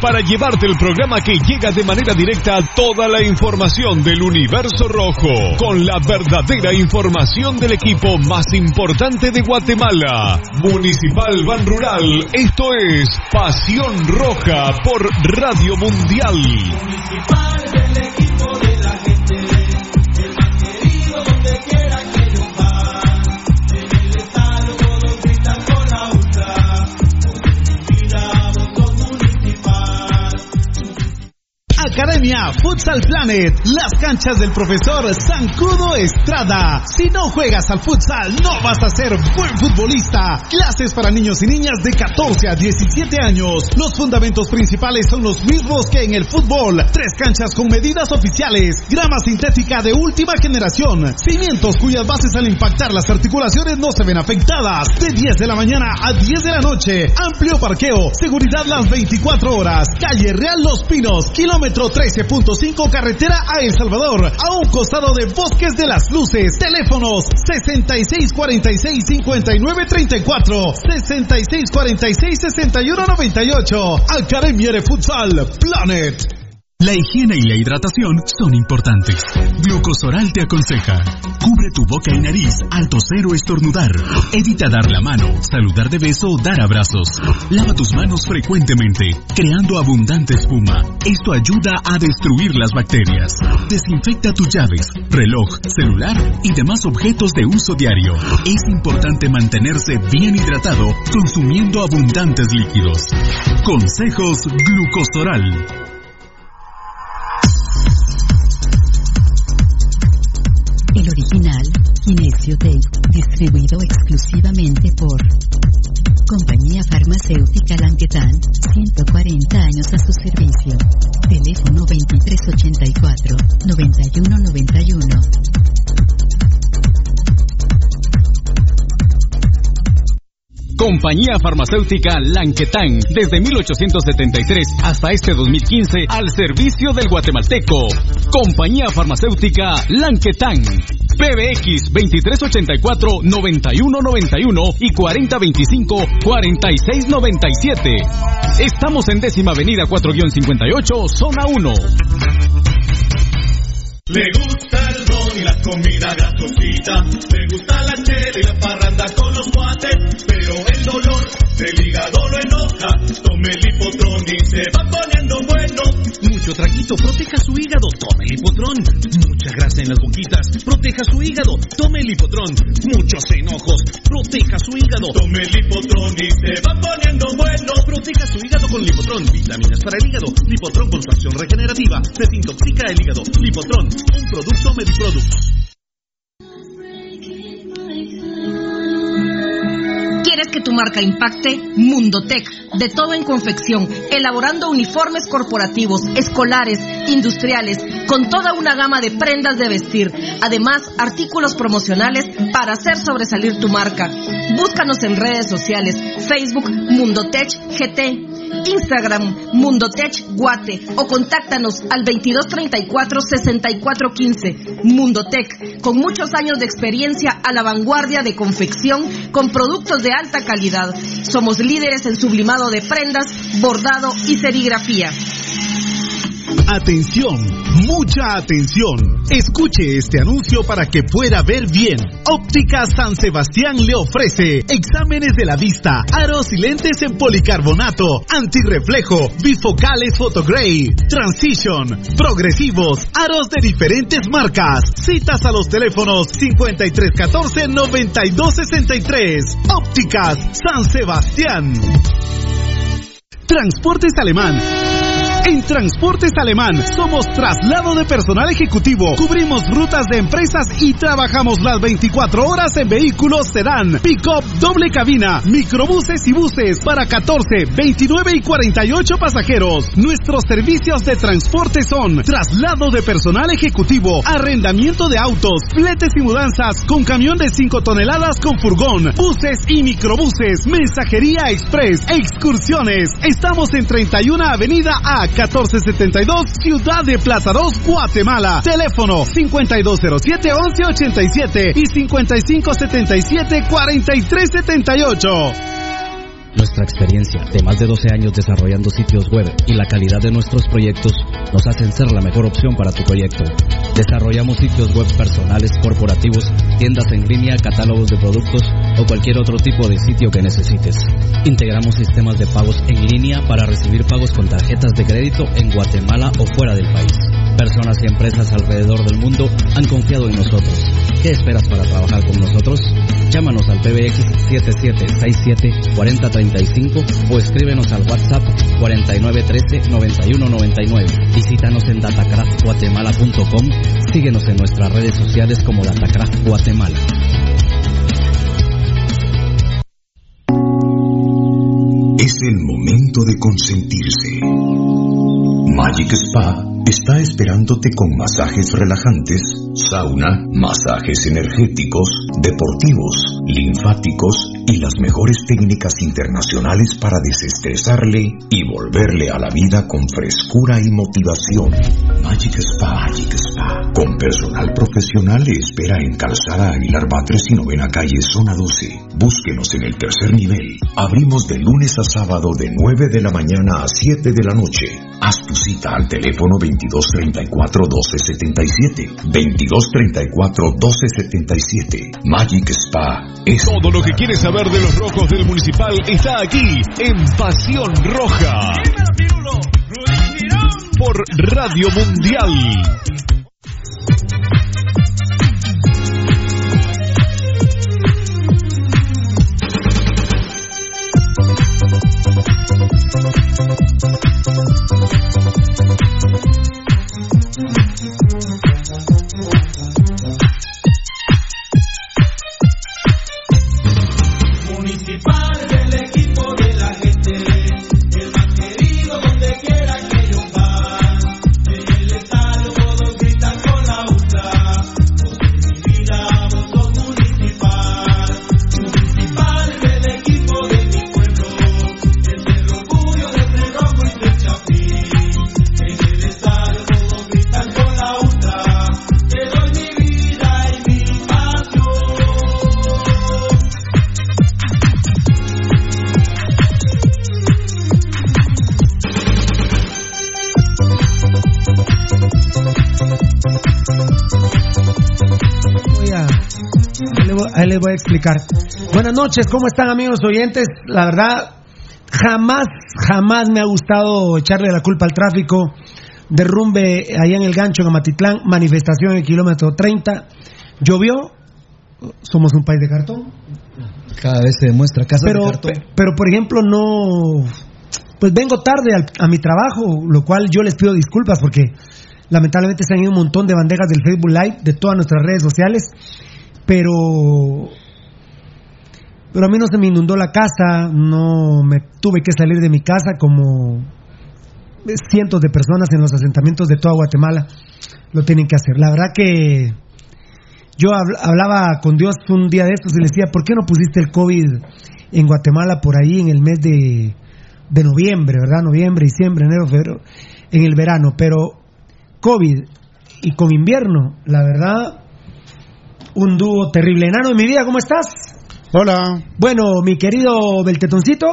para llevarte el programa que llega de manera directa a toda la información del universo rojo, con la verdadera información del equipo más importante de Guatemala, Municipal Ban Rural. Esto es Pasión Roja por Radio Mundial. Futsal Planet, las canchas del profesor Sancudo Estrada. Si no juegas al futsal, no vas a ser buen futbolista. Clases para niños y niñas de 14 a 17 años. Los fundamentos principales son los mismos que en el fútbol. Tres canchas con medidas oficiales, grama sintética de última generación, cimientos cuyas bases al impactar las articulaciones no se ven afectadas. De 10 de la mañana a 10 de la noche. Amplio parqueo, seguridad las 24 horas. Calle Real Los Pinos, kilómetro 13.5 carretera a El Salvador, a un costado de Bosques de las Luces. Teléfonos 6646-5934, 6646-6198. Academia de Futsal Planet. La higiene y la hidratación son importantes. Glucosoral te aconseja. Cubre tu boca y nariz al toser o estornudar. Evita dar la mano, saludar de beso o dar abrazos. Lava tus manos frecuentemente, creando abundante espuma. Esto ayuda a destruir las bacterias. Desinfecta tus llaves, reloj, celular y demás objetos de uso diario. Es importante mantenerse bien hidratado consumiendo abundantes líquidos. Consejos Glucosoral. El original, Kinesio Tape, distribuido exclusivamente por Compañía Farmacéutica Languetan, 140 años a su servicio. Teléfono 2384-9191. Compañía Farmacéutica Lanquetán, desde 1873 hasta este 2015, al servicio del guatemalteco. Compañía Farmacéutica Lanquetán. PBX 2384-9191 y 4025-4697. Estamos en décima avenida 4-58, zona 1. Le gusta el ron y la comida grasosita. Le gusta la chela y la parranda con los guates. El dolor del hígado lo enoja. Tome el hipotrón y se va poniendo bueno. Mucho traguito, proteja su hígado. Tome el hipotrón. Mucha grasa en las boquitas. Proteja su hígado. Tome el hipotrón. Muchos enojos. Proteja su hígado. Tome el hipotrón y se va poniendo bueno. Proteja su hígado con lipotrón. Vitaminas para el hígado. Lipotrón con su acción regenerativa. Desintoxica el hígado. Lipotrón. Un producto Mediproducts. Tu marca impacte? Mundotech, de todo en confección, elaborando uniformes corporativos, escolares, industriales, con toda una gama de prendas de vestir. Además, artículos promocionales para hacer sobresalir tu marca. Búscanos en redes sociales, Facebook Mundotech GT, Instagram Mundotech Guate o contáctanos al 2234-6415. Mundotech, con muchos años de experiencia a la vanguardia de confección con productos de alta calidad. Somos líderes en sublimado de prendas, bordado y serigrafía. Atención, mucha atención. Escuche este anuncio para que pueda ver bien. Óptica San Sebastián le ofrece exámenes de la vista, aros y lentes en policarbonato, antirreflejo, bifocales photogray, transition, progresivos, aros de diferentes marcas. Citas a los teléfonos 5314-9263. Ópticas San Sebastián. Transportes Alemán. En Transportes Alemán somos traslado de personal ejecutivo, cubrimos rutas de empresas y trabajamos las 24 horas en vehículos sedán, pick-up, doble cabina, microbuses y buses para 14, 29 y 48 pasajeros. Nuestros servicios de transporte son traslado de personal ejecutivo, arrendamiento de autos, fletes y mudanzas con camión de 5 toneladas con furgón, buses y microbuses, mensajería express, excursiones. Estamos en 31 Avenida A 1472, Ciudad de Plaza 2, Guatemala. Teléfono 5207-1187 y 5577-4378. Nuestra experiencia de más de 12 años desarrollando sitios web y la calidad de nuestros proyectos nos hacen ser la mejor opción para tu proyecto. Desarrollamos sitios web personales, corporativos, tiendas en línea, catálogos de productos o cualquier otro tipo de sitio que necesites. Integramos sistemas de pagos en línea para recibir pagos con tarjetas de crédito en Guatemala o fuera del país. Personas y empresas alrededor del mundo han confiado en nosotros. ¿Qué esperas para trabajar con nosotros? Llámanos al PBX 7767 4035 o escríbenos al WhatsApp 4913 9199. Visítanos en datacraftguatemala.com. Síguenos en nuestras redes sociales como Datacraft Guatemala. Es el momento de consentirse. Magic Spa está esperándote con masajes relajantes, sauna, masajes energéticos, deportivos, linfáticos y las mejores técnicas internacionales para desestresarle y volverle a la vida con frescura y motivación. Magic Spa, Magic Spa, con personal profesional le espera en Calzada Aguilar Batres y Novena Calle, Zona 12. Búsquenos en el tercer nivel. Abrimos de lunes a sábado de 9 de la mañana a 7 de la noche. Haz tu cita al teléfono 2234-1277. 2234-1277. Magic Spa es Todo lo que quieres saber de los rojos del municipal está aquí en Pasión Roja. Por Radio Mundial. Les voy a explicar. Buenas noches, ¿cómo están amigos oyentes? La verdad, jamás, jamás me ha gustado echarle la culpa al tráfico. Derrumbe allá en el gancho en Amatitlán, manifestación en el kilómetro 30. Llovió, somos un país de cartón. Cada vez se demuestra casa pero, de cartón. pe- pero por ejemplo, no. Pues vengo tarde al- a mi trabajo, lo cual yo les pido disculpas porque lamentablemente se han ido un montón de bandejas del Facebook Live, de todas nuestras redes sociales, pero. Pero a mí no se me inundó la casa, no me tuve que salir de mi casa como cientos de personas en los asentamientos de toda Guatemala lo tienen que hacer. La verdad que yo habl- hablaba con Dios un día de estos y le decía, ¿por qué no pusiste el COVID en Guatemala por ahí en el mes de, de noviembre, ¿verdad? Noviembre, diciembre, enero, febrero, en el verano. Pero COVID y con invierno, la verdad, un dúo terrible. Enano de mi vida, ¿cómo estás? Hola. Bueno, mi querido Beltetoncito,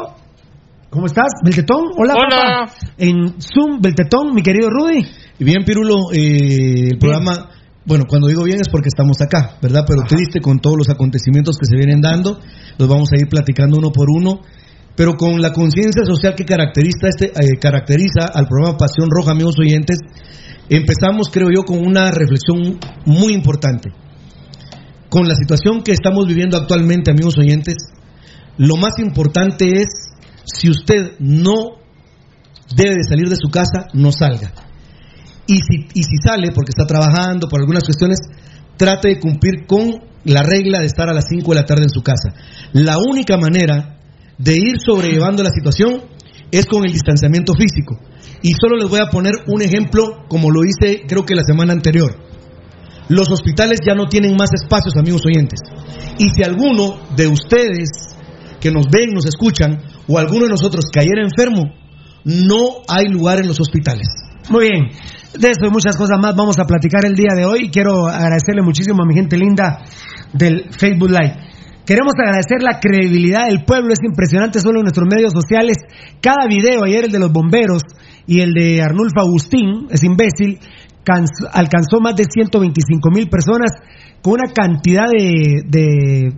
¿cómo estás? Beltetón, hola, Hola. papá. En Zoom, Beltetón, mi querido Rudy. Y bien, Pirulo, eh, el programa, bueno, cuando digo bien es porque estamos acá, ¿verdad? Pero triste con todos los acontecimientos que se vienen dando, los vamos a ir platicando uno por uno, pero con la conciencia social que caracteriza, este, eh, caracteriza al programa Pasión Roja, amigos oyentes, empezamos, creo yo, con una reflexión muy importante. Con la situación que estamos viviendo actualmente, amigos oyentes, lo más importante es, si usted no debe de salir de su casa, no salga. Y si, y si sale porque está trabajando por algunas cuestiones, trate de cumplir con la regla de estar a las 5 de la tarde en su casa. La única manera de ir sobrellevando la situación es con el distanciamiento físico. Y solo les voy a poner un ejemplo como lo hice creo que la semana anterior. Los hospitales ya no tienen más espacios, amigos oyentes. Y si alguno de ustedes que nos ven, nos escuchan, o alguno de nosotros cayera enfermo, no hay lugar en los hospitales. Muy bien. De esto y muchas cosas más vamos a platicar el día de hoy. Quiero agradecerle muchísimo a mi gente linda del Facebook Live. Queremos agradecer la credibilidad del pueblo, es impresionante solo en nuestros medios sociales. Cada video, ayer el de los bomberos y el de Arnulfo Agustín, es imbécil, alcanzó más de 125 mil personas con una cantidad de, de,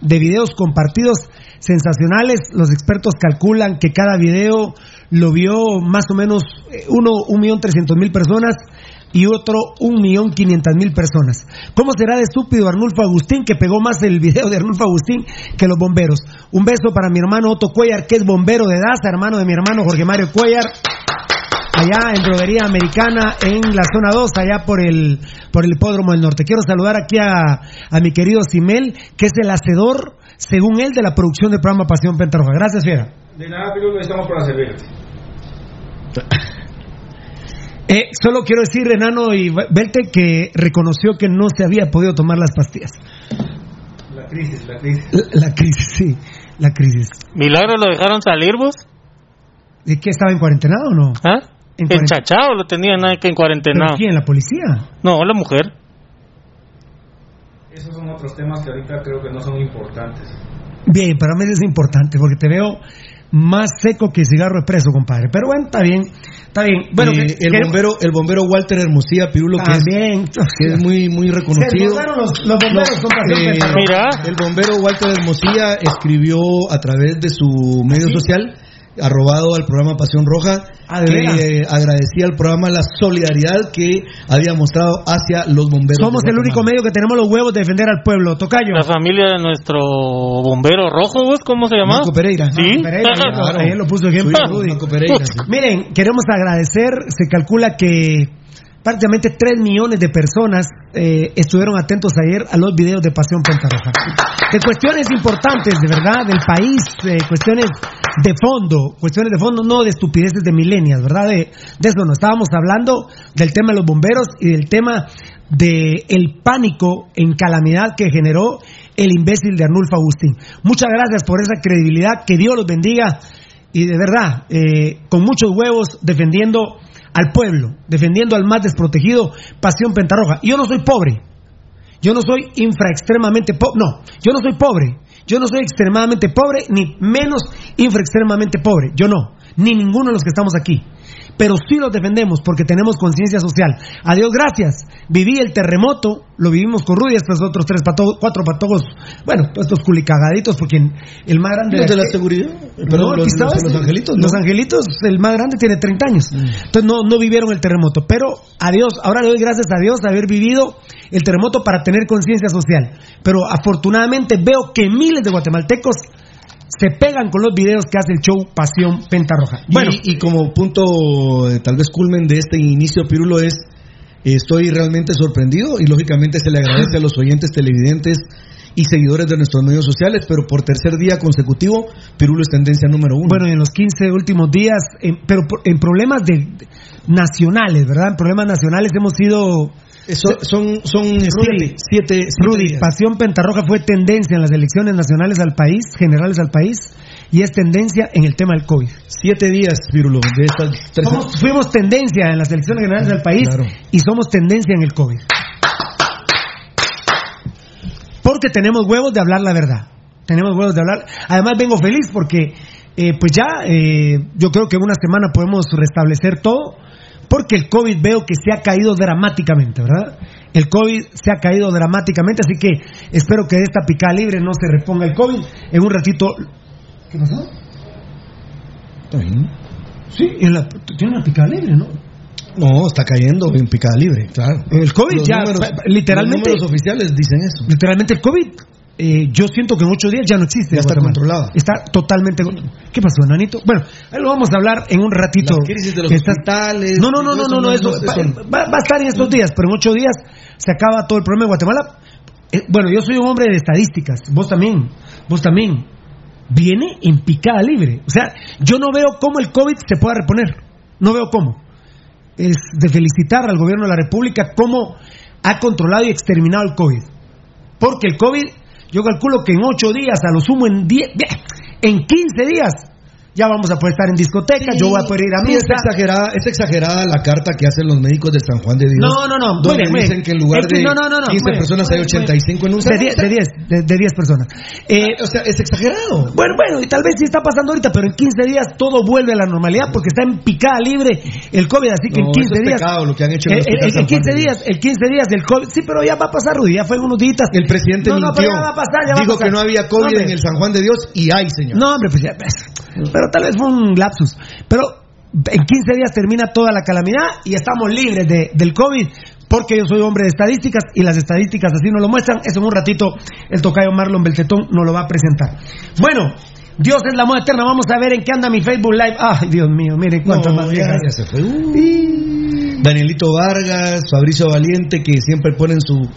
de videos compartidos sensacionales. Los expertos calculan que cada video lo vio más o menos eh, uno, un millón trescientos mil personas y otro un millón quinientas mil personas. ¿Cómo será de estúpido Arnulfo Agustín que pegó más el video de Arnulfo Agustín que los bomberos? Un beso para mi hermano Otto Cuellar, que es bombero de Daza, hermano de mi hermano Jorge Mario Cuellar, allá en Droguería Americana, en la zona 2, allá por el, por el Hipódromo del Norte. Quiero saludar aquí a, a mi querido Simel, que es el hacedor, según él, de la producción del programa Pasión Pentarroja. Gracias, Fiera. De nada, Pirulo, estamos para servir. Eh, solo quiero decir, Renano y Belte, que reconoció que no se había podido tomar las pastillas. La crisis, la crisis. La, la crisis, sí, la crisis. ¿Milagro lo dejaron salir vos? ¿De qué estaba en cuarentena o no? ¿Ah? En ¿En Chachao lo tenían nada que en cuarentena? ¿Pero quién? ¿La policía? No, la mujer. Esos son otros temas que ahorita creo que no son importantes. Bien, para mí es importante porque te veo más seco que cigarro expreso, compadre. Pero bueno, está bien, está bien. Bueno, Eh, el que- bombero el bombero Walter Hermosía Pirulo que es, que es muy muy reconocido. Los- los bomberos No, eh, pentarroja. el bombero Walter Hermosía escribió a través de su medio social arrobado al programa Pasión Roja Ah, ¿de que eh, agradecía al programa la solidaridad que había mostrado hacia los bomberos. Somos el único medio que tenemos los huevos de defender al pueblo. Tocayo. La familia de nuestro bombero rojo, vos, ¿cómo se llama? Marco Pereira. Sí. Pereira, ayer lo- Claro. ayer lo puso ejemplo. Marco Pereira, sí. Miren, queremos agradecer, se calcula que prácticamente 3 millones de personas eh, estuvieron atentos ayer a los videos de Pasión Pentarroja. De cuestiones importantes, de verdad, del país, eh, cuestiones de fondo, cuestiones de fondo, no de estupideces de milenias, ¿verdad? De, eso no, estábamos hablando del tema de los bomberos y del tema de el pánico en calamidad que generó el imbécil de Arnulfo Agustín. Muchas gracias por esa credibilidad, que Dios los bendiga y de verdad, eh, con muchos huevos defendiendo al pueblo, defendiendo al más desprotegido, Pasión Pentarroja. Yo no soy pobre, yo no soy infra extremadamente pobre, no, yo no soy pobre, yo no soy extremadamente pobre, ni menos infra extremadamente pobre, yo no, ni ninguno de los que estamos aquí. Pero sí los defendemos porque tenemos conciencia social. A Dios gracias. Viví el terremoto, lo vivimos con Rudy, estos otros tres patojos, cuatro patojos, bueno, estos culicagaditos, porque el más grande Los de la seguridad. no, Perdón, los, estaba los- los este. angelitos. ¿no? Los angelitos, el más grande tiene 30 años. Entonces no, no vivieron el terremoto. Pero a Dios, ahora le doy gracias a Dios de haber vivido el terremoto para tener conciencia social. Pero afortunadamente veo que miles de guatemaltecos se pegan con los videos que hace el show Pasión Pentarroja. Bueno, y, como punto, eh, tal vez culmen de este inicio, Pirulo, es eh, estoy realmente sorprendido y lógicamente se le agradece a los oyentes televidentes y seguidores de nuestros medios sociales, pero por tercer día consecutivo, Pirulo es tendencia número uno. bueno, y en los 15 últimos días, en- pero en problemas de- nacionales, ¿verdad? En problemas nacionales hemos sido... Son son Rudy, siete, siete, Rudy. Pasión Pentarroja fue tendencia en las elecciones nacionales al país, generales al país, y es tendencia en el tema del COVID. Siete días, Pirulo, de estas tres Somos- fuimos tendencia en las elecciones generales del país Claro. y somos tendencia en el COVID. Porque tenemos huevos de hablar la verdad. Tenemos huevos de hablar. Además vengo feliz porque eh, pues ya eh, yo creo que en una semana podemos restablecer todo. Porque el COVID veo que se ha caído dramáticamente, ¿verdad? El COVID se ha caído dramáticamente, así que espero que de esta picada libre no se reponga el COVID. En un ratito... ¿Qué pasó? Está bien. Sí, en la, tiene una picada libre, ¿no? No, está cayendo en picada libre, claro. El COVID Los ya, números- literalmente- Los números oficiales dicen eso. Literalmente el COVID, eh, yo siento que en ocho días ya no existe. Ya está Guatemala. controlado. Está totalmente. ¿Qué pasó, Nanito? Bueno, ahí lo vamos a hablar en un ratito. La crisis de los está- hospitales. No, no, no, no, no, no, eso va, va- va a estar en estos días, pero en ocho días se acaba todo el problema de Guatemala. Eh, bueno, yo soy un hombre de estadísticas, vos también, vos también. Viene en picada libre. O sea, yo no veo cómo el COVID se pueda reponer. No veo cómo. Es de felicitar al gobierno de la República cómo ha controlado y exterminado el COVID. Porque el COVID, yo calculo que en ocho días, a lo sumo en 10, en 15 días, ya vamos a poder estar en discoteca, yo voy a poder ir a Sí, misa. es exagerada, es exagerada la carta que hacen los médicos de San Juan de Dios. No, no, no. Donde muy dicen bien. que en lugar de no, no, no, no, 15 muy bien, personas hay bien, 85 en un De salón. 10, de 10, de, de 10 personas. Eh, o sea, es exagerado. Bueno, bueno, y tal vez sí está pasando ahorita, pero en 15 días todo vuelve a la normalidad porque está en picada libre el COVID, así que No, en 15 eso es días. pecado lo que han hecho en el Eh, Hospital eh, San en 15 Juan de días, el 15 días del COVID. Sí, pero ya va a pasar, Rudy, ya fue unos días. El presidente no, no, mintió. pero ya va a pasar, ya va a Dijo pasar. que no había COVID en el San Juan de Dios y hay, señor. No, hombre, pues ya ves. Pero tal vez fue un lapsus. Pero en 15 días termina toda la calamidad y estamos libres de, del COVID. Porque yo soy hombre de estadísticas y las estadísticas así nos lo muestran. Eso en un ratito el tocayo Marlon Beltetón nos lo va a presentar. Bueno, Dios es la moda eterna. Vamos a ver en qué anda mi Facebook Live. Ay, Dios mío, miren cuántas No, más ya se fue. Uh. Danielito Vargas, Fabricio Valiente, que siempre ponen su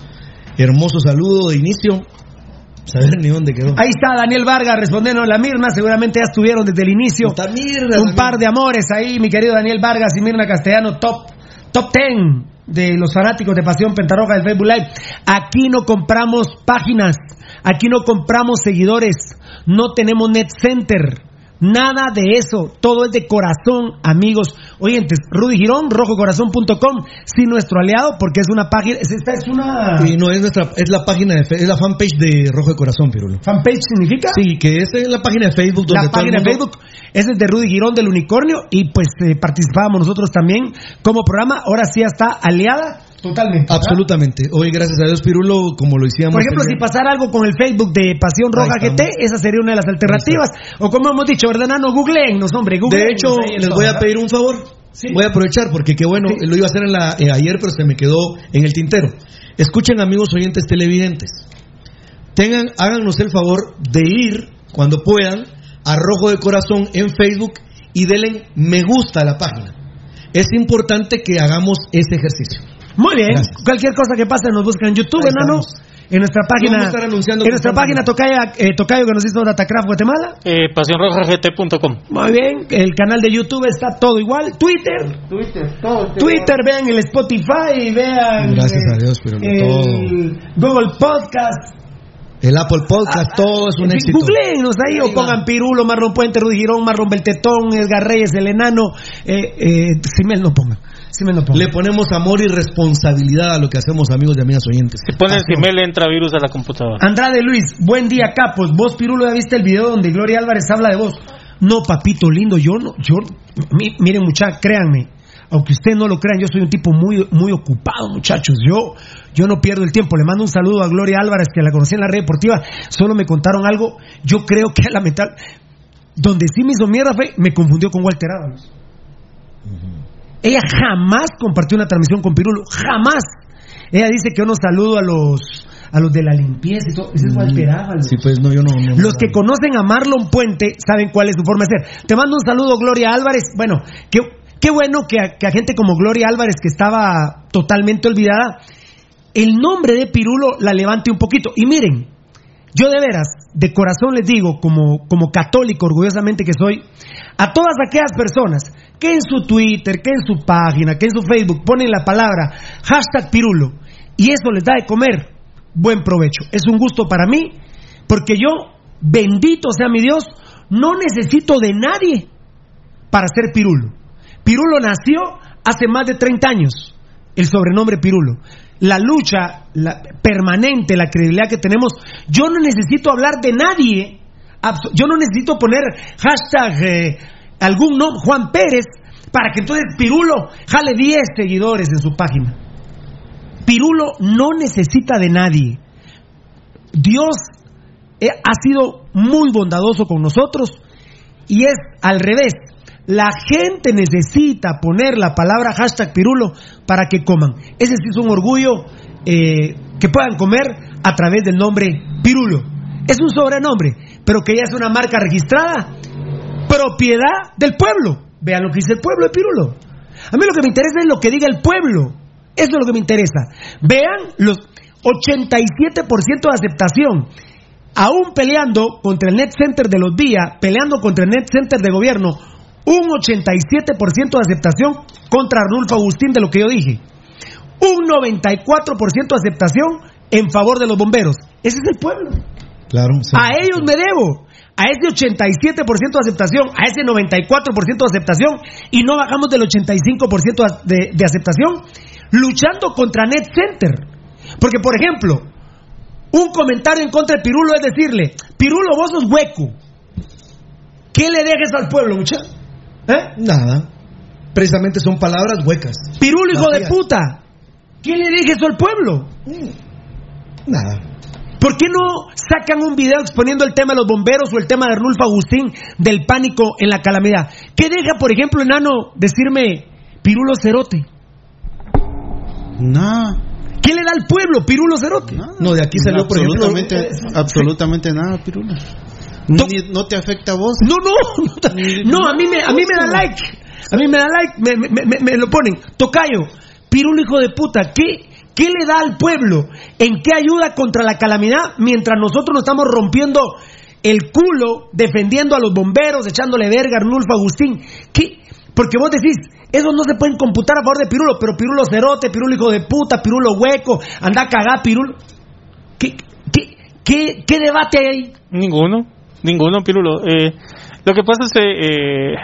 hermoso saludo de inicio. Saber ni dónde quedó. Ahí está Daniel Vargas respondiendo a la Mirna. Seguramente ya estuvieron desde el inicio. Mirna, Un par de amores ahí, mi querido Daniel Vargas y Mirna Castellano, top, top 10 de los fanáticos de Pasión Pentarroja del Facebook Live. Aquí no compramos páginas, aquí no compramos seguidores, no tenemos net center. Nada de eso, todo es de corazón, amigos oyentes. Rudy Girón, rojocorazón.com, sí nuestro aliado, porque es una página, es- esta es una... Y no es nuestra, es la página de, es la fanpage de Rojo de Corazón, Pirulo. ¿Fanpage significa? Sí, que esa es la página de Facebook donde la página de Facebook. Ese es de Rudy Girón del Unicornio y pues eh, participábamos nosotros también como programa. Ahora sí ya está aliada totalmente. ¿verdad? Absolutamente. Hoy, gracias a Dios, Pirulo, como lo hicimos. Por ejemplo, si pasara algo con el Facebook de Pasión Roja GT, esa sería una de las alternativas. O como hemos dicho, ¿verdad, Nano? Googleennos, hombre, De googleennos hecho, ahí en les voy a pedir un favor. Voy a aprovechar porque qué bueno, lo iba a hacer en la, eh, ayer, pero se me quedó en el tintero. Escuchen, amigos oyentes televidentes. Tengan, háganos el favor de ir cuando puedan a Rojo de Corazón en Facebook y denle me gusta a la página. Es importante que hagamos ese ejercicio. Muy bien. Cualquier cosa que pase nos buscan en YouTube, enano. En nuestra página. Vamos a estar anunciando en nuestra página. Tocayo, eh, Tocayo que nos hizo Datacraft Guatemala. Eh, PasiónRojaGT.com. Muy bien. El canal de YouTube está todo igual. Twitter. Twitter, todo. Twitter, vean el Spotify, vean Gracias eh, a Dios, pero el Google Podcast. El Apple Podcast, todo es un En fin, éxito. Googleenos ahí, o pongan Pirulo, Marlon Puente, Rudy Girón, Marlon Beltetón, Edgar Reyes, el enano. Eh, eh, Simel no pongan. Le ponemos amor y responsabilidad a lo que hacemos, amigos y amigas oyentes. Si ponen Simel, entra virus a la computadora. Andrade Luis, buen día, capos. Vos, Pirulo, ya viste el video donde Gloria Álvarez habla de vos. No, papito lindo, yo no, yo, mi- miren, muchachos, créanme, aunque ustedes no lo crean, yo soy un tipo muy, muy ocupado, muchachos. Yo, yo no pierdo el tiempo. Le mando un saludo a Gloria Álvarez, que la conocí en la red deportiva. Solo me contaron algo. Yo creo que lamentable. Donde sí me hizo mierda fue, me confundió con Walter Ábalos. Ella jamás compartió una transmisión con Pirulo, jamás. Ella dice que yo no saludo a los a los de la limpieza y todo. Ese es Ábalos. Sí, pues no, yo no. no, Los no. que conocen a Marlon Puente saben cuál es su forma de ser. Te mando un saludo, Gloria Álvarez. Bueno, qué, qué bueno que a, que a gente como Gloria Álvarez, que estaba totalmente olvidada, el nombre de Pirulo la levante un poquito. Y miren, yo de veras, de corazón les digo, como, como católico, orgullosamente que soy, a todas aquellas personas que en su Twitter, que en su página, que en su Facebook ponen la palabra hashtag Pirulo y eso les da de comer, buen provecho. Es un gusto para mí, porque yo, bendito sea mi Dios, no necesito de nadie para ser Pirulo. Pirulo nació hace más de 30 años, el sobrenombre Pirulo. La lucha la permanente, la credibilidad que tenemos, yo no necesito hablar de nadie, yo no necesito poner hashtag eh, algún nombre, Juan Pérez, para que entonces Pirulo jale 10 seguidores en su página. Pirulo no necesita de nadie. Dios eh, ha sido muy bondadoso con nosotros y es al revés. La gente necesita poner la palabra hashtag Pirulo para que coman. Ese sí es un orgullo eh, que puedan comer a través del nombre Pirulo. Es un sobrenombre, pero que ya es una marca registrada, propiedad del pueblo. Vean lo que dice el pueblo de Pirulo. A mí lo que me interesa es lo que diga el pueblo. Eso es lo que me interesa. Vean los 87% de aceptación. Aún peleando contra el Net Center de los días, peleando contra el Net Center de gobierno, un 87% de aceptación contra Arnulfo Agustín de lo que yo dije. Un 94% de aceptación en favor de los bomberos. Ese es el pueblo. Claro, sí. A ellos me debo. a ese 87% de aceptación, a ese 94% de aceptación y no bajamos del 85% de, de aceptación luchando contra Net Center. Porque, por ejemplo, un comentario en contra de Pirulo es decirle, Pirulo, vos sos hueco. ¿Qué le dejes al pueblo, mucha? ¿Eh? Nada. Precisamente son palabras huecas. Pirulo, hijo de puta. ¿Qué le dejes al pueblo? Nada. ¿Por qué no sacan un video exponiendo el tema de los bomberos o el tema de Arnulfo Agustín del pánico en la calamidad? ¿Qué deja, por ejemplo, enano, decirme Pirulo Cerote? Nada. ¿Qué le da al pueblo Pirulo Cerote? No, de aquí salió, por ejemplo, absolutamente, absolutamente nada, Pirulo. Ni- no te afecta a vos. No, no, no, no, a mí me, a mí me da like. A mí me da like, me, me- me- me lo ponen. Tocayo, Pirulo hijo de puta, ¿qué, ¿qué le da al pueblo? ¿En qué ayuda contra la calamidad mientras nosotros nos estamos rompiendo el culo defendiendo a los bomberos, echándole verga a Arnulfo Agustín? ¿Qué? Porque vos decís, esos no se pueden computar a favor de Pirulo, pero Pirulo cerote, Pirulo hijo de puta, Pirulo hueco, anda a cagar, Pirulo. ¿Qué, qué, qué, qué debate hay ahí? Ninguno, ninguno, Pirulo. Eh, lo que pasa es que, eh,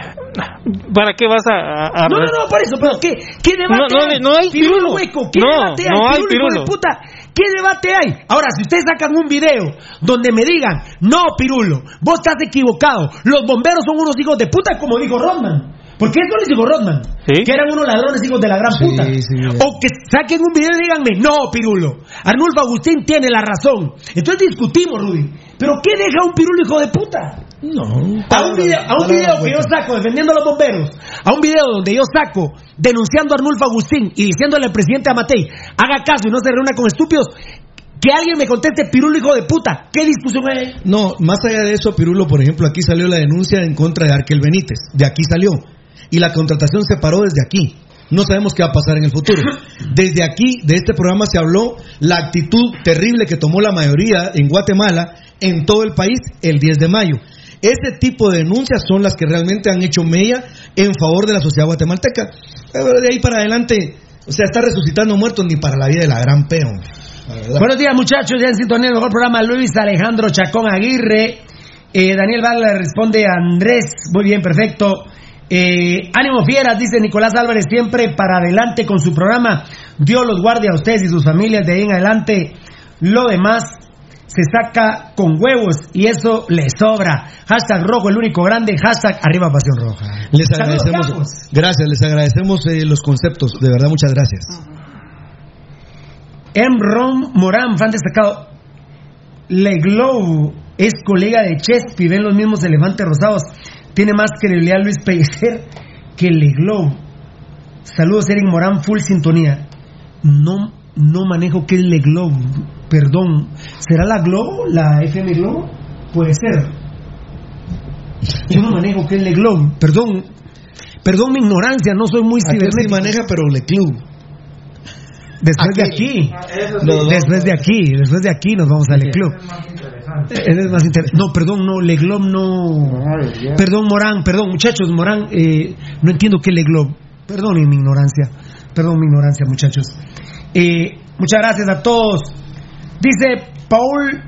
¿para qué vas a...? a- a- No, no, no, por eso, pero ¿qué, qué debate No, no, hay? no hay Pirulo. hueco, ¿qué No, debate hay? no hay Pirulo, puta, ¿qué debate hay? Ahora, si ustedes sacan un video donde me digan, no, Pirulo, vos estás equivocado, los bomberos son unos hijos de puta, como dijo Rodman. Porque eso les dijo Rodman, que eran unos ladrones hijos de la gran puta. o que saquen un video y díganme, no, Pirulo, Arnulfo Agustín tiene la razón. Entonces discutimos, Rudy. Pero ¿qué deja un Pirulo hijo de puta? No. A un video, a un video que yo saco defendiendo a los bomberos, a un video donde yo saco denunciando a Arnulfo Agustín y diciéndole al presidente Amatei, haga caso y no se reúna con estúpidos, que alguien me conteste, Pirulo hijo de puta, ¿qué discusión hay? No, más allá de eso, Pirulo, por ejemplo, aquí salió la denuncia en contra de Arkel Benítez. De aquí salió. Y la contratación se paró desde aquí. No sabemos qué va a pasar en el futuro. Desde aquí, de este programa, se habló la actitud terrible que tomó la mayoría en Guatemala, en todo el país, el 10 de mayo. Ese tipo de denuncias son las que realmente han hecho mella en favor de la sociedad guatemalteca. Pero de ahí para adelante, o sea, está resucitando muertos ni para la vida de la gran peón. Buenos días, muchachos. Ya en sintonía, el mejor programa. Luis Alejandro Chacón Aguirre. Eh, Daniel Vargas responde a Andrés. Muy bien, perfecto. Eh, ánimo fieras, dice Nicolás Álvarez, siempre para adelante con su programa. Dios los guarde a ustedes y sus familias de ahí en adelante. Lo demás se saca con huevos y eso le sobra. Hashtag rojo, el único grande. Hashtag arriba pasión roja. Les agradecemos, gracias, les agradecemos eh, los conceptos, de verdad, muchas gracias. M. Ron Morán, fan destacado. Leglow es colega de Chespi, ven los mismos elefantes rosados. Tiene más credibilidad Luis Pellecer que Leglow. Saludos, Eric Morán, full sintonía. No, no manejo qué es Leglow, perdón. ¿Será la Globo? ¿La FM Globo? Puede ser. Yo no manejo qué es Leglow, perdón. Perdón mi ignorancia, no soy muy cibernético. maneja, pero le club. Después de aquí. Después de aquí, después de aquí nos vamos al club. Es más interesante. No, perdón, no, Leglob no. Perdón, Morán, perdón, muchachos, Morán, eh, no entiendo qué Leglob. Perdonen mi ignorancia. Perdón mi ignorancia, muchachos. Eh, muchas gracias a todos. Dice Paul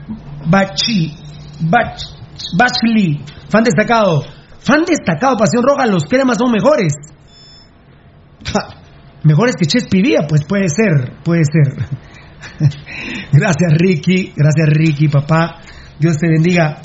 Bachi, Bach, Bachley, fan destacado. Fan destacado, Pasión Roja, los cremas son mejores. Mejores que Chespi Vía, pues puede ser, puede ser. gracias Ricky, gracias Ricky, papá. Dios te bendiga.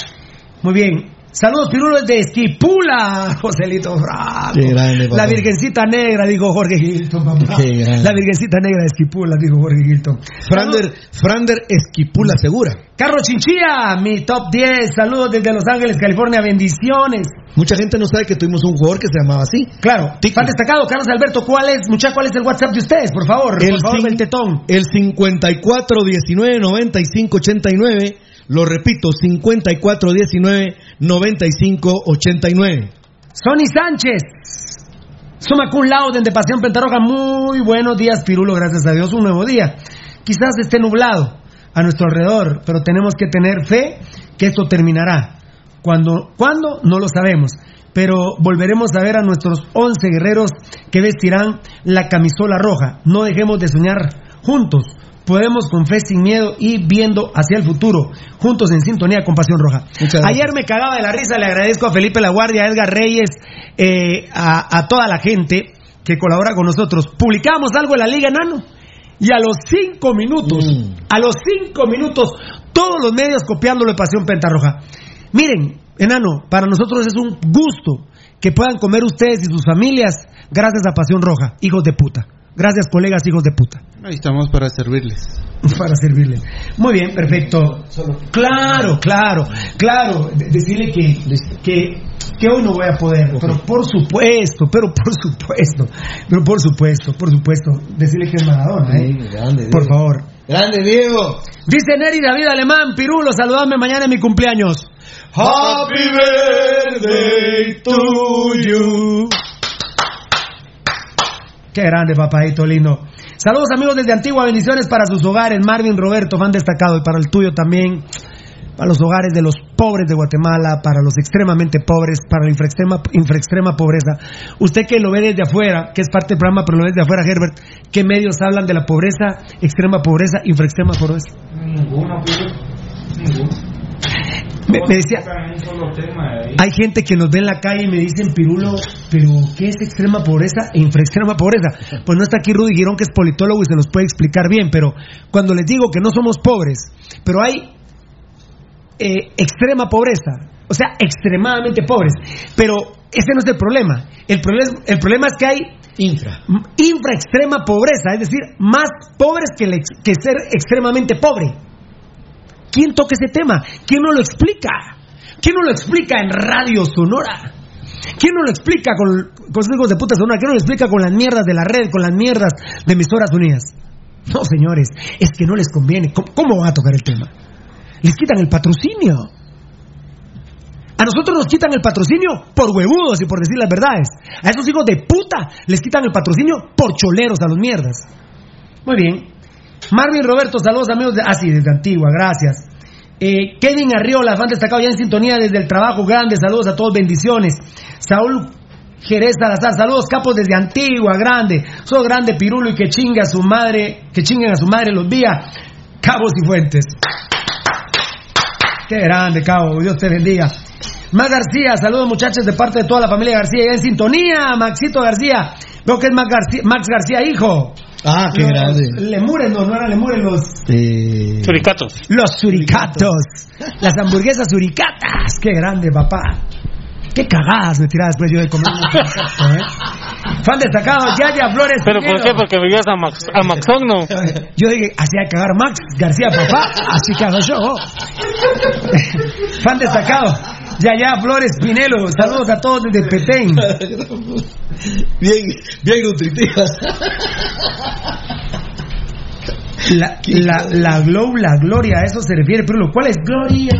Muy bien. Saludos pirulos de Esquipula, Joselito Bravo. Qué grande. La Virgencita Negra, dijo Jorge Hilton, papá. Qué grande. La Virgencita Negra de Esquipula, dijo Jorge Hilton. Frander, Frander Esquipula Segura. Carlos Chinchilla, mi top 10. Saludos desde Los Ángeles, California. Bendiciones. Mucha gente no sabe que tuvimos un jugador que se llamaba así. Claro. Fan destacado, Carlos Alberto, ¿cuál es, cuál es el WhatsApp de ustedes, por favor? El por favor, el tetón. El 54 19 95 89. Lo repito, 54 19 95 89. Sonny Sánchez. Suma Cum Laude de Pasión Pentarroja. Muy buenos días, Pirulo. Gracias a Dios, un nuevo día. Quizás esté nublado a nuestro alrededor, pero tenemos que tener fe que esto terminará. Cuando, ¿Cuándo? No lo sabemos. Pero volveremos a ver a nuestros 11 guerreros que vestirán la camisola roja. No dejemos de soñar juntos podemos con fe sin miedo y viendo hacia el futuro, juntos en sintonía con Pasión Roja. Ayer me cagaba de la risa, le agradezco a Felipe La Guardia, a Edgar Reyes, eh, a, a toda la gente que colabora con nosotros. Publicamos algo en la Liga Enano y a los cinco minutos, a los cinco minutos, todos los medios copiándolo de Pasión Pentarroja. Miren, enano, para nosotros es un gusto que puedan comer ustedes y sus familias gracias a Pasión Roja, hijos de puta. Gracias, colegas, hijos de puta. Ahí estamos para servirles. Para servirles. Muy bien, perfecto. Claro, claro, claro. De- decirle que, que, que hoy no voy a poder, pero por supuesto, pero por supuesto, pero por supuesto, por supuesto. Decirle que es Maradona, ¿eh? Por favor. Grande Diego. Dice Neri David Alemán, Pirulo, saludame mañana en mi cumpleaños. Happy birthday to you. Qué grande, papadito lindo. Saludos amigos desde Antigua, bendiciones para sus hogares, Marvin Roberto, fan destacado, y para el tuyo también, para los hogares de los pobres de Guatemala, para los extremadamente pobres, para la infraextrema, infraextrema pobreza. Usted que lo ve desde afuera, que es parte del programa, pero lo ve desde afuera, Herbert, ¿qué medios hablan de la pobreza, extrema pobreza, infraextrema pobreza? Ninguno. Ninguno. Me, me decía, Tocan un solo tema ahí. hay gente que nos ve en la calle y me dicen, Pirulo, pero ¿qué es extrema pobreza e infraextrema pobreza? Pues no está aquí Rudy Girón, que es politólogo y se nos puede explicar bien, pero cuando les digo que no somos pobres, pero hay eh, extrema pobreza, o sea, extremadamente pobres, pero ese no es el problema. El problema, el problema es que hay infra, extrema pobreza, es decir, más pobres que, el ex- que ser extremadamente pobre. ¿Quién toca ese tema? ¿Quién no lo explica? ¿Quién no lo explica en Radio Sonora? ¿Quién no lo explica con, con sus hijos de puta sonora? ¿Quién no lo explica con las mierdas de la red, con las mierdas de emisoras unidas? No, señores, es que no les conviene. ¿Cómo, cómo van a tocar el tema? Les quitan el patrocinio. A nosotros nos quitan el patrocinio por huevudos y por decir las verdades. A esos hijos de puta les quitan el patrocinio por choleros a los mierdas. Muy bien. Marvin Roberto, saludos amigos de... Ah, sí, desde Antigua, gracias. Eh, Kevin Arriola, fan destacado ya en sintonía desde el trabajo grande, saludos a todos, bendiciones. Saúl Jerez Salazar, saludos capos desde Antigua, grande. Sos grande pirulo y que chingue a su madre, que chinguen a su madre los días. Cabos y Fuentes. Qué grande, cabo, Dios te bendiga. Max García, saludos muchachos de parte de toda la familia García, ya en sintonía, Maxito García. Veo que es Max García, Max García hijo. Ah, qué Los grande. Lemures, no, no eran lemures los... Eh, Suricatos. Los suricatos. Las hamburguesas suricatas. Qué grande, papá. Qué cagadas me tiraba después yo de comer ¿eh? Fan destacado, Yaya Flores. ¿Pero por qué? Porque veías a, Max, a Maxogno. Yo dije, hacía cagar Max García, papá. Así cago yo. Fan destacado, Yaya Flores Pinelo. Saludos a todos desde Petén. bien, bien nutritivas. La, la, la Glow, la Gloria, a eso se refiere. Pero ¿cuál es Gloria?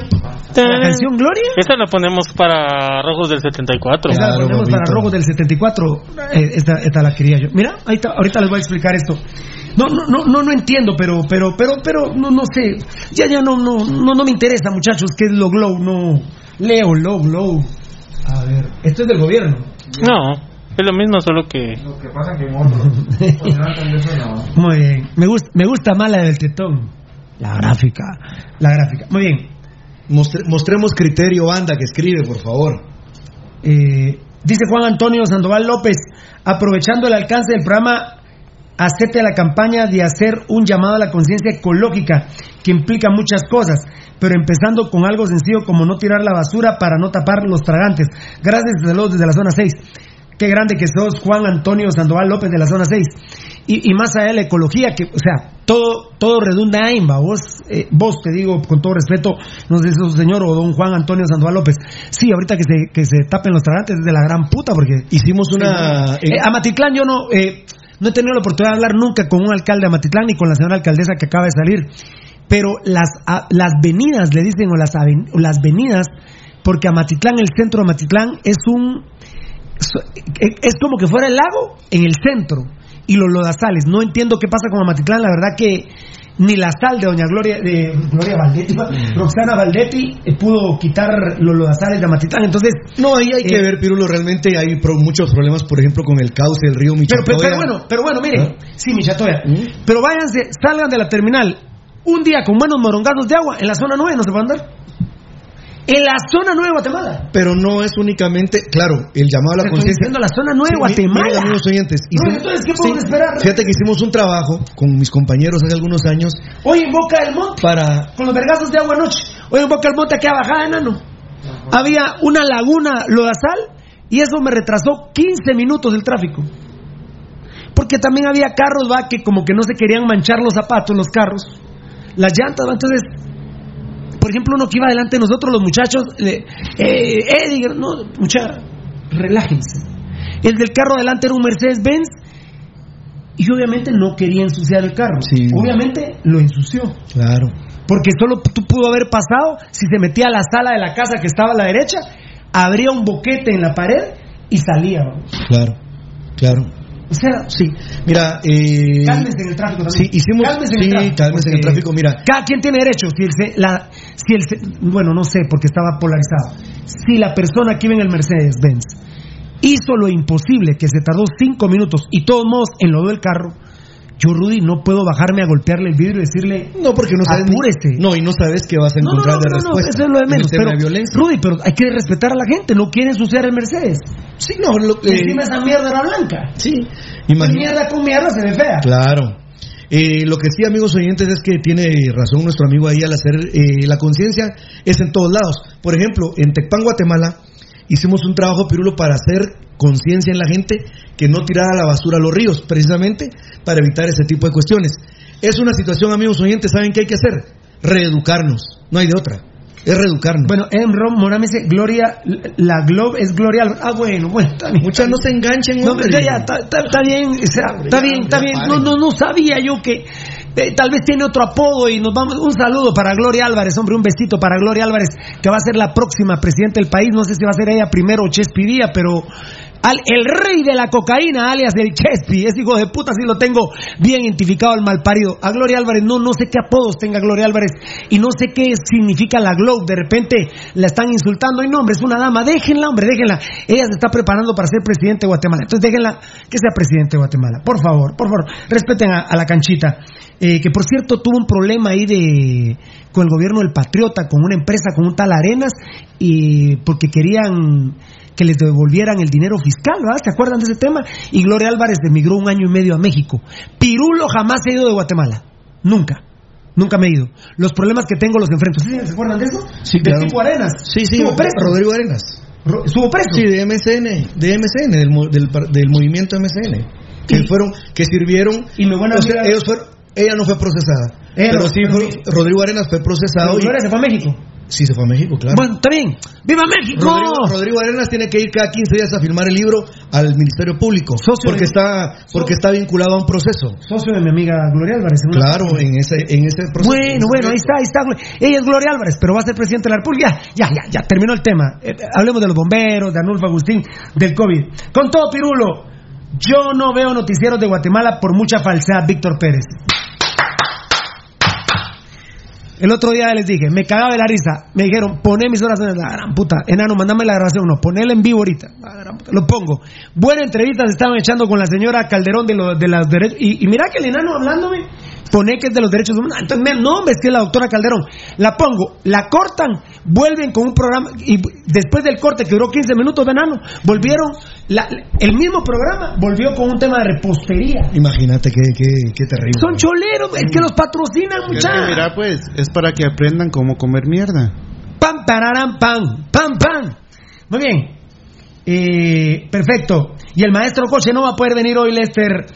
¿La canción Gloria? Esta la ponemos para Rojos del 74. Esa la ponemos para Rojos del 74. Eh, esta, esta la quería yo. Mira, ahí está, ahorita les voy a explicar esto. No, no, no, no, no entiendo, pero, pero, pero, pero, no, no sé. Ya, ya no, no, no, no me interesa, muchachos, qué es lo glow, no. Leo, lo, glow. A ver, esto es del gobierno. No, es lo mismo, solo que. Lo que pasa que. Pues. Muy bien. Me gusta, me gusta más la del tetón. La gráfica. La gráfica. Muy bien. Mostre- mostremos criterio, banda, que escribe, por favor. Eh, dice Juan Antonio Sandoval López, aprovechando el alcance del programa, acepte la campaña de hacer un llamado a la conciencia ecológica que implica muchas cosas, pero empezando con algo sencillo como no tirar la basura para no tapar los tragantes. Gracias, saludos desde la zona 6. Qué grande que sos, Juan Antonio Sandoval López de la zona 6. Y, y más allá de la ecología, que, o sea, todo, todo redunda en, vos, eh, vos te digo con todo respeto, no sé si señor o don Juan Antonio Sandoval López. Sí, ahorita que se, que se tapen los tragantes es de la gran puta, porque hicimos una. Eh, a Matitlán yo no, eh, no he tenido la oportunidad de hablar nunca con un alcalde de Matitlán ni con la señora alcaldesa que acaba de salir. Pero las, las venidas, le dicen, o las, aven- o las venidas, porque a Matitlán, el centro de Matitlán, es un. Es como que fuera el lago en el centro y los lodazales. No entiendo qué pasa con Amatitlán, la verdad que ni la sal de doña Gloria, de Gloria Valdetti, Roxana Valdetti, eh, pudo quitar los lodazales de Amatitlán. Entonces, No, ahí hay que Eh, ver, Pirulo, realmente hay pro- muchos problemas, por ejemplo, con el cauce del río pero, Michoacán. pero, pero bueno, pero bueno, miren, sí, Michatoya, ¿Mm? pero váyanse, salgan de la terminal un día con buenos morongazos de agua en la zona 9, no se puede andar. En la zona 9 de Guatemala. Pero no es únicamente, claro, el llamado a la conciencia. la zona 9 de Sí, Guatemala. miren, amigos oyentes. No, entonces, ¿qué podemos esperar? Fíjate que hicimos un trabajo con mis compañeros hace algunos años Hoy en Boca del Monte, para. con los vergazos de agua anoche. Hoy en Boca del Monte, aquí a bajada, enano. Había una laguna lodazal y eso me retrasó 15 minutos el tráfico. Porque también había carros, va, que como que no se querían manchar los zapatos, los carros. Las llantas, va, entonces. Por ejemplo, uno que iba delante de nosotros, los muchachos, eh, eh, Eddie, no, mucha, relájense. El del carro adelante era un Mercedes-Benz y obviamente no quería ensuciar el carro. Sí. Obviamente lo ensució. Claro. Porque solo tú pudo haber pasado si se metía a la sala de la casa que estaba a la derecha, abría un boquete en la pared y salía. Claro, claro. O sea, Sí, mira. Eh, cálmense en el tráfico también. Sí, hicimos. Cálmense en el sí, tráfico, en el tráfico. Mira, Cada quien tiene derecho. Si el, se- la, si el se- bueno, no sé, porque estaba polarizado. Si la persona que iba en el Mercedes-Benz hizo lo imposible, que se tardó cinco minutos y todos modos enlodó el carro, yo, Rudy, no puedo bajarme a golpearle el vidrio y decirle, no, porque no sabes. apúrese. no, y no sabes qué vas a No, no, encontrar no, de no, no, respuesta. eso es lo de menos. Pero, de violencia. Rudy, pero hay que respetar a la gente. No quieren ensuciar el Mercedes. Sí, no, lo, eh, encima esa mierda era blanca. sí. Imagina- mierda con mierda se ve fea. Claro. Eh, lo que sí, amigos oyentes, es que tiene razón nuestro amigo ahí al hacer eh, la conciencia es en todos lados. Por ejemplo, en Tecpan, Guatemala, hicimos un trabajo, Pirulo, para hacer conciencia en la gente que no tirara la basura a los ríos, precisamente para evitar ese tipo de cuestiones. Es una situación, amigos oyentes, ¿saben qué hay que hacer? Reeducarnos. No hay de otra. Es reeducarnos. Bueno, Enron Morán me dice, Gloria, la Globe es Gloria. Ah, bueno, bueno, está bien. Muchas no se enganchen, No, hombre. ya, ya, está, bien, está bien, está bien. No, no, no sabía yo que eh, tal vez tiene otro apodo y nos vamos. Un saludo para Gloria Álvarez, hombre, un besito para Gloria Álvarez, que va a ser la próxima presidenta del país. No sé si va a ser ella primero o Chespi Díaz, pero al, el rey de la cocaína, alias el Chespi, ese hijo de puta, sí lo tengo bien identificado al malparido. A Gloria Álvarez, no, no sé qué apodos tenga Gloria Álvarez y no sé qué significa la Globe. De repente la están insultando. Ay, no, hombre, es una dama. Déjenla, hombre, déjenla. Ella se está preparando para ser presidente de Guatemala. Entonces déjenla que sea presidente de Guatemala. Por favor, por favor, respeten a, a la canchita. Eh, que por cierto tuvo un problema ahí de con el gobierno del Patriota, con una empresa, con un tal Arenas, y porque querían que les devolvieran el dinero fiscal, ¿verdad? ¿Se acuerdan de ese tema? Y Gloria Álvarez emigró un año y medio a México. Pirulo jamás se ha ido de Guatemala. Nunca. Nunca me he ido. Los problemas que tengo los enfrento. ¿Sí ¿Se acuerdan de eso? Sí, de claro. tipo Arenas. Sí, sí, Estuvo preso. Rodrigo Arenas. Estuvo preso. Sí, de MCN, de MCN, del, del, del movimiento MCN, que Y- fueron, que sirvieron, Y mi buena o sea, amiga- ellos fueron, ella no fue procesada, Ella pero no, sí, pero fue-. Rodrigo Arenas fue procesado Pero y Gloria se fue a México. Sí se fue a México, claro. Bueno, está bien. ¡Viva México! Rodrigo, Rodrigo Arenas tiene que ir cada 15 días a firmar el libro al Ministerio Público, Socio porque de- está, porque está vinculado a un proceso. Socio de mi amiga Gloria Álvarez. en Claro, en ese, en ese proceso. Bueno, bueno, ahí está, ahí está. Ella es Gloria Álvarez, pero va a ser presidente de la República. Ya, ya, ya, ya, terminó el tema. Eh, eh, hablemos de los bomberos, de Arnulfo Agustín, del COVID. Con todo, Pirulo, yo no veo noticieros de Guatemala por mucha falsedad, Víctor Pérez. El otro día les dije, me cagaba de la risa. Me dijeron, poné mis oraciones. La gran puta. Enano, mandame la grabación. No, ponela en vivo ahorita. La gran puta. Lo pongo. Buena entrevista se estaban echando con la señora Calderón de, lo- de los derechos. Y, y mira que el enano hablándome, pone que es de los derechos humanos. Entonces, me- no, hombre, es que es la doctora Calderón. La pongo, la cortan, vuelven con un programa. Y después del corte, que duró 15 minutos de enano, volvieron. la- el mismo programa volvió con un tema de repostería. Imagínate qué, qué, qué terrible. Son choleros, es que los patrocinan, muchachos. mira, pues, es para que aprendan cómo comer mierda. Pam, pararam, pam, pam, pam. Muy bien. Eh, perfecto. Y el maestro coche no va a poder venir hoy, Lester.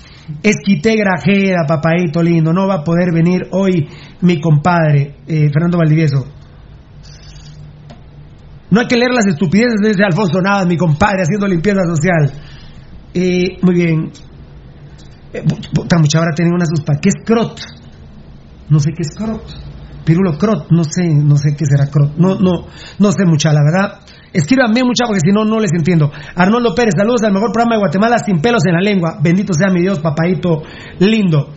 Esquité Grajeda, papadito lindo. No va a poder venir hoy mi compadre, eh, Fernando Valdivieso. No hay que leer las estupideces de ese Alfonso Navas, mi compadre, haciendo limpieza social. Eh, muy bien. Eh, mucha hora tienen una suspa. ¿Qué es crot? No sé qué es crot. Pirulo crot, no sé, no sé qué será crot. No, no, no sé mucha, la verdad. Escríbanme mucha porque si no, no les entiendo. Arnoldo Pérez, saludos al mejor programa de Guatemala sin pelos en la lengua. Bendito sea mi Dios, papadito lindo.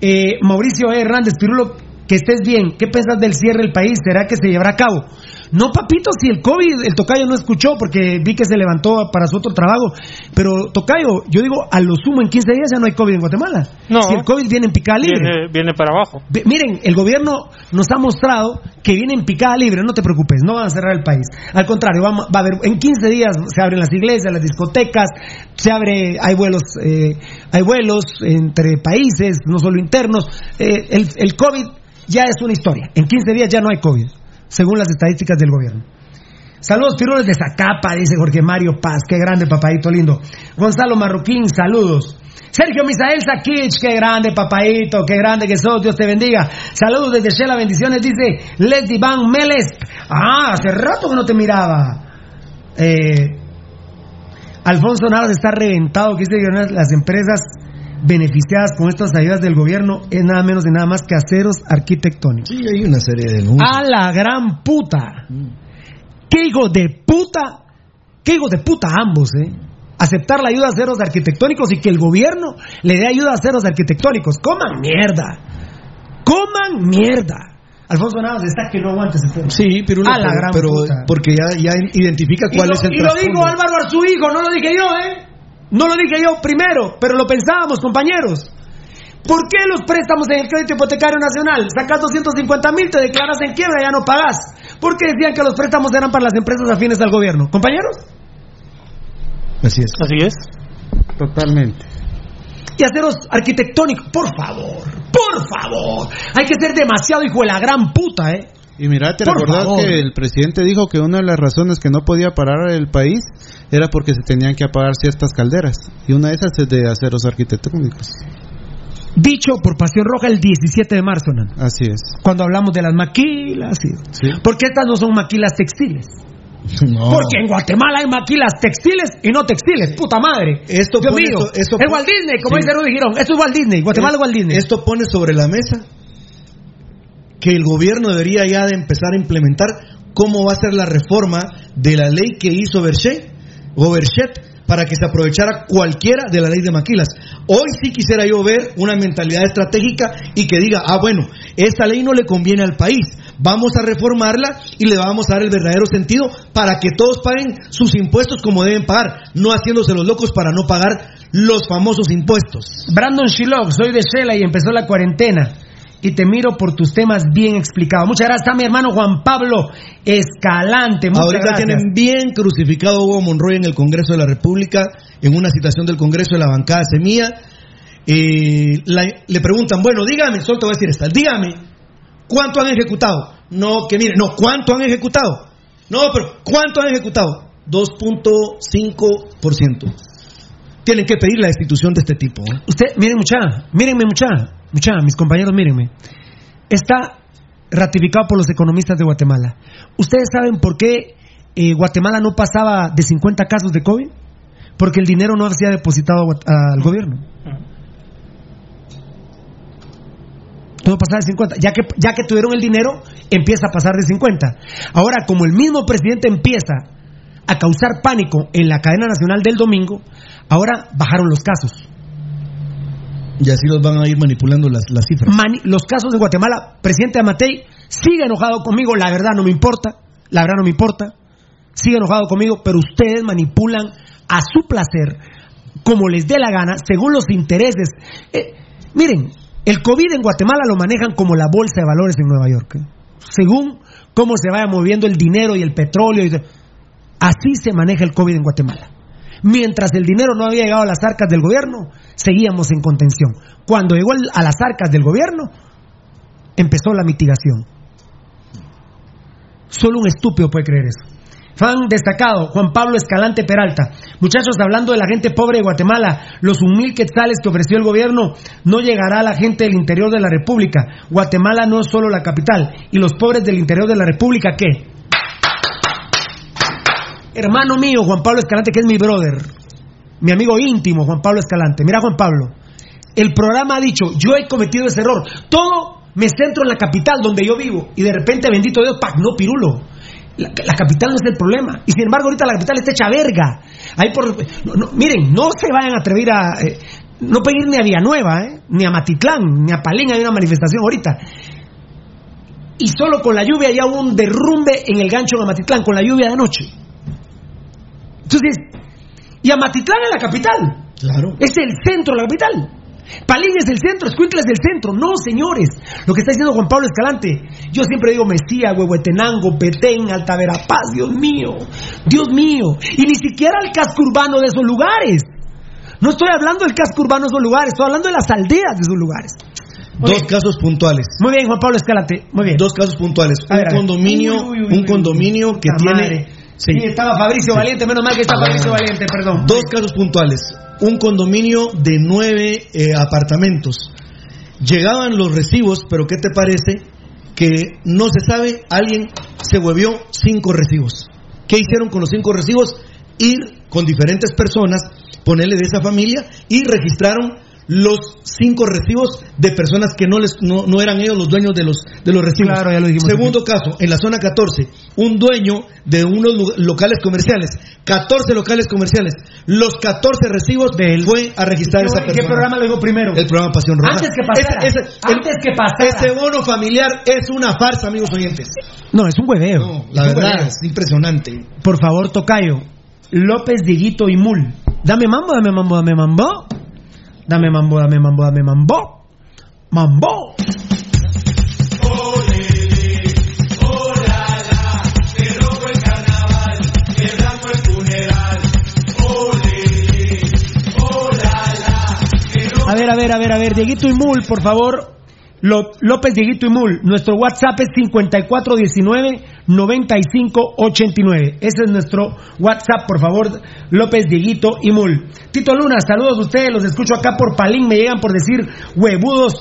Eh, Mauricio. Hernández, Pirulo, que estés bien. ¿Qué piensas del cierre del país? ¿Será que se llevará a cabo? No, papito, si el COVID, el tocayo no escuchó porque vi que se levantó para su otro trabajo. Pero, tocayo, yo digo, a lo sumo en 15 días ya no hay COVID en Guatemala. No. Si el COVID viene en picada libre. Viene, viene para abajo. Miren, el gobierno nos ha mostrado que viene en picada libre, no te preocupes, no van a cerrar el país. Al contrario, va, va a haber, en 15 días se abren las iglesias, las discotecas, se abre, hay vuelos, eh, hay vuelos entre países, no solo internos. Eh, el, el COVID ya es una historia. En 15 días ya no hay COVID, según las estadísticas del gobierno. Saludos, pirulos de Zacapa, dice Jorge Mario Paz. Qué grande, papadito lindo. Gonzalo Marroquín, saludos. Sergio Misael Sakich, qué grande, papadito, qué grande que sos, Dios te bendiga. Saludos desde Shela, bendiciones, dice Leslie Van Meles. Ah, hace rato que no te miraba. Eh, Alfonso Navas está reventado, que dice las empresas beneficiadas con estas ayudas del gobierno es nada menos y nada más que aceros arquitectónicos. Sí, hay una serie de. A la gran puta. ¿Qué hijo de puta? ¿Qué hijo de puta ambos, eh? Aceptar la ayuda a aceros arquitectónicos y que el gobierno le dé ayuda a aceros arquitectónicos. Coman mierda. Coman mierda. Alfonso Navas está que no aguanta ese tema. Sí, Pirulo, A la pero, gran pero puta. porque ya, ya identifica cuál lo, es el y lo dijo. Álvaro Arzuhigo, no lo dije yo, ¿eh? No lo dije yo primero, pero lo pensábamos, compañeros. ¿Por qué los préstamos en el crédito hipotecario nacional? Sacas 250 mil, te declaras en quiebra, ya no pagas. ¿Por qué decían que los préstamos eran para las empresas afines al gobierno? ¿Compañeros? Así es. Así es. Totalmente. Y aceros arquitectónicos, por favor, por favor. Hay que ser demasiado hijo de la gran puta, ¿eh? Y mira, te recordás que el presidente dijo que una de las razones que no podía parar el país era porque se tenían que apagar ciertas calderas. Y una de esas es de aceros arquitectónicos. Dicho por Pasión Roja el 17 de marzo, Nan. Así es. Cuando hablamos de las maquilas. y- Sí. Porque estas no son maquilas textiles. No. Porque en Guatemala hay maquilas textiles y no textiles, puta madre. Esto Dios pone mío, esto es Walt Disney, como Sí. dice Rudy Girón. Esto es Walt Disney, Guatemala es Walt Disney. Esto pone sobre la mesa que el gobierno debería ya de empezar a implementar cómo va a ser la reforma de la ley que hizo Berchet, para que se aprovechara cualquiera de la ley de maquilas. Hoy sí quisiera yo ver una mentalidad estratégica y que diga, ah, bueno, esta ley no le conviene al país, vamos a reformarla y le vamos a dar el verdadero sentido para que todos paguen sus impuestos como deben pagar, no haciéndose los locos para no pagar los famosos impuestos. Brandon Shilog, soy de Shela y empezó la cuarentena. Y te miro por tus temas bien explicados. Muchas gracias a mi hermano Juan Pablo Escalante. Muchas Ahorita gracias. tienen bien crucificado a Hugo Monroy en el Congreso de la República, en una citación del Congreso de la bancada Semilla. Eh, la- le preguntan, bueno, dígame, solo te voy a decir esta, dígame, ¿cuánto han ejecutado? No, que mire, no, ¿cuánto han ejecutado? No, pero ¿cuánto han ejecutado? 2.5%. Tienen que pedir la destitución de este tipo. ¿eh? Usted, miren mucha, mírenme mucha, mucha, mis compañeros, mírenme. Está ratificado por los economistas de Guatemala. ¿Ustedes saben por qué eh, Guatemala no pasaba de 50 casos de COVID? Porque el dinero no había depositado al gobierno. No pasaba de 50. Ya que, ya que tuvieron el dinero, empieza a pasar de 50. Ahora, como el mismo presidente empieza a causar pánico en la cadena nacional del domingo, ahora bajaron los casos. Y así los van a ir manipulando las, las cifras. Los casos de Guatemala, presidente Amatei sigue enojado conmigo, la verdad no me importa, la verdad no me importa, sigue enojado conmigo, pero ustedes manipulan a su placer, como les dé la gana, según los intereses. Eh, miren, el COVID en Guatemala lo manejan como la bolsa de valores en Nueva York, ¿eh? según cómo se vaya moviendo el dinero y el petróleo, y así se maneja el COVID en Guatemala. Mientras el dinero no había llegado a las arcas del gobierno, seguíamos en contención. Cuando llegó a las arcas del gobierno, empezó la mitigación. Solo un estúpido puede creer eso. Fan destacado, Juan Pablo Escalante Peralta. Muchachos, hablando de la gente pobre de Guatemala, los un mil quetzales que ofreció el gobierno no llegará a la gente del interior de la República. Guatemala no es solo la capital. ¿Y los pobres del interior de la República qué? Hermano mío, Juan Pablo Escalante, que es mi brother, mi amigo íntimo, Juan Pablo Escalante. Mira, Juan Pablo, el programa ha dicho, yo he cometido ese error. Todo me centro en la capital donde yo vivo y de repente, bendito Dios, ¡pac! no, pirulo. La, capital no es el problema. Y sin embargo, ahorita la capital está hecha verga. Ahí por, no, miren, no se vayan a atrever a... eh, no pueden ir ni a Villanueva, ¿eh? ni a Matitlán, ni a Palín, hay una manifestación ahorita. Y solo con la lluvia ya hubo un derrumbe en el gancho de Matitlán, con la lluvia de anoche. Entonces, y Amatitlán es la capital. Claro. Es el centro de la capital. Palín es el centro, Escuintla es el centro. No, señores. Lo que está diciendo Juan Pablo Escalante. Yo siempre digo Mesía, Huehuetenango, Petén, Altaverapaz. Dios mío. Dios mío. Y ni siquiera el casco urbano de esos lugares. No estoy hablando del casco urbano de esos lugares. Estoy hablando de las aldeas de esos lugares. Dos casos puntuales. Muy bien, Juan Pablo Escalante. Muy bien. Dos casos puntuales. Ver, un condominio, Uy, uy, uy, un condominio que tiene. Sí, estaba Fabricio Sí. Valiente. Menos mal que está Ah. Fabricio Valiente, perdón. Dos casos puntuales. Un condominio de nueve eh, apartamentos. Llegaban los recibos, pero ¿qué te parece? Que no se sabe, alguien se huevió cinco recibos. ¿Qué hicieron con los cinco recibos? Ir con diferentes personas, ponerle de esa familia y registraron los cinco recibos de personas que no les no, no eran ellos los dueños de los de los recibos. Claro, ya lo dijimos Segundo caso, en la zona 14, un dueño de unos locales comerciales, 14 locales comerciales, los 14 recibos fue a registrar ¿Qué- esa qué persona. programa lo dijo primero? El programa Pasión Roja. Antes que pasara. Ese- ese- Antes que pasara. Ese bono familiar es una farsa, amigos oyentes. No, es un hueveo. La Es verdad, hueveo. es impresionante. Por favor, Tocayo. López Diguito y Mul. Dame mambo, dame mambo, dame mambo. Dame mambo, dame mambo, dame mambo. Mambo. A ver, a ver, a ver, a ver, Dieguito y Mul, por favor. López Dieguito y Mul, nuestro WhatsApp es 5419-9589. Ese es nuestro WhatsApp, por favor, López Dieguito y Mul. Tito Luna, saludos a ustedes, los escucho acá por Palín, me llegan por decir huevudos.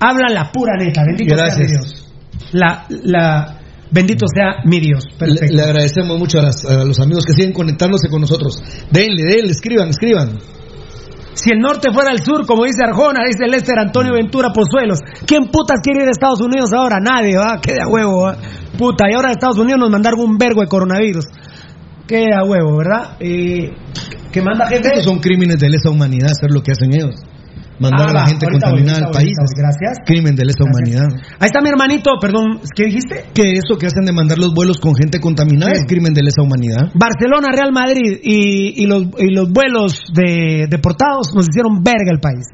Hablan la pura neta, bendito sea mi Dios. La, la, bendito sea mi Dios. Le, le agradecemos mucho a, las- a los amigos que siguen conectándose con nosotros. Denle, denle, escriban, escriban. Si el norte fuera el sur, como dice Arjona, dice Lester Antonio Ventura Pozuelos. ¿Quién putas quiere ir a Estados Unidos ahora? Nadie, va, qué de a huevo, va. Puta, y ahora Estados Unidos nos mandaron un vergo de coronavirus. Qué de a huevo, ¿verdad? Eh, ¿Qué manda gente? Estos son crímenes de lesa humanidad, hacer lo que hacen ellos. Mandar Ah, a la va, gente voy, al país. gracias. Crimen de lesa humanidad. Ahí está mi hermanito, perdón, ¿qué dijiste? Que eso que hacen de mandar los vuelos con gente contaminada es crimen de lesa humanidad. Barcelona, Real Madrid y, y los, y los vuelos de deportados nos hicieron verga el país.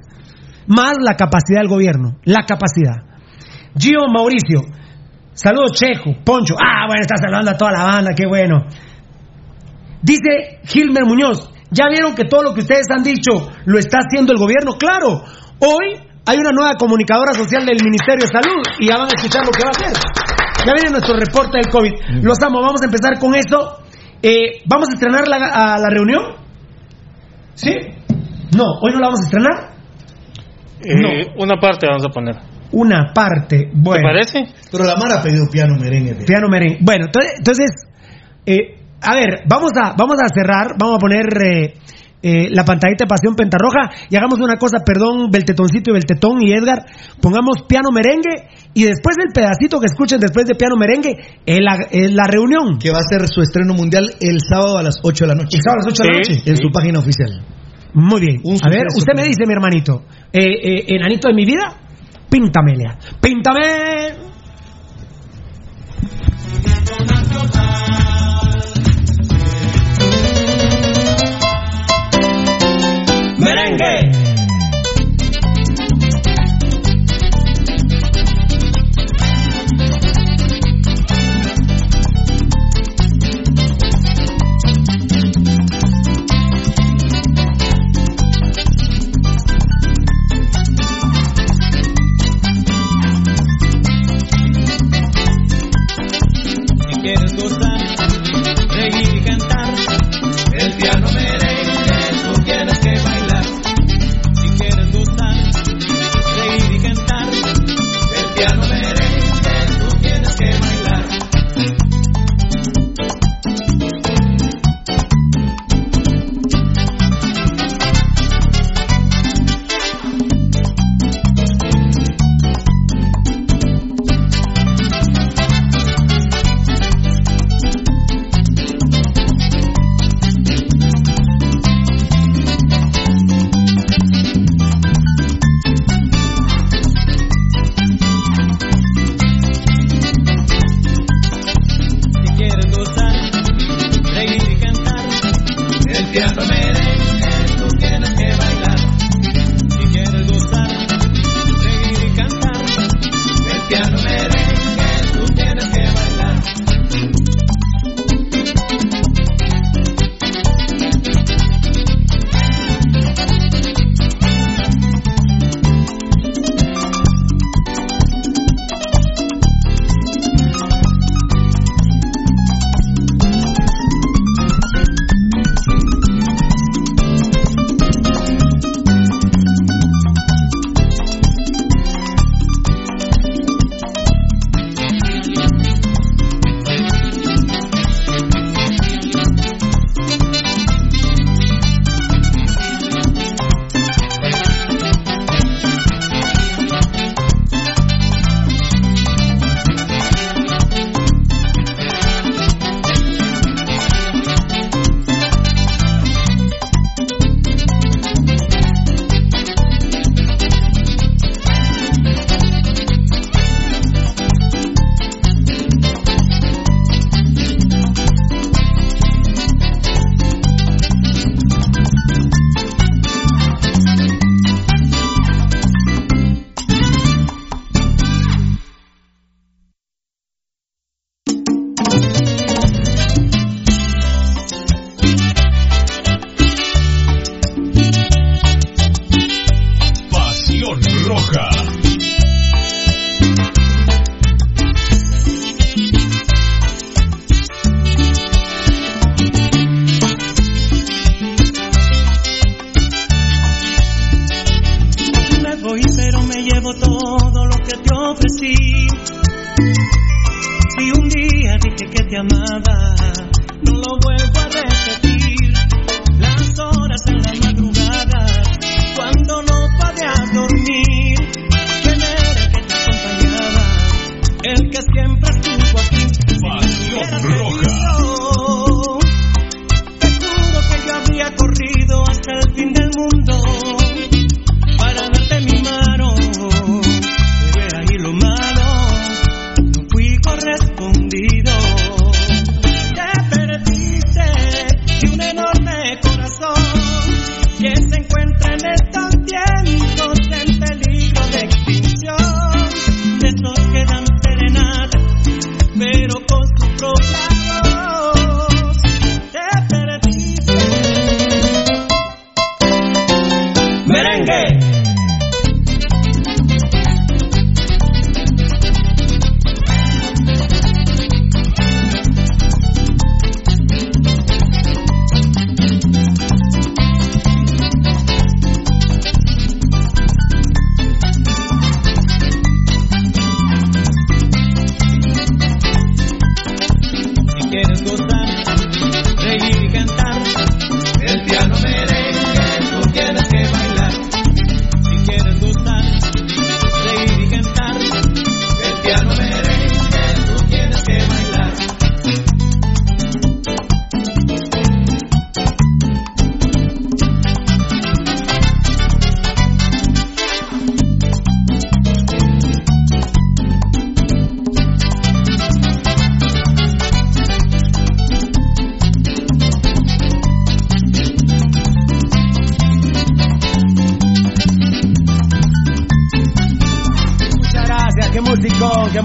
Más la capacidad del gobierno, la capacidad. Gio Mauricio, saludos Checo, Poncho. Ah, bueno, está saludando a toda la banda, qué bueno. Dice Gilmer Muñoz, ¿ya vieron que todo lo que ustedes han dicho lo está haciendo el gobierno? Claro, hoy hay una nueva comunicadora social del Ministerio de Salud y ya van a escuchar lo que va a hacer. Ya viene nuestro reporte del COVID. Los amo, vamos a empezar con eso. Eh, ¿Vamos a estrenar la, a la reunión? ¿Sí? No, hoy no la vamos a estrenar. Eh, Una parte vamos a poner. Una parte. Bueno. ¿Te parece? Pero la Mara ha pedido piano merengue. Piano merengue. Bueno, entonces, entonces, eh, a ver, vamos a, vamos a cerrar, vamos a poner eh, eh, la pantallita de Pasión Pentarroja y hagamos una cosa, perdón, Beltetoncito y Beltetón y Edgar, pongamos piano merengue y después del pedacito que escuchen después de piano merengue, es la, es la reunión. Que va a ser su estreno mundial el sábado a las 8 de la noche. El sábado a las 8 de la Sí, noche. En su página oficial. Muy bien. Un A ver, usted me dice, mi hermanito, eh, eh, enanito de mi vida, píntamela. Píntame.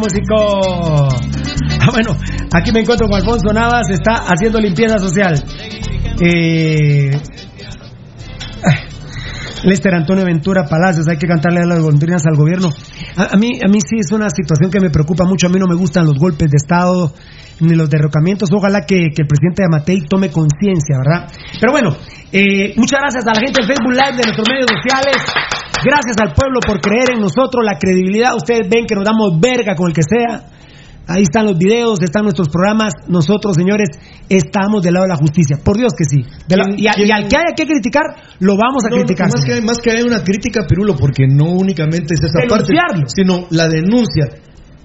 Músico. Ah, bueno, aquí me encuentro con Alfonso Navas, está haciendo limpieza social. Eh, Lester Antonio Ventura Palacios, hay que cantarle a las golondrinas al gobierno. A, mí, a mí sí es una situación que me preocupa mucho. A mí no me gustan los golpes de Estado ni los derrocamientos. Ojalá que, que el presidente Amatei tome conciencia, ¿verdad? Pero bueno, eh, muchas gracias a la gente del Facebook Live de nuestros medios sociales. Gracias al pueblo por creer en nosotros, la credibilidad. Ustedes ven que nos damos verga con el que sea. Ahí están los videos, están nuestros programas. Nosotros, señores, estamos del lado de la justicia. Por Dios que sí. De la- y, a- y al que haya que criticar, lo vamos a No, criticar. Más que, más que hay una crítica, Pirulo, porque no únicamente es esa Denunciarlo. parte, sino la denuncia.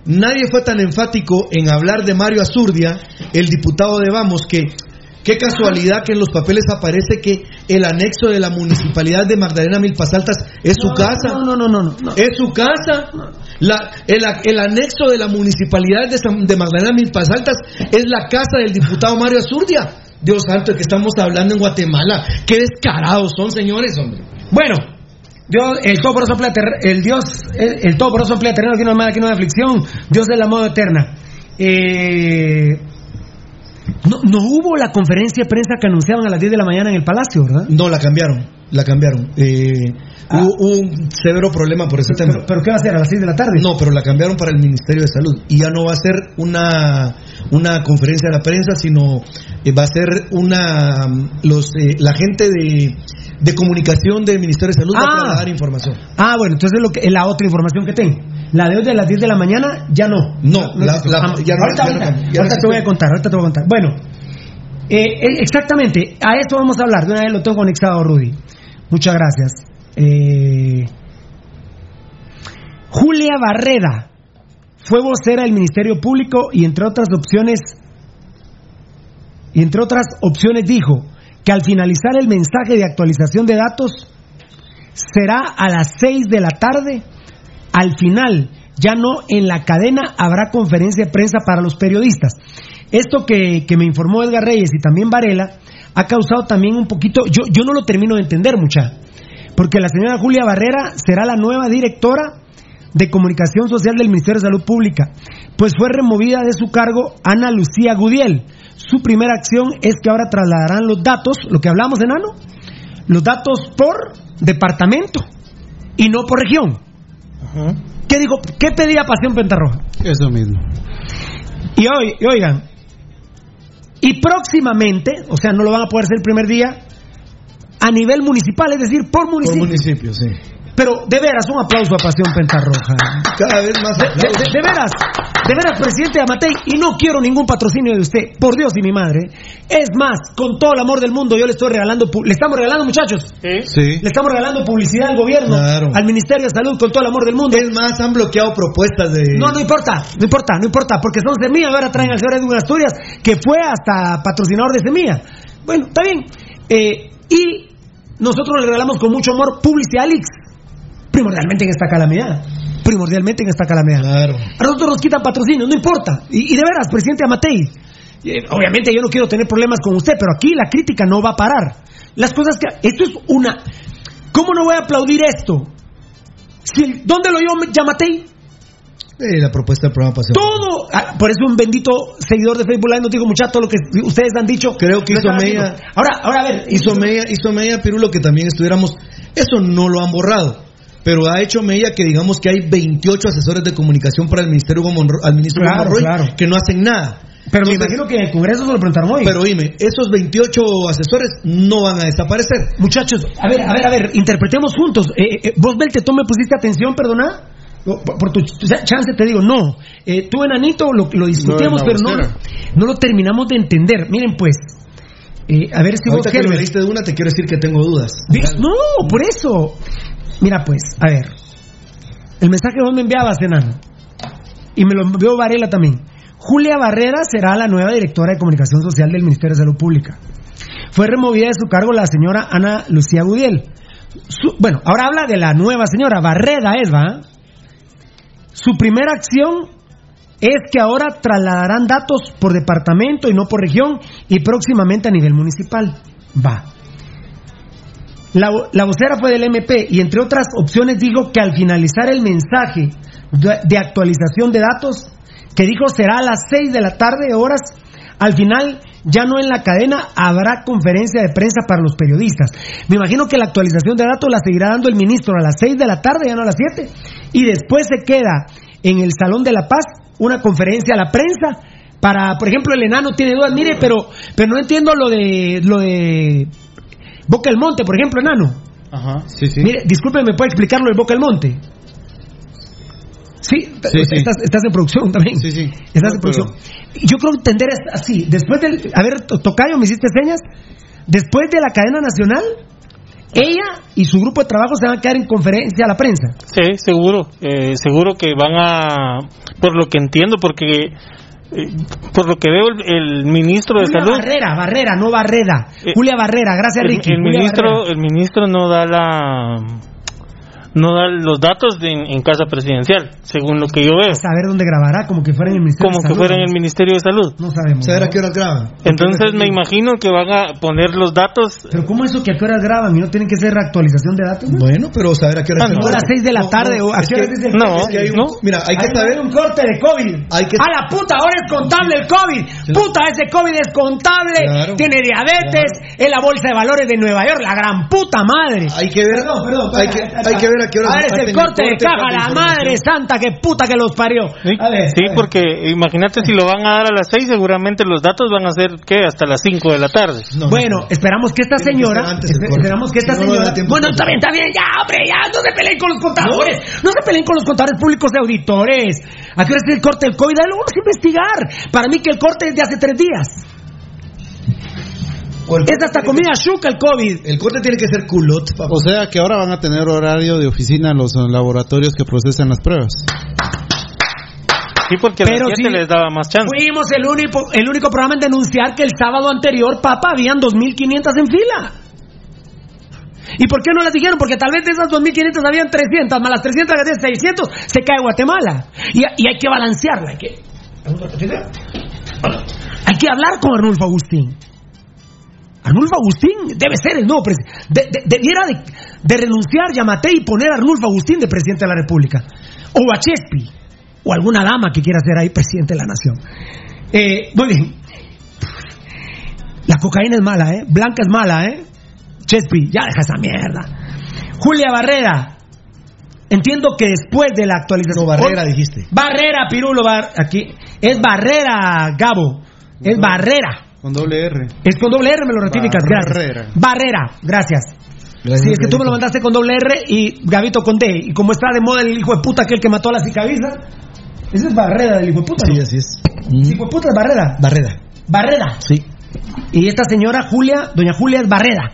Nadie fue tan enfático en hablar de Mario Azurdia, el diputado de Vamos, que qué casualidad que en los papeles aparece que el anexo de la municipalidad de Magdalena Milpas Altas es su casa. No, no, no, no, no. Es su casa. La- el, el anexo de la municipalidad de, San- de Magdalena Milpas Altas es la casa del diputado Mario Azurdia. Dios santo, que estamos hablando en Guatemala. Qué descarados son, señores, hombre. Bueno, Dios, el emplea ter- el Dios, el, el emplea terreno, aquí no hay mal, aquí no hay aflicción. Dios es la moda eterna. Eh, no, no hubo la conferencia de prensa que anunciaban a las 10 de la mañana en el Palacio, ¿verdad? No, la cambiaron, la cambiaron. Eh, hubo, hubo un severo problema por ese tema. Ah. Pero, ¿qué va a ser? ¿A las 6 de la tarde? No, pero la cambiaron para el Ministerio de Salud. Y ya no va a ser una, una conferencia de la prensa, sino eh, va a ser una. los eh, La gente de, de comunicación del Ministerio de Salud va Ah. a dar información. Ah, bueno, entonces es lo que, la otra información que tengo. La de hoy de las 10 de la mañana, ya no. No, la- la- Ah, ya no- ahorita, ya no ahorita, cambió, ya ahorita no te voy a contar, ahorita te voy a contar. Bueno, eh, eh, exactamente, a esto vamos a hablar. De una vez lo tengo conectado, Rudy. Muchas gracias. Eh, Julia Barreda fue vocera del Ministerio Público y entre otras opciones y entre otras opciones dijo que al finalizar el mensaje de actualización de datos será a las 6 de la tarde. Al final, ya no en la cadena, habrá conferencia de prensa para los periodistas. Esto que, que me informó Edgar Reyes y también Varela ha causado también un poquito, yo, yo no lo termino de entender mucha, porque la señora Julia Barrera será la nueva directora de Comunicación Social del Ministerio de Salud Pública, pues fue removida de su cargo Ana Lucía Gudiel. Su primera acción es que ahora trasladarán los datos, lo que hablamos, enano, los datos por departamento y no por región. ¿Qué dijo? ¿Qué pedía Pasión Pentarroja? Eso mismo. Y, hoy, y oigan, y próximamente, o sea, no lo van a poder hacer el primer día, a nivel municipal, es decir, por Por municipio. municipio, sí. Pero de veras, un aplauso a Pasión Pentarroja. Cada vez más De, de- veras, de veras, presidente Amatei, y no quiero ningún patrocinio de usted, por Dios y mi madre. Es más, con todo el amor del mundo, yo le estoy regalando, le estamos regalando, muchachos, Sí. le estamos regalando publicidad al gobierno, Claro. al Ministerio de Salud, con todo el amor del mundo. Es más, han bloqueado propuestas de. No, no importa, no importa, no importa, porque son semillas. Ahora traen al señor Edwin Asturias, que fue hasta patrocinador de semilla. Bueno, está bien. Eh, y nosotros le regalamos con mucho amor publicidad a Alix, primordialmente en esta calamidad. Primordialmente en esta calamidad. Claro. A nosotros nos quitan patrocinio, no importa. Y, y de veras, presidente Amatei, eh, obviamente yo no quiero tener problemas con usted, pero aquí la crítica no va a parar. Las cosas que. Esto es una. ¿Cómo no voy a aplaudir esto? Si ¿Dónde lo dio Yamatei? Eh, la propuesta del programa pasado. Todo, ah, por eso un bendito seguidor de Facebook Live nos dijo, muchachos, todo lo que ustedes han dicho. Creo que hizo media. Ahora, ahora a ver. Hizo media, hizo media Pirulo que también estuviéramos. Eso no lo han borrado. Pero ha hecho media que digamos que hay 28 asesores de comunicación para el Ministerio Hugo Monro- al ministro Hugo Claro, Monroy claro. que no hacen nada. Pero me imagino que en el Congreso se lo preguntaron hoy. Pero dime, esos 28 asesores no van a desaparecer. Muchachos, a ver, a ver, a ver, interpretemos juntos. Eh, eh, vos, Belte, tú me pusiste atención, perdona. Por, por tu ch- chance te digo, no. Eh, tú, Enanito, lo, lo discutíamos, No, pero no, no lo terminamos de entender. Miren, pues. eh, a ver si vos, Ahorita que lo leíste de una, te quiero decir que tengo dudas. No, por eso. Mira, pues, a ver. El mensaje que vos me enviabas, enano. Y me lo envió Varela también. Julia Barrera será la nueva directora de comunicación social del Ministerio de Salud Pública. Fue removida de su cargo la señora Ana Lucía Gudiel. Bueno, ahora habla de la nueva señora. Barrera es, ¿va? Su primera acción es que ahora trasladarán datos por departamento y no por región y próximamente a nivel municipal. Va. La, la vocera fue del MP y entre otras opciones dijo que al finalizar el mensaje de, actualización de datos, que dijo será a las 6 de la tarde horas, al final ya no en la cadena habrá conferencia de prensa para los periodistas. Me imagino que la actualización de datos la seguirá dando el ministro a las 6 de la tarde, ya no a las 7, y después se queda en el Salón de la Paz una conferencia a la prensa para, por ejemplo, el enano tiene dudas, mire, pero, pero no entiendo lo de, lo de Boca del Monte, por ejemplo, enano. Ajá, sí, sí. Mire, disculpe, ¿me puede explicar lo del Boca del Monte? Sí, Sí, sí. Estás, estás en producción también. Sí, sí. Estás No, en producción. Yo creo entender es así. Después del. A ver, To- Tocayo, me hiciste señas. Después de la cadena nacional, ella y su grupo de trabajo se van a quedar en conferencia a la prensa. Sí, seguro. Eh, seguro que van a. Por lo que entiendo, porque. Eh, por lo que veo, el, el ministro de Julia Salud. Barrera, Barrera, no Barrera. Eh, Julia Barrera, gracias Ricky. el ministro Barrera. el ministro no da la no da los datos de- en, en casa presidencial según lo que yo veo Saber dónde grabará, como que fuera en el Ministerio como de que Salud. fuera en el Ministerio de Salud No sabemos. ¿Saber ¿no? a qué horas graban? entonces me imagino que van a poner los datos Pero ¿cómo eso que a qué horas graban y no tienen que ser actualización de datos? no? Bueno, pero saber a qué horas Ah, no, a las 6 de la tarde no, o a qué que- horas es no, que hay un- no. Mira, hay que saber. un corte de COVID. Hay que- A la puta, ahora es contable el COVID. Puta, ese COVID es contable. Claro. Tiene diabetes. Es la bolsa de valores de Nueva York. La gran puta madre. Hay que ver, Perdón, perdón. hay que, hay que ver a qué horas A ver, es el corte de caja. La madre santa, que puta que los parió. sí, A ver, sí, a ver. porque imagínate si lo van a dar a las 6 seguramente los datos van a ser que hasta las 5 de la tarde No, no, Bueno, no. esperamos que esta que señora, corte. esperamos que esta Si no, no señora, bueno, está bien, está bien, ya, hombre, ya, no se peleen con los contadores, no, se peleen con los contadores públicos de auditores. ¿A qué hora es el corte del COVID? Ahí lo vamos a investigar. Para mí que el corte es de hace tres días. Es hasta comida chuca el COVID. el corte tiene que ser culot, papá. O sea que ahora van a tener horario de oficina los laboratorios que procesan las pruebas. sí porque a Pero las 7 sí. les daba más chance Fuimos el único, el único programa en denunciar que el sábado anterior, papá, habían 2.500 en fila. ¿Y por qué no las dijeron? Porque tal vez de esas 2.500 habían 300, más las 300 que tienen 600, se cae Guatemala. Y, y hay que balancearla. Hay que, hay que hablar con Arnulfo Agustín. Arnulfo Agustín debe ser el nuevo presidente. De, de- debiera de, de renunciar Yamate y poner a Arnulfo Agustín de presidente de la República. O a Chespi. O alguna dama que quiera ser ahí presidente de la nación. Eh, muy bien. La cocaína es mala, ¿eh? Blanca es mala, ¿eh? Chespi, ya deja esa mierda. Julia Barrera. Entiendo que después de la actualización. No, Barrera dijiste. Barrera, Pirulo, Bar- aquí. Es Barrera, Gabo. Es Barrera. Con doble R. Es con doble R, me lo ratificas, Barrera. gracias. Barrera, gracias. Gracias, sí, es que tú me lo mandaste con doble R y Gabito con D. Y como está de moda el hijo de puta aquel que mató a la cicaviza, ese es Barreda del hijo de puta. Sí, ¿no? así es. Sí, hijo de puta es Barreda. Barreda. Barreda. Sí. Y esta señora Julia, doña Julia es Barrera.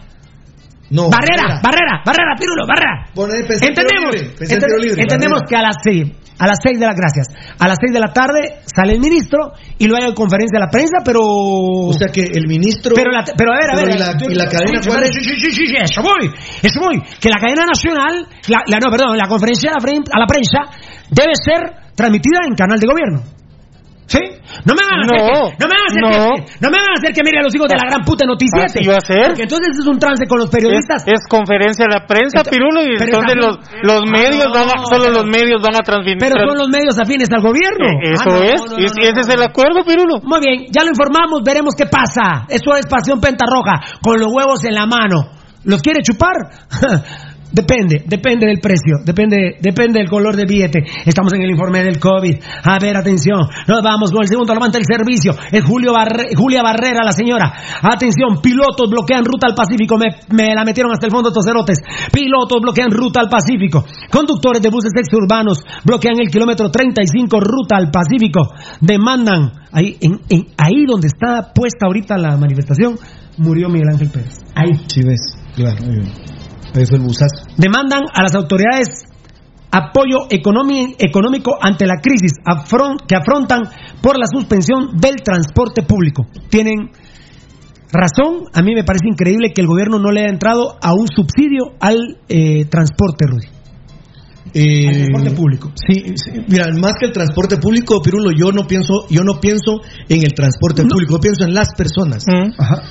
No. Barrera, Barrera, Barrera, Pirulo, Barrera. pensé en tiro Entendemos, libre, pensé ente- entendemos Barrera. que a las seis, a las seis de la gracias, a las seis de la tarde sale el ministro y luego hay conferencia de la prensa, pero O sea que el ministro. pero, la- pero a ver, a ver. ¿y la- y la cadena sí, cuál sí, es? Sí, sí, sí, sí, eso voy, eso voy. Que la cadena nacional, la, la- no, perdón, la conferencia a la, fren- a la prensa debe ser transmitida en canal de gobierno. ¿Sí? No me van a hacer No, que, no me van a hacer no. que, no me van a hacer que mire a los hijos de la gran puta noticiete. Así va a ser. Porque entonces es un trance con los periodistas. Es, es conferencia a la prensa, Ent- Pirulo, y entonces los, los Ah, medios van a, solo los medios van a transmitir. Pero son los medios afines al gobierno. Eh, Ah, Eso no, es, y ese es el acuerdo, Pirulo. Muy bien, ya lo informamos, veremos qué pasa. Eso es pasión pentarroja, con los huevos en la mano. ¿Los quiere chupar? Depende, depende del precio, depende, depende del color del billete. Estamos en el informe del COVID. A ver, atención, nos vamos con el segundo levanta el servicio. Es Julio Julia Barrera, la señora. Atención, pilotos bloquean ruta al Pacífico. Me, me la metieron hasta el fondo estos cerotes. Pilotos bloquean ruta al Pacífico. Conductores de buses exurbanos bloquean el kilómetro 35 ruta al Pacífico. Demandan, ahí, en, en- ahí donde está puesta ahorita la manifestación, murió Miguel Ángel Pérez. Ahí. Sí, ves. Claro. muy bien. Demandan a las autoridades apoyo económico ante la crisis que afrontan por la suspensión del transporte público. Tienen razón, a mí me parece increíble que el gobierno no le haya entrado a un subsidio al eh, transporte, Rudy. Eh, transporte público. Sí, sí, mira, más que el transporte público, Pirulo, yo no pienso, yo no pienso en el transporte público, yo pienso en las personas.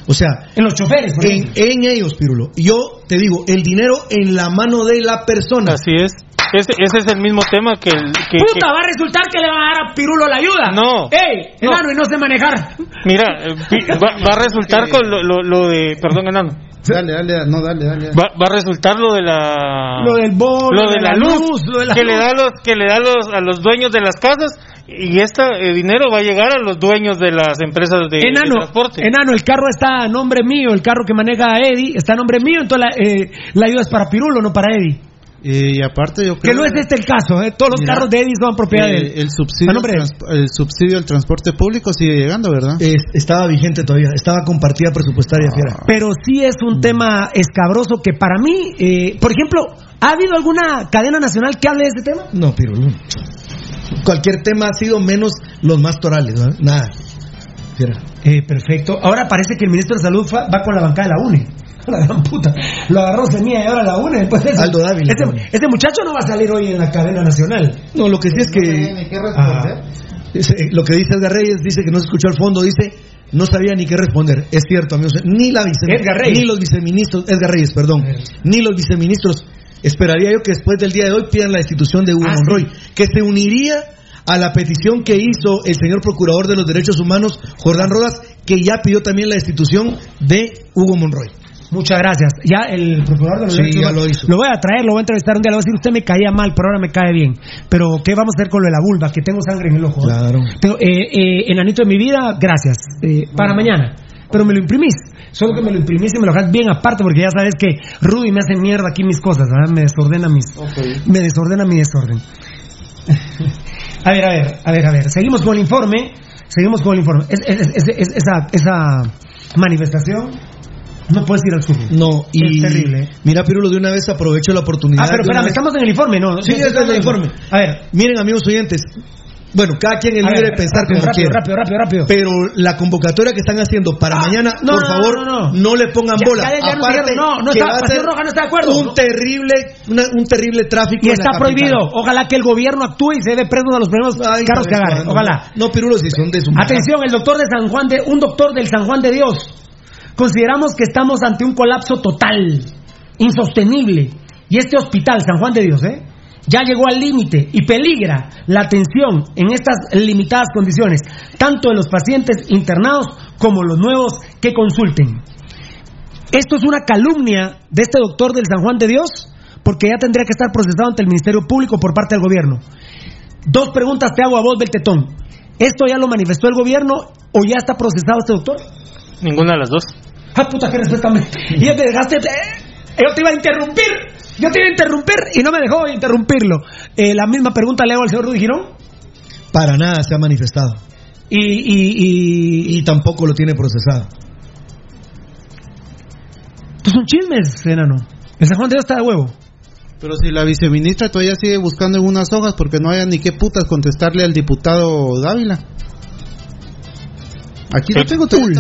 O sea, en los choferes, por en, en ellos, Pirulo. Yo te digo, el dinero en la mano de la persona. Así es. Ese, ese es el mismo tema que el. Que, Puta, va a resultar que le van a dar a Pirulo la ayuda. No. ¡Ey! No. Enano, y no sé manejar. mira, eh, pi- va, va a resultar con lo, lo, lo de. Perdón, enano. Dale, dale, no, dale, dale. Va, va a resultar lo de la. Lo del bono, lo de la, luz, lo de la que luz. le da los que le da a los a los dueños de las casas y este dinero va a llegar a los dueños de las empresas de, transporte. enano, el carro está a nombre mío, el carro que maneja Eddie está a nombre mío, entonces la, eh, la ayuda es para Pirulo, no para Eddie. Y aparte yo Que creo no es este el caso, ¿eh? todos los Mira, carros de Eddie son propiedad de eh, el subsidio el subsidio al transporte público sigue llegando, ¿verdad? Es- estaba vigente todavía, estaba compartida presupuestaria, fiera. Pero sí es un tema escabroso que para mí, eh, por ejemplo, ¿ha habido alguna cadena nacional que hable de este tema? No, Pirulo. Cualquier tema ha sido menos los más torales, ¿no? Nada. Fiera. Eh, perfecto. Ahora parece que el ministro de Salud fa- va con la bancada de la UNE. La gran puta. Lo agarró mía y ahora la UNE. Después de eso. Aldo Dávila. Ese, ese muchacho no va a salir hoy en la cadena nacional. No, lo que sí es que. Ajá. Dice- Lo que dice Edgar Reyes, dice que no se escuchó al fondo, dice, no sabía ni qué responder. Es cierto, amigos. Ni la vice, Edgar Reyes. ni los viceministros, Edgar Reyes, perdón, ni los viceministros. Esperaría yo que después del día de hoy pidan la destitución de Hugo Ah, Monroy, que se uniría a la petición que hizo el señor procurador de los derechos humanos, Jordán Rodas, que ya pidió también la destitución de Hugo Monroy. Muchas gracias. Ya el procurador de los Sí, derechos ya humanos- lo hizo. Lo voy a traer, lo voy a entrevistar un día, le voy a decir, usted me caía mal, pero ahora me cae bien. Pero, ¿qué vamos a hacer con lo de la vulva? Que tengo sangre en el ojo. Claro. Tengo, eh, eh, enanito de mi vida, gracias. Eh, para mañana. Pero me lo imprimís. Solo que me lo imprimís y me lo dejas bien aparte, porque ya sabes que Rudy me hace mierda aquí mis cosas, ¿verdad? Me desordena mis. Me desordena mi desorden. a ver, a ver, a ver, a ver. Seguimos con el informe. Seguimos con el informe. Es- es- es- es- esa, esa manifestación no puedes ir al sur. No, y Es terrible. ¿eh? mira, Pirulo, de una vez aprovecho la oportunidad. Ah, pero espérame, vez- estamos en el informe, ¿no? Sí, ya está en el informe. A ver. Miren, amigos oyentes, bueno, cada quien es libre ver, de pensar rápido, como rápido, quiera. rápido, rápido, rápido. Pero la convocatoria que están haciendo para mañana, no, por no, favor, no, no, no, no. le pongan Ya- bola. ya- ya Aparte, no, no que está- va a ser Roja no está de acuerdo. Un terrible, una- un terrible tráfico. Y en está prohibido. Ojalá que el gobierno actúe y se dé presos a los primeros Ay, carros que sabes agarre. cuándo. Ojalá. No, Pirulo, si son de su Atención, el doctor de San Juan de, un doctor del San Juan de Dios. Consideramos que estamos ante un colapso total, insostenible. Y este hospital, San Juan de Dios, ¿eh? ya llegó al límite y peligra la atención en estas limitadas condiciones, tanto de los pacientes internados como los nuevos que consulten. Esto es una calumnia de este doctor del San Juan de Dios, porque ya tendría que estar procesado ante el Ministerio Público por parte del gobierno. Dos preguntas te hago a vos, Beltetón. ¿Esto ya lo manifestó el gobierno o ya está procesado este doctor? Ninguna de las dos. Ah, puta, que respétame. Y ya te dejaste. eh, Yo te iba a interrumpir. Yo te iba a interrumpir y no me dejó interrumpirlo. Eh, la misma pregunta le hago al señor Rudy Girón. Para nada se ha manifestado. Y, y, y... tampoco lo tiene procesado. Estos son chismes, enano. El San Juan de Dios está de huevo. Pero si la viceministra todavía sigue buscando en unas hojas porque no haya ni qué putas contestarle al diputado Dávila. Aquí no tengo todo. el,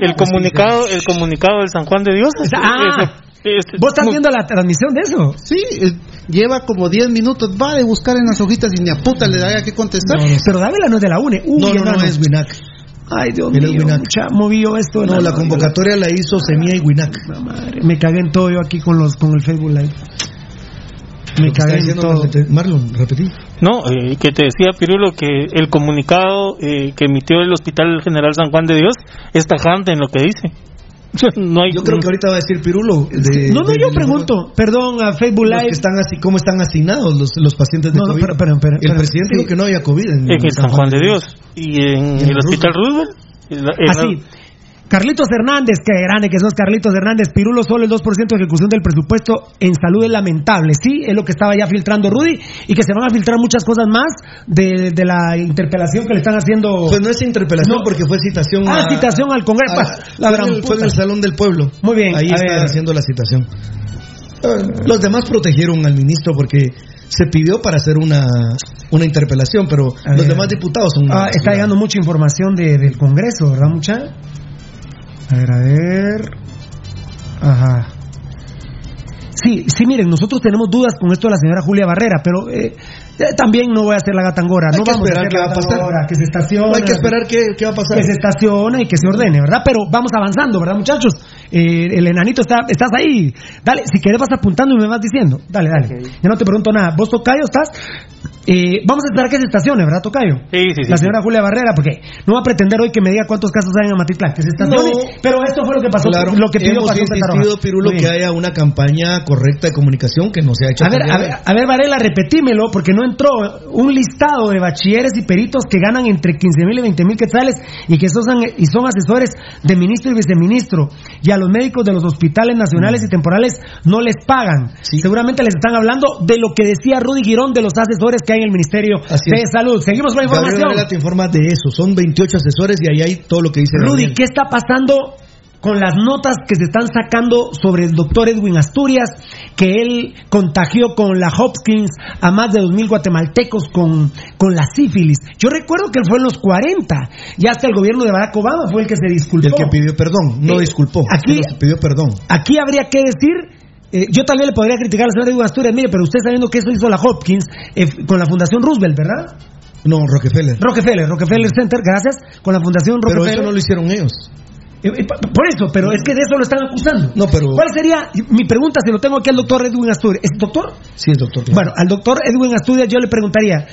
el, comunicado, el comunicado del San Juan de Dios. Ah, ¿Vos estás viendo la transmisión de eso? Sí, eh, lleva como 10 minutos, va de buscar en las hojitas y ni a puta le da que contestar. pero Dávila no es de la UNE. Uy, no, no, no, es Winac. Ay, Dios mío, mucha, movió esto. No, la convocatoria la hizo Semilla y Winac. me cagué en todo yo aquí con los con el Facebook Live. Me cagué en todo. Marlon, repetí. No, eh, que te decía Pirulo que el comunicado eh, que emitió el Hospital General San Juan de Dios es tajante en lo que dice. No hay, yo creo que ahorita va a decir Pirulo. De, no, no, yo pregunto, perdón, a Facebook Live. Que están así, ¿Cómo están asignados los, los pacientes de no, COVID? No, pero, pero, el presidente dijo que no había COVID en, en, San Juan de Dios. ¿Y en, el, Hospital Roosevelt? Así. Carlitos Hernández, que grande que sos Carlitos Hernández, Pirulo solo el 2% de ejecución del presupuesto en salud es lamentable, sí, es lo que estaba ya filtrando Rudy y que se van a filtrar muchas cosas más de, de la interpelación que le están haciendo. Pues no es interpelación porque fue citación. Ah, citación al Congreso. la fue, en el, fue, en el, Salón del Pueblo. Muy bien. Ahí está haciendo la citación. Los demás protegieron al ministro porque se pidió para hacer una, una interpelación, pero los demás diputados son... Ah, está llegando mucha información de, del Congreso, ¿verdad, mucha? A ver, a ver. Ajá. Sí, sí, miren, nosotros tenemos dudas con esto de la señora Julia Barrera, pero eh, eh, también no voy a hacer la gatangora. Hay no que vamos esperar a qué va a pasar. que se estacione. hay que esperar qué, qué, va a pasar. Que se estacione y que se ordene, ¿verdad? Pero vamos avanzando, ¿verdad, muchachos? Eh, el enanito está, estás ahí. Dale, si quieres vas apuntando y me vas diciendo. Dale, dale. Ya no te pregunto nada. ¿Vos, Tocayo, estás? Eh, vamos a esperar que se estacione, ¿verdad, Tocayo? Sí, sí, sí. La señora Julia Barrera, porque no va a pretender hoy que me diga cuántos casos hay en Amatitlán, que se estacione. pero esto fue lo que pasó, claro, lo que pidió hemos insistido, Pirulo, que haya una campaña correcta de comunicación que no se ha hecho. A ver, a ver, a ver, Varela, repetímelo, porque no entró un listado de bachilleres y peritos que ganan entre 15 mil y 20 mil quetzales y que son, y son asesores de ministro y viceministro. Y a los médicos de los hospitales nacionales y temporales no les pagan. Seguramente les están hablando de lo que decía Rudy Girón de los asesores que hay en el Ministerio de Salud. Seguimos con la información. Gabriel te informa de eso. Son 28 asesores y ahí hay todo lo que dice Rudy, ¿qué está pasando con las notas que se están sacando sobre el doctor Edwin Asturias, que él contagió con la Hopkins a más de 2.000 guatemaltecos con, con la sífilis. Yo recuerdo que él fue en los 40, y hasta el gobierno de Barack Obama fue el que se disculpó. El que pidió perdón, no Eh, disculpó, aquí- pidió perdón. Aquí habría que decir, eh, yo tal vez le podría criticar al señor Edwin Asturias, mire, pero usted sabiendo que eso hizo la Hopkins eh, con la Fundación Roosevelt, ¿verdad? No, Rockefeller. Rockefeller, Rockefeller Center, gracias, con la Fundación Pero Rockefeller. eso no lo hicieron ellos. Eh, Por eso, pero es que de eso lo están acusando. No, pero- ¿Cuál sería mi pregunta si lo tengo aquí al doctor Edwin Asturias? ¿Es doctor? Sí, es doctor. Bueno, al doctor Edwin Asturias yo le preguntaría,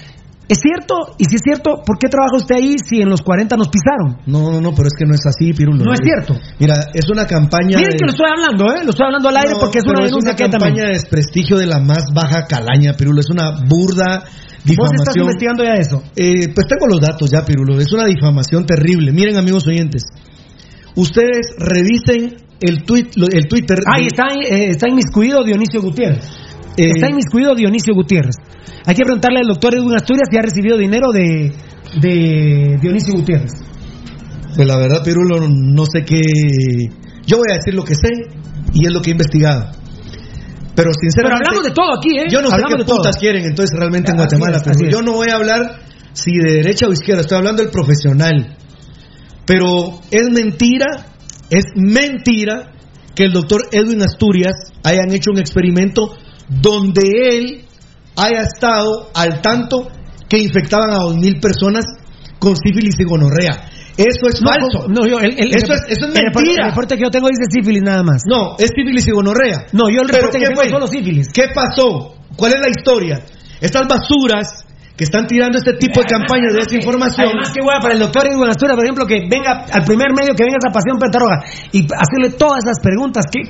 ¿es cierto? Y si es cierto, ¿por qué trabaja usted ahí si en los 40 nos pisaron? No, no, no, pero es que no es así, Pirulo. No es cierto. Mira, es una campaña. Miren de- que lo estoy hablando, ¿eh? Lo estoy hablando al aire No, porque es una denuncia una que hay campaña también. de desprestigio de la más baja calaña, Pirulo. Es una burda ¿Vos difamación. estás investigando ya eso? Eh, pues tengo los datos ya, Pirulo. Es una difamación terrible. Miren, amigos oyentes. Ustedes revisen el, tweet, el Twitter. Ahí de- está, eh, está inmiscuido Dionisio Gutiérrez. Eh, Está inmiscuido Dionisio Gutiérrez. Hay que preguntarle al doctor Edwin Asturias si ha recibido dinero de, de Dionisio Gutiérrez. Pues la verdad, Pirulo, no sé qué. Yo voy a decir lo que sé y es lo que he investigado. Pero Pero sinceramente. hablamos de todo aquí, ¿eh? Yo no sé Hablamos qué de todo. putas quieren entonces realmente en Guatemala. pero es. yo no voy a hablar si de derecha o izquierda, estoy hablando del profesional. Pero es mentira, es mentira que el doctor Edwin Asturias hayan hecho un experimento donde él haya estado al tanto que infectaban a dos mil personas con sífilis y gonorrea. Eso es No, falso. No, yo, el, el- eso, el- es, eso mentira. El reporte que yo tengo dice sífilis nada más. No, es sífilis y gonorrea. No, yo el ¿Pero reporte que tengo solo sífilis. ¿Qué pasó? ¿Cuál es la historia? Estas basuras que están tirando este tipo de campañas de desinformación. Además, qué hueá para el doctor Edwin Asturias, por ejemplo, que venga al primer medio que venga esa pasión Pentaroga y hacerle todas esas preguntas. Qué,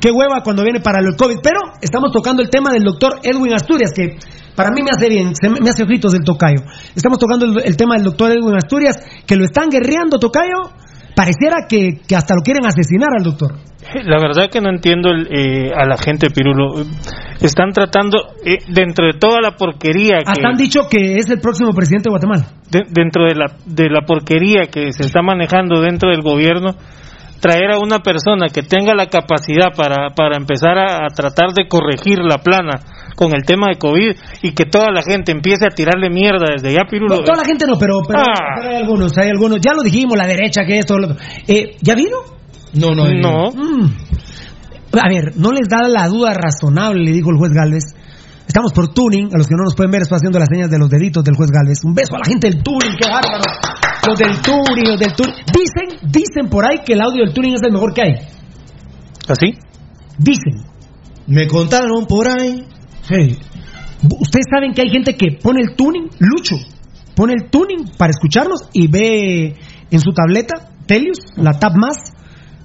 qué hueva cuando viene para el COVID. Pero estamos tocando el tema del doctor Edwin Asturias, que para mí me hace bien, se me, me hace ojitos del tocayo. Estamos tocando el, el tema del doctor Edwin Asturias, que lo están guerreando, tocayo. Pareciera que, que hasta lo quieren asesinar al doctor. La verdad que no entiendo el, eh, a la gente, Pirulo. Están tratando, eh, dentro de toda la porquería que... Hasta han dicho que es el próximo presidente de Guatemala. de- dentro de la, de la porquería que se está manejando dentro del gobierno, traer a una persona que tenga la capacidad para, para empezar a, a tratar de corregir la plana con el tema de COVID y que toda la gente empiece a tirarle mierda desde ya, Pirulo. No, toda la gente no, pero, pero, Ah. pero hay algunos, hay algunos. Ya lo dijimos, la derecha, que esto, lo otro. Eh, ¿Ya vino? No, no. No. Mm. A ver, no les da la duda razonable, le dijo el juez Galvez. Estamos por tuning, a los que no nos pueden ver, estoy haciendo las señas de los deditos del juez Galvez. Un beso a la gente del tuning, qué bárbaro. Los del tuning, los del tuning. Dicen, dicen por ahí que el audio del tuning es el mejor que hay. ¿Así? Dicen. Me contaron por ahí. Hey. Ustedes saben que hay gente que pone el tuning, Lucho, pone el tuning para escucharnos y ve en su tableta, Telius, la Tab Más,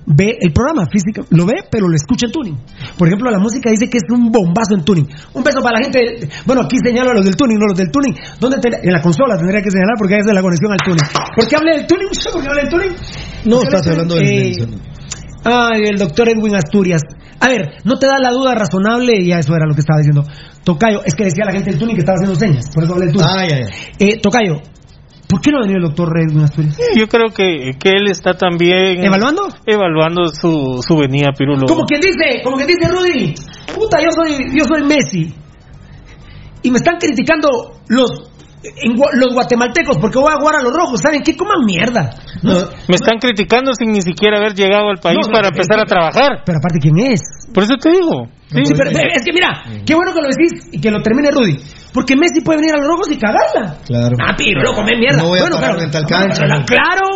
ve el programa físico, lo ve, pero lo escucha en tuning. Por ejemplo, la música dice que es un bombazo en tuning. Un beso para la gente. Bueno, aquí señalo a los del tuning, no los del tuning. ¿Dónde te- en la consola tendría que señalar porque es de la conexión al tuning. ¿Por qué hablé del tuning? ¿Por qué hablé del tuning? No, ¿Por qué estás hablando del? Eh, Ay, el doctor Edwin Asturias. A ver, ¿no te da la duda razonable? Y ya eso era lo que estaba diciendo. Tocayo, es que decía la gente del tuning que estaba haciendo señas. Por eso hablé del tuning. Ah, ya, ya. Eh, Tocayo, ¿por qué no ha venido el doctor Edwin Asturias? Yo creo que, que él está también... ¿Evaluando? Evaluando su, su venida, Pirulo. Como quien dice, como quien dice Rudy, puta, yo soy, yo soy Messi. Y me están criticando los, en los guatemaltecos porque voy a jugar a los rojos. ¿Saben qué? Coman mierda. Me están criticando sin ni siquiera haber llegado al país No, para empezar a trabajar. Pero aparte, ¿quién es? Por eso te digo. Sí. Sí, pero- pero es que mira, qué bueno que lo decís y que lo termine Rudy. Porque Messi puede venir a los rojos y cagarla. Claro. Ah, pero lo come mierda. No voy a bueno, parar claro, en tal no, cancha, ¿no? Claro.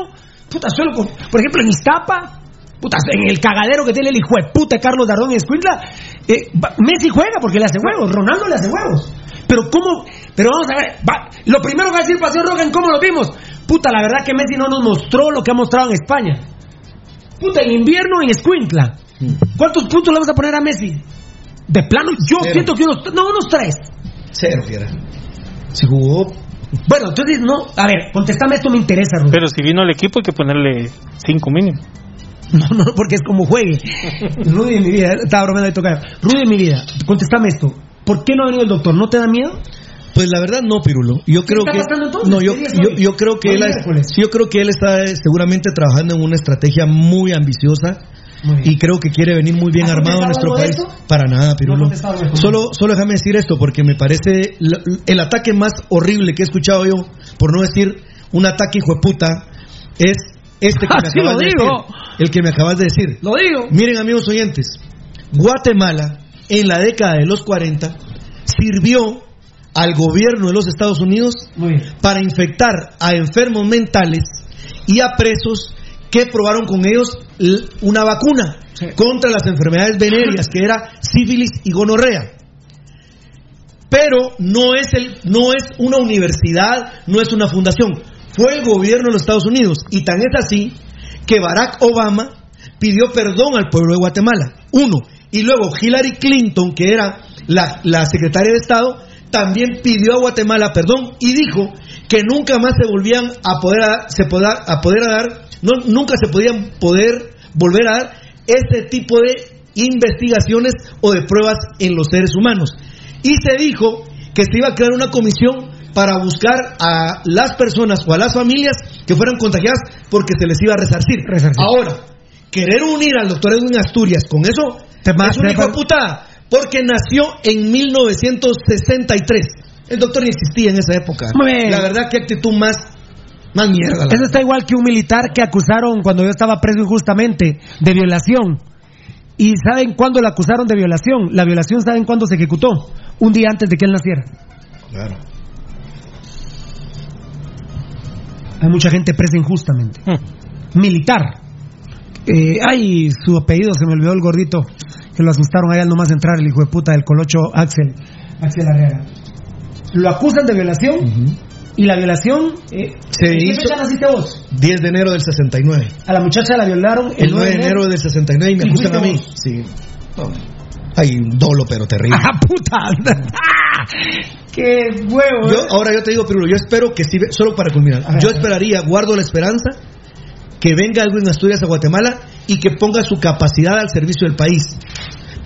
Puta, solo con, por ejemplo, en Iztapa, puta, en el cagadero que tiene el hijo de puta Carlos Dardón y Escuintla, eh, Messi juega porque le hace huevos, Ronaldo le hace huevos. Pero cómo, pero vamos a ver, va, lo primero que va a decir Paseo Roja en cómo lo vimos. Puta, la verdad que Messi no nos mostró lo que ha mostrado en España. Puta, en invierno en Escuintla. ¿Cuántos puntos le vamos a poner a Messi? De plano, yo Cero. siento que unos, no, unos tres. Cero, fiera. Si jugó... Bueno, entonces no, a ver, contéstame esto me interesa, Rudy. Pero si vino el equipo hay que ponerle cinco mínimo. No, no, porque es como juegue. Rudy en mi vida, estaba bromeando de tocar. Rudy en mi vida, contéstame esto. ¿Por qué no ha venido el doctor? ¿No te da miedo? Pues la verdad no, Pirulo. Yo creo está que no, yo, creo que él yo creo que él está eh, seguramente trabajando en una estrategia muy ambiciosa y creo que quiere venir muy bien ¿Has armado a nuestro país. Para nada, Pirulo. No solo solo déjame decir esto porque me parece el ataque más horrible que he escuchado yo, por no decir un ataque hijo de puta, es este que me Así acabas lo de digo. decir. El que me acabas de decir. Lo digo. Miren, amigos oyentes, Guatemala en la década de los 40 sirvió al gobierno de los Estados Unidos para infectar a enfermos mentales y a presos que probaron con ellos una vacuna contra las enfermedades venéreas que era sífilis y gonorrea. Pero no es el no es una universidad, no es una fundación, fue el gobierno de los Estados Unidos y tan es así que Barack Obama pidió perdón al pueblo de Guatemala. Uno. Y luego Hillary Clinton, que era la, la secretaria de Estado, también pidió a Guatemala perdón y dijo que nunca más se volvían a poder a, se a poder a dar, no, nunca se podían poder volver a dar ese tipo de investigaciones o de pruebas en los seres humanos. Y se dijo que se iba a crear una comisión para buscar a las personas o a las familias que fueran contagiadas porque se les iba a resarcir. Ahora, querer unir al doctor Edwin Asturias con eso es un hijo de puta, porque nació en 1963. El doctor ni existía en esa época. La verdad, qué actitud más, más mierda. Eso está igual que un militar que acusaron cuando yo estaba preso injustamente de violación. ¿Y saben cuándo lo acusaron de violación? La violación, ¿saben cuándo se ejecutó? Un día antes de que él naciera. Claro. Hay mucha gente presa injustamente. Militar. Eh, ay, su apellido se me olvidó el gordito. Que lo asustaron allá al nomás de entrar, el hijo de puta del colocho Axel. Axel Arreaga. Lo acusan de violación. Y la violación. Eh, Se ¿en qué hizo- fecha naciste vos? 10 de enero del 69. A la muchacha la violaron El 9 de enero del 69 y me ¿Y acusan a mí. vos? Sí. Hay un dolo, pero terrible. ¡Ah, puta! ¡Ah! ¡Qué huevo! Yo, eh! ahora yo te digo, Pirulo, yo espero que sí, solo para culminar, yo esperaría, guardo la esperanza que venga algo en Asturias a Guatemala y que ponga su capacidad al servicio del país.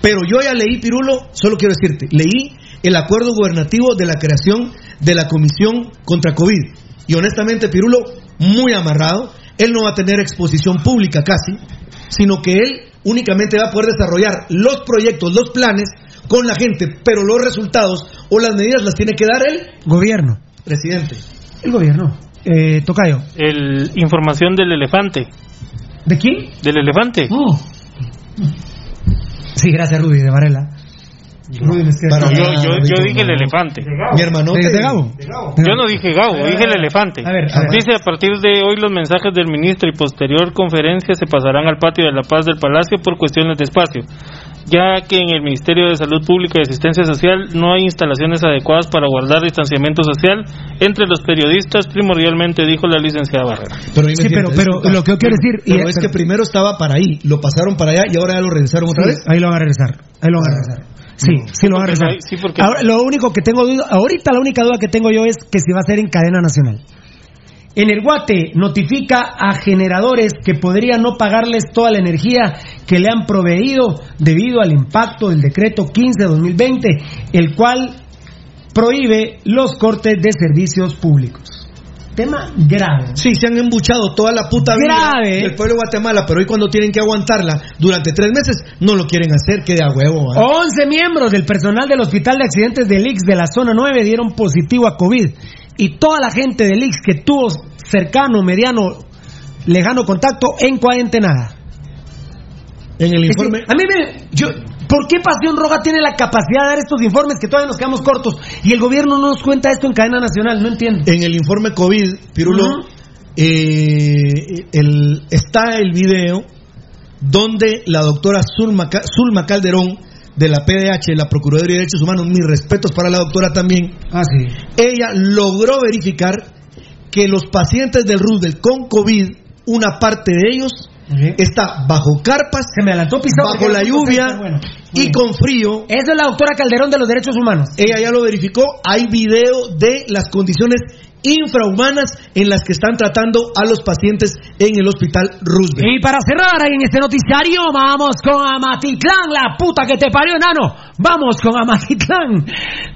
Pero yo ya leí, Pirulo, solo quiero decirte, leí el acuerdo gubernativo de la creación de la Comisión contra COVID. Y honestamente, Pirulo, muy amarrado. Él no va a tener exposición pública casi, sino que él únicamente va a poder desarrollar los proyectos, los planes con la gente, pero los resultados o las medidas las tiene que dar el Gobierno. presidente. El gobierno. Eh, Tocayo. El, información del elefante. ¿De quién? Del elefante. Oh. Sí, gracias, Rudy, de Varela. Rudy escribe- yo, yo, yo dije el elefante. Mi hermano. ¿De, de Gabo? Yo no dije Gabo, dije el elefante. A ver, a ver. Dice, a partir de hoy los mensajes del ministro y posterior conferencia se pasarán al patio de la paz del Palacio por cuestiones de espacio, ya que en el Ministerio de Salud Pública y Asistencia Social no hay instalaciones adecuadas para guardar distanciamiento social entre los periodistas, primordialmente dijo la licenciada Barrera. Pero Sí, pero- lo que yo quiero decir- Pero y- es que primero estaba para ahí, lo pasaron para allá y ahora ya lo regresaron otra Sí, vez. ahí lo van a regresar. Ahí lo van a regresar. Sí, sí lo van a regresar. no hay- sí, porque- Ahora, lo único que tengo duda, ahorita la única duda que tengo yo es que si va a ser en cadena nacional. En el Guate notifica a generadores que podrían no pagarles toda la energía que le han proveído debido al impacto del decreto 15-2020, el cual prohíbe los cortes de servicios públicos. Tema grave. Sí, se han embuchado toda la puta vida del pueblo de Guatemala, pero hoy cuando tienen que aguantarla durante tres meses, no lo quieren hacer, que de a huevo. ¿va? 11 miembros del personal del Hospital de Accidentes del IX de la zona 9 dieron positivo a COVID. Y toda la gente del IX que tuvo cercano, mediano, lejano contacto en cuarentena. En el Es informe. a mí me. Yo, ¿Por qué Pasión Roja tiene la capacidad de dar estos informes que todavía nos quedamos cortos y el gobierno no nos cuenta esto en cadena nacional? No entiendo. En el informe COVID, Pirulo, eh, el- está el video donde la doctora Zulma, Zulma Calderón de la PDH, la Procuraduría de Derechos Humanos, mis respetos para la doctora también, Ah, sí. ella logró verificar que los pacientes del Roosevelt con COVID, una parte de ellos está bajo carpas, Se me adelantó pisado. bajo la lluvia bueno. y con frío. Esa es la doctora Calderón de los Derechos Humanos. Ella ya lo verificó. Hay video de las condiciones infrahumanas en las que están tratando a los pacientes en el hospital Roosevelt. Y para cerrar en este noticiario, vamos con Amatitlán, la puta que te parió, enano. Vamos con Amatitlán.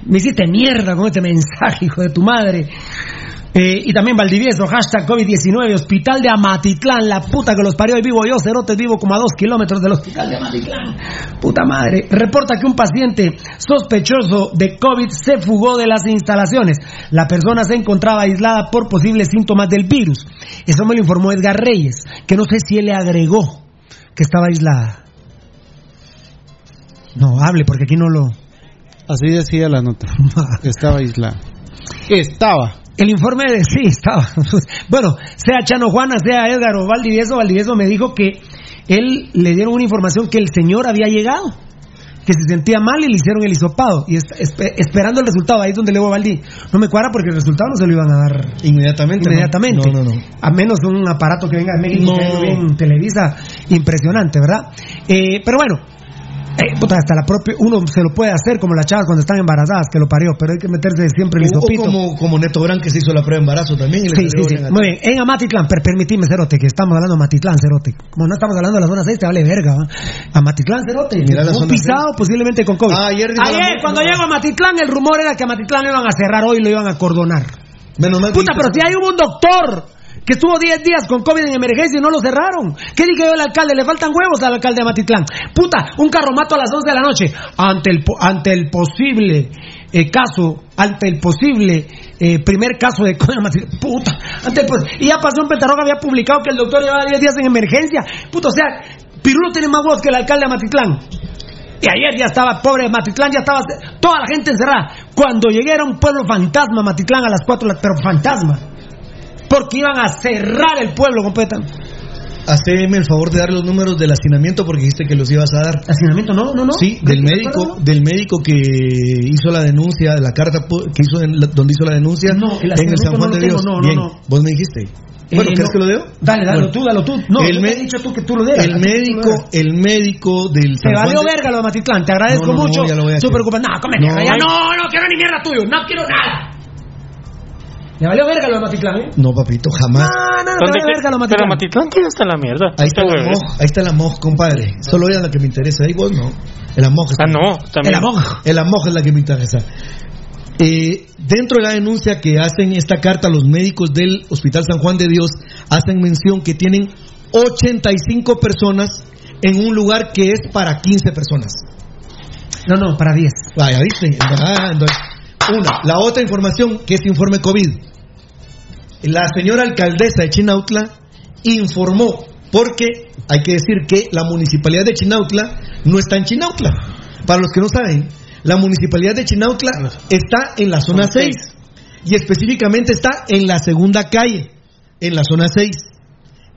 Me hiciste mierda con este mensaje, hijo de tu madre. Eh, y también Valdivieso, hashtag COVID-19, hospital de Amatitlán, la puta que los parió. Y vivo yo, Cerotes, vivo como a dos kilómetros del hospital de Amatitlán. Puta madre. Reporta que un paciente sospechoso de COVID se fugó de las instalaciones. La persona se encontraba aislada por posibles síntomas del virus. Eso me lo informó Edgar Reyes, que no sé si él le agregó que estaba aislada. No, hable, porque aquí no lo... Así decía la nota. Estaba aislada. Estaba. El informe de sí estaba. Bueno, sea Chano Juana, sea Edgar o Valdivieso, Valdivieso me dijo que él le dieron una información que el señor había llegado, que se sentía mal y le hicieron el hisopado. Y es- espe- esperando el resultado, ahí es donde le digo a Valdi, no me cuadra porque el resultado no se lo iban a dar Inmediatamente. ¿no? inmediatamente. No, no, no. A menos un aparato que venga de México, No. que bien Televisa, impresionante, ¿verdad? Eh, pero bueno, eh, puta, hasta la propia, uno se lo puede hacer como las chavas cuando están embarazadas, que lo parió, pero hay que meterse siempre el O, como, como Neto Gran que se hizo la prueba de embarazo también. y Sí, sí, sí. Muy bien. En Amatitlán, per permitime, Cerote, que estamos hablando de Amatitlán, Cerote. Como no estamos hablando de la zona 6, te vale verga, ¿va? Amatitlán, Cerote. Mira la un zona pisado 6. posiblemente con COVID. Ah, ayer cuando llego a Amatitlán, el rumor era que Amatitlán lo iban a cerrar hoy lo iban a cordonar. Menos mal Puta, pero si hay un doctor que estuvo 10 días con COVID en emergencia y no lo cerraron. ¿Qué dije yo al alcalde? Le faltan huevos al alcalde de Matitlán. Puta, un carromato a las 11 de la noche. Ante el, ante el posible eh, caso, ante el posible eh, primer caso de COVID Matitlán. Puta, ante el y ya pasó un Pentarroga había publicado que el doctor llevaba 10 días en emergencia. Puta, o sea, Pirulo tiene más voz que el alcalde de Matitlán. Y ayer ya estaba, pobre Matitlán, ya estaba toda la gente encerrada. Cuando llegué era un pueblo fantasma, Matitlán, a las 4, de la- pero fantasma. Porque iban a cerrar el pueblo completamente. Haceme el favor de dar los números del hacinamiento porque dijiste que los ibas a dar. ¿Hacinamiento no? ¿No, no? Sí, ¿No? del ¿No? médico, ¿No? del médico que hizo la denuncia, la carta que hizo en la- donde hizo la denuncia No, el en el San Juan no de Dios. tengo, no, no, Bien, no. vos me dijiste. Eh, Bueno, ¿quieres no. que lo deo? Dale, dale Bueno. tú, dalo tú. No, el, me- te he dicho tú que tú lo dieras. el médico, el médico del Te San Juan valió de- verga lo de Matitlán, te agradezco No, no, no, mucho. ya lo voy a ocupado. No, come No. ya no, no quiero ni mierda tuyo, no quiero nada. Le valió verga lo de Matitlán, ¿eh? No, papito, jamás. No, no, Matitlán, te ¿de vale qué? verga lo Pero Matitlán. Matitlán que ya está en la mierda. Ahí está la. MOG, ahí está la MOG, compadre. Solo era la que me interesa. Ahí vos no. El AMOG. Ah, no, también. El AMOG. El AMOG es la que me interesa. Eh, dentro de la denuncia que hacen esta carta, los médicos del Hospital San Juan de Dios hacen mención que tienen 85 personas en un lugar que es para 15 personas. No, no, para 10. Vaya, ¿viste? Ah, entonces, una. La otra información, que es informe COVID. La señora alcaldesa de Chinautla informó, porque hay que decir que la municipalidad de Chinautla no está en Chinautla. Para los que no saben, la municipalidad de Chinautla está en la zona 6 y específicamente está en la segunda calle, en la zona 6,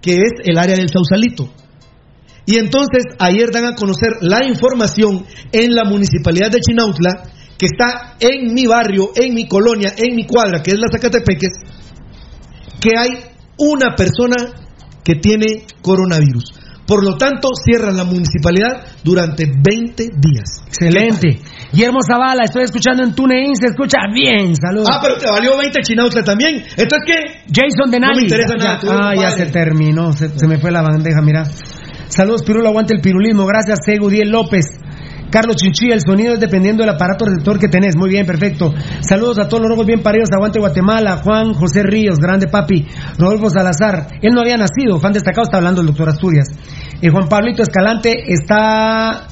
que es el área del Sausalito. Y entonces ayer dan a conocer la información en la municipalidad de Chinautla, que está en mi barrio, en mi colonia, en mi cuadra, que es la Zacatepeques, que hay una persona que tiene coronavirus. Por lo tanto, cierran la municipalidad durante 20 días. Excelente. Guillermo Zavala, estoy escuchando en TuneIn, se escucha bien. Saludos. Ah, pero te valió 20 Chinautla también. Entonces, ¿qué? Jason Denali. No me interesa Ya- nada. tú, Ah, ya se terminó, se, se me fue la bandeja, mira. Saludos, Pirulo, aguante el pirulismo. Gracias, Segudiel López. Carlos Chinchilla, el sonido es dependiendo del aparato receptor que tenés. Muy bien, perfecto. Saludos a todos los rojos bien paridos. Aguante Guatemala. Juan José Ríos, grande papi. Rodolfo Salazar. Él no había nacido, fan destacado, está hablando el doctor Asturias. Eh, Juan Pablito Escalante está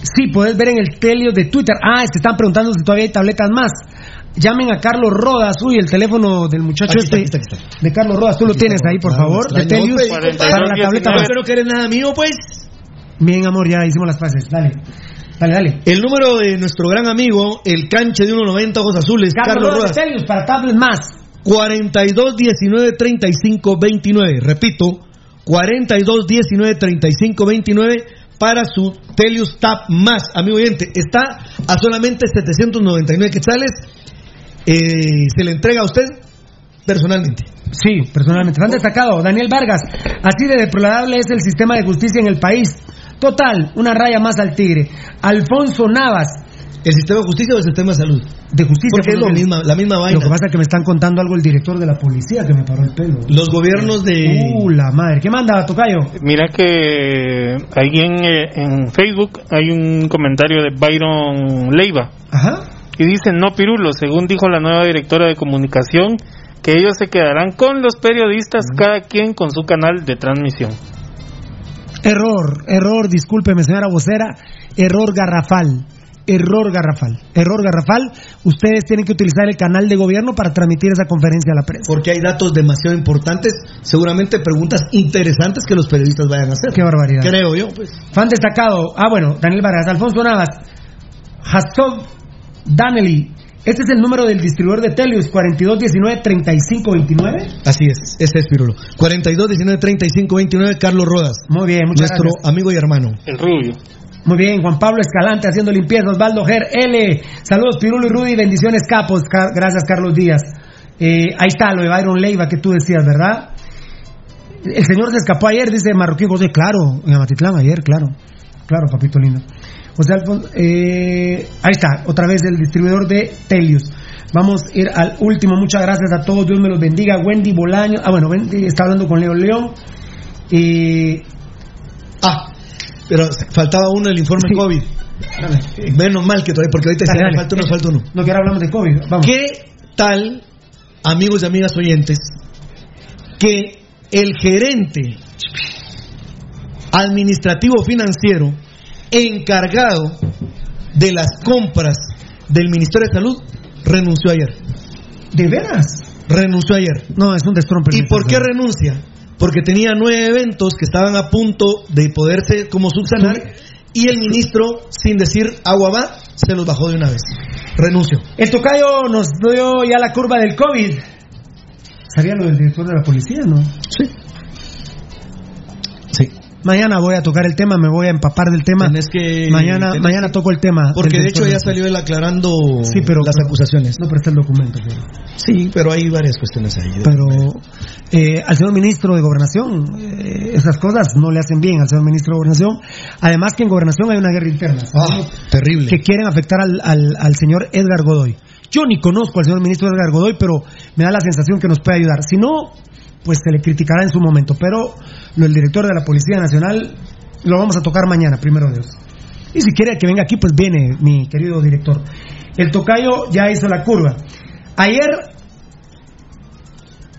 Sí, puedes ver en el telio de Twitter. Ah, es que están preguntando si todavía hay tabletas más. Llamen a Carlos Rodas. Uy, el teléfono del muchacho Aquí está, este aquí está, aquí de Carlos Rodas. Tú lo tienes ahí, por Claro, favor. De. Telius. Hombre, Para la tableta más. Yo creo que eres nada mío, pues. Bien, amor, ya hicimos las pases. Dale. Dale, dale. El número de nuestro gran amigo, el canche de 1.90 ojos azules, Carlos, Carlos Rodas para tablets más. 42 19 35 29. Repito, 42 19 35 29 para su Telius Tab más, amigo oyente. Está a solamente 799 quetzales. Eh, se le entrega a usted personalmente. Sí, personalmente. Han destacado Daniel Vargas. Así de deplorable es el sistema de justicia en el país. Total, una raya más al tigre. Alfonso Navas. ¿El sistema de justicia o el sistema de salud? De justicia. Porque es lo misma, la misma vaina. Lo que pasa es que me están contando algo el director de la policía que me paró el pelo. Los gobiernos de. Uh, la madre. ¿Qué manda, Tocayo? Mira que ahí en, eh, en Facebook hay un comentario de Byron Leiva. Ajá. Y dice, no Pirulo, según dijo la nueva directora de comunicación, que ellos se quedarán con los periodistas, cada quien con su canal de transmisión. Error, error, discúlpeme, señora vocera. Error garrafal. Error garrafal. Error garrafal. Ustedes tienen que utilizar el canal de gobierno para transmitir esa conferencia a la prensa. Porque hay datos demasiado importantes, seguramente preguntas interesantes que los periodistas vayan a hacer. Qué barbaridad. Creo yo, pues. Fan destacado. Ah, bueno, Daniel Vargas, Alfonso Navas, Hasov Danelli. Este es el número del distribuidor de Telius, 4219-3529. Así es, ese es Pirulo. 42 19 35 29, Carlos Rodas. Muy bien, muchas Nuestro gracias. amigo y hermano. El rubio. Muy bien, Juan Pablo Escalante haciendo limpieza, Osvaldo Ger L. Saludos, Pirulo y Rudy, bendiciones, capos. Ca- Gracias, Carlos Díaz. Eh, ahí está lo de Byron Leiva que tú decías, ¿verdad? El señor se escapó ayer, dice Marroquín José. Claro, en Amatitlán ayer, claro. Claro, papito lindo. José Alfonso, eh, ahí está, otra vez el distribuidor de Telius. Vamos a ir al último. Muchas gracias a todos. Dios me los bendiga. Wendy Bolaño. Ah, bueno, Wendy está hablando con Leo León. Eh, Ah, pero faltaba uno del informe COVID. Menos mal que todavía, porque ahorita Dale, dale. falta uno, falta uno. no, que ahora hablamos de COVID. Vamos. ¿Qué tal, amigos y amigas oyentes, que el gerente administrativo financiero encargado de las compras del Ministerio de Salud renunció ayer? ¿De veras? Renunció ayer. No, es un destrompe. ¿Y por qué renuncia? Porque tenía nueve eventos que estaban a punto de poderse como subsanar y el ministro, sin decir agua va, se los bajó de una vez. Renuncio. El tocayo nos dio ya la curva del COVID. ¿Sabía lo del director de la policía, no? Sí. Mañana voy a tocar el tema, me voy a empapar del tema. Tenés que- mañana tenés mañana que- toco el tema. Porque de hecho ya salió él aclarando Sí, pero- las acusaciones. No, pero está el documento. Pero, Sí, pero hay varias cuestiones ahí. pero, eh, al señor ministro de Gobernación, eh, esas cosas no le hacen bien al señor ministro de Gobernación. Además que en Gobernación hay una guerra interna. Ah, terrible. que quieren afectar al, al, al señor Edgar Godoy. Yo ni conozco al señor ministro Edgar Godoy, pero me da la sensación que nos puede ayudar. Si no, pues se le criticará en su momento. Pero lo del director de la Policía Nacional lo vamos a tocar mañana, primero Dios. Y si quiere que venga aquí, pues viene mi querido director. El tocayo ya hizo la curva. Ayer,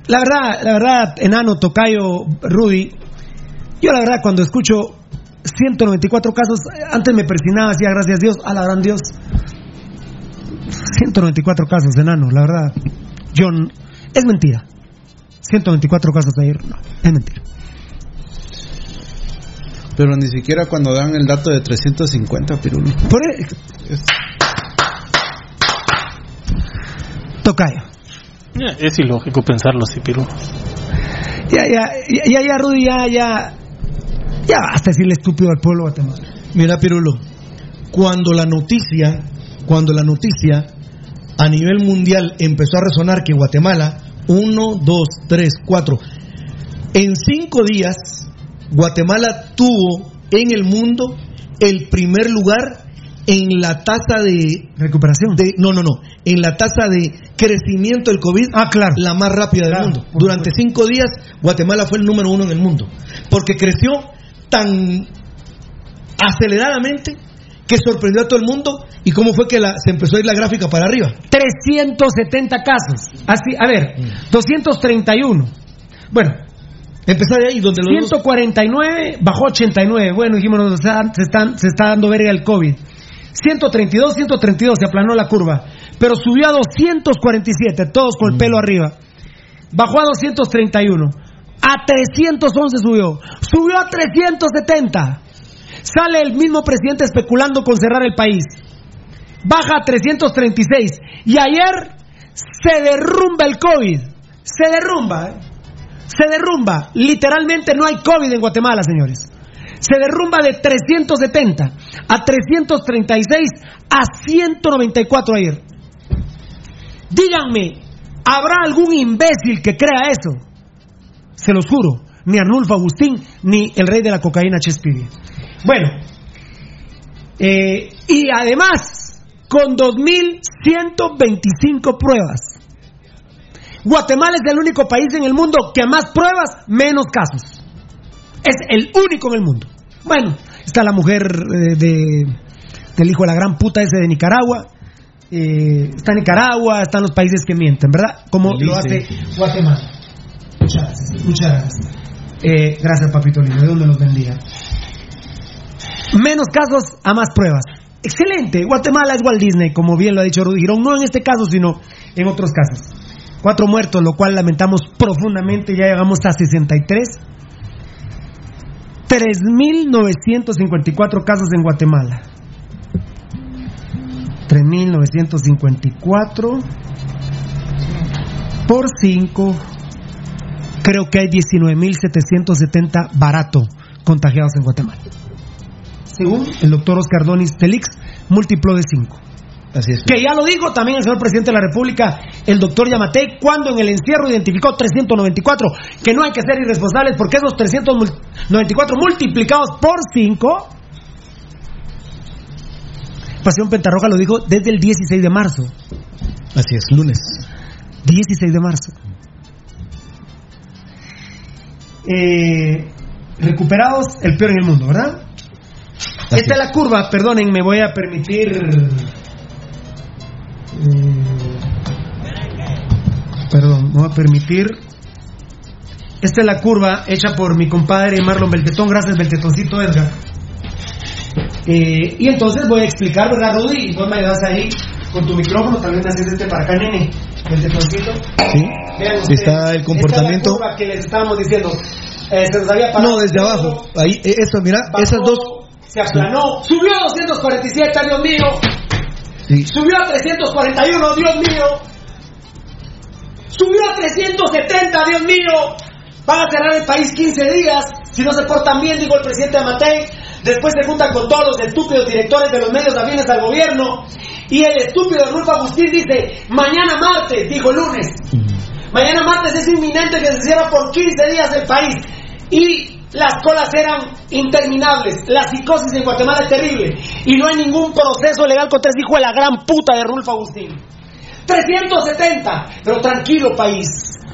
la verdad, la verdad, enano, tocayo, Rudy, yo la verdad cuando escucho 194 casos, antes me persinaba, decía gracias a Dios, a la gran Dios. 194 casos, enano, la verdad. John, es mentira. 124 casos de ayer, no, es mentira. Pero ni siquiera cuando dan el dato de 350, Pirulo. Por e- Tocayo. Ya, Es ilógico pensarlo así, Piru. Ya, ya, ya, ya, ya, Rudy, ya, ya. Ya basta decirle estúpido al pueblo guatemalteco. Mira, Pirulo, cuando la noticia, cuando la noticia a nivel mundial empezó a resonar que Guatemala, uno, dos, tres, cuatro, en cinco días, Guatemala tuvo en el mundo el primer lugar en la tasa de recuperación. De, no, no, no, en la tasa de crecimiento del COVID, ah, claro. la más rápida del Claro, mundo. Durante cinco días, Guatemala fue el número uno en el mundo, porque creció tan aceleradamente que sorprendió a todo el mundo y cómo fue que la- se empezó a ir la gráfica para arriba. 370 casos. Así, a ver, 231. Bueno, empezar de ahí donde los 149 bajó 89. Bueno, dijimos, se, están, se está dando verga el COVID. 132, 132, se aplanó la curva. Pero subió a 247, todos con el pelo arriba. Bajó a 231. A 311 subió. Subió a 370. Sale el mismo presidente especulando con cerrar el país. Baja a 336. Y ayer se derrumba el COVID. Se derrumba. ¿eh? Se derrumba. Literalmente no hay COVID en Guatemala, señores. Se derrumba de 370 a 336 a 194 ayer. Díganme, ¿habrá algún imbécil que crea eso? Se los juro. Ni Arnulfo Agustín, ni el rey de la cocaína Chespiri. Bueno, eh, y además, con 2.125 pruebas. Guatemala es el único país en el mundo que a más pruebas, menos casos. Es el único en el mundo. Bueno, está la mujer eh, de, del hijo de la gran puta ese de Nicaragua. eh, está Nicaragua, están los países que mienten, ¿verdad? Como lo hace Guatemala. Muchas gracias. Muchas gracias. Eh, gracias, papito lindo. Dios me los bendiga. Menos casos a más pruebas. Excelente. Guatemala es Walt Disney, como bien lo ha dicho Rudy Girón. No en este caso, sino en otros casos. Cuatro muertos, lo cual lamentamos profundamente. Ya llegamos a 63. 3.954 casos en Guatemala. 3.954 por 5. Creo que hay 19.770 barato contagiados en Guatemala. Según el doctor Oscar Donis Telix, múltiplo de 5. Así es. Que ya lo dijo también el señor presidente de la República, el doctor Yamatei, cuando en el encierro identificó 394, que no hay que ser irresponsables porque esos 394 multiplicados por 5, Pasión Pentarroja lo dijo desde el 16 de marzo. Así es, lunes. 16 de marzo. Eh, recuperados, el peor en el mundo, ¿verdad? Esta es la curva, perdonen, me voy a permitir. eh, perdón, me voy a permitir. Esta es la curva hecha por mi compadre Marlon Beltetón, gracias Beltetoncito Edgar. Eh, y entonces voy a explicar, ¿verdad, Rudy? Y vos me ayudas ahí con tu micrófono, también me haces este para acá, nene. Beltetoncito. Sí. Vean Está ustedes, el comportamiento. Esta es la curva que les estábamos diciendo. Eh, se nos había parado. No, desde abajo. Ahí, eso, mira, Bajó, esas dos. Se aplanó. Subió a 247, Dios mío. Sí. Subió a 341, Dios mío. Subió a 370, Dios mío. Van a cerrar el país 15 días. Si no se portan bien, dijo el presidente Amatei. Después se juntan con todos los estúpidos directores de los medios afines al gobierno. Y el estúpido Rulfo Agustín dice, mañana martes, dijo el lunes. Mañana martes es inminente que se cierra por 15 días el país. Y las colas eran interminables. La psicosis en Guatemala es terrible. Y no hay ningún proceso legal contra ese hijo de la gran puta de Rulfo Agustín. 370. Pero tranquilo, país.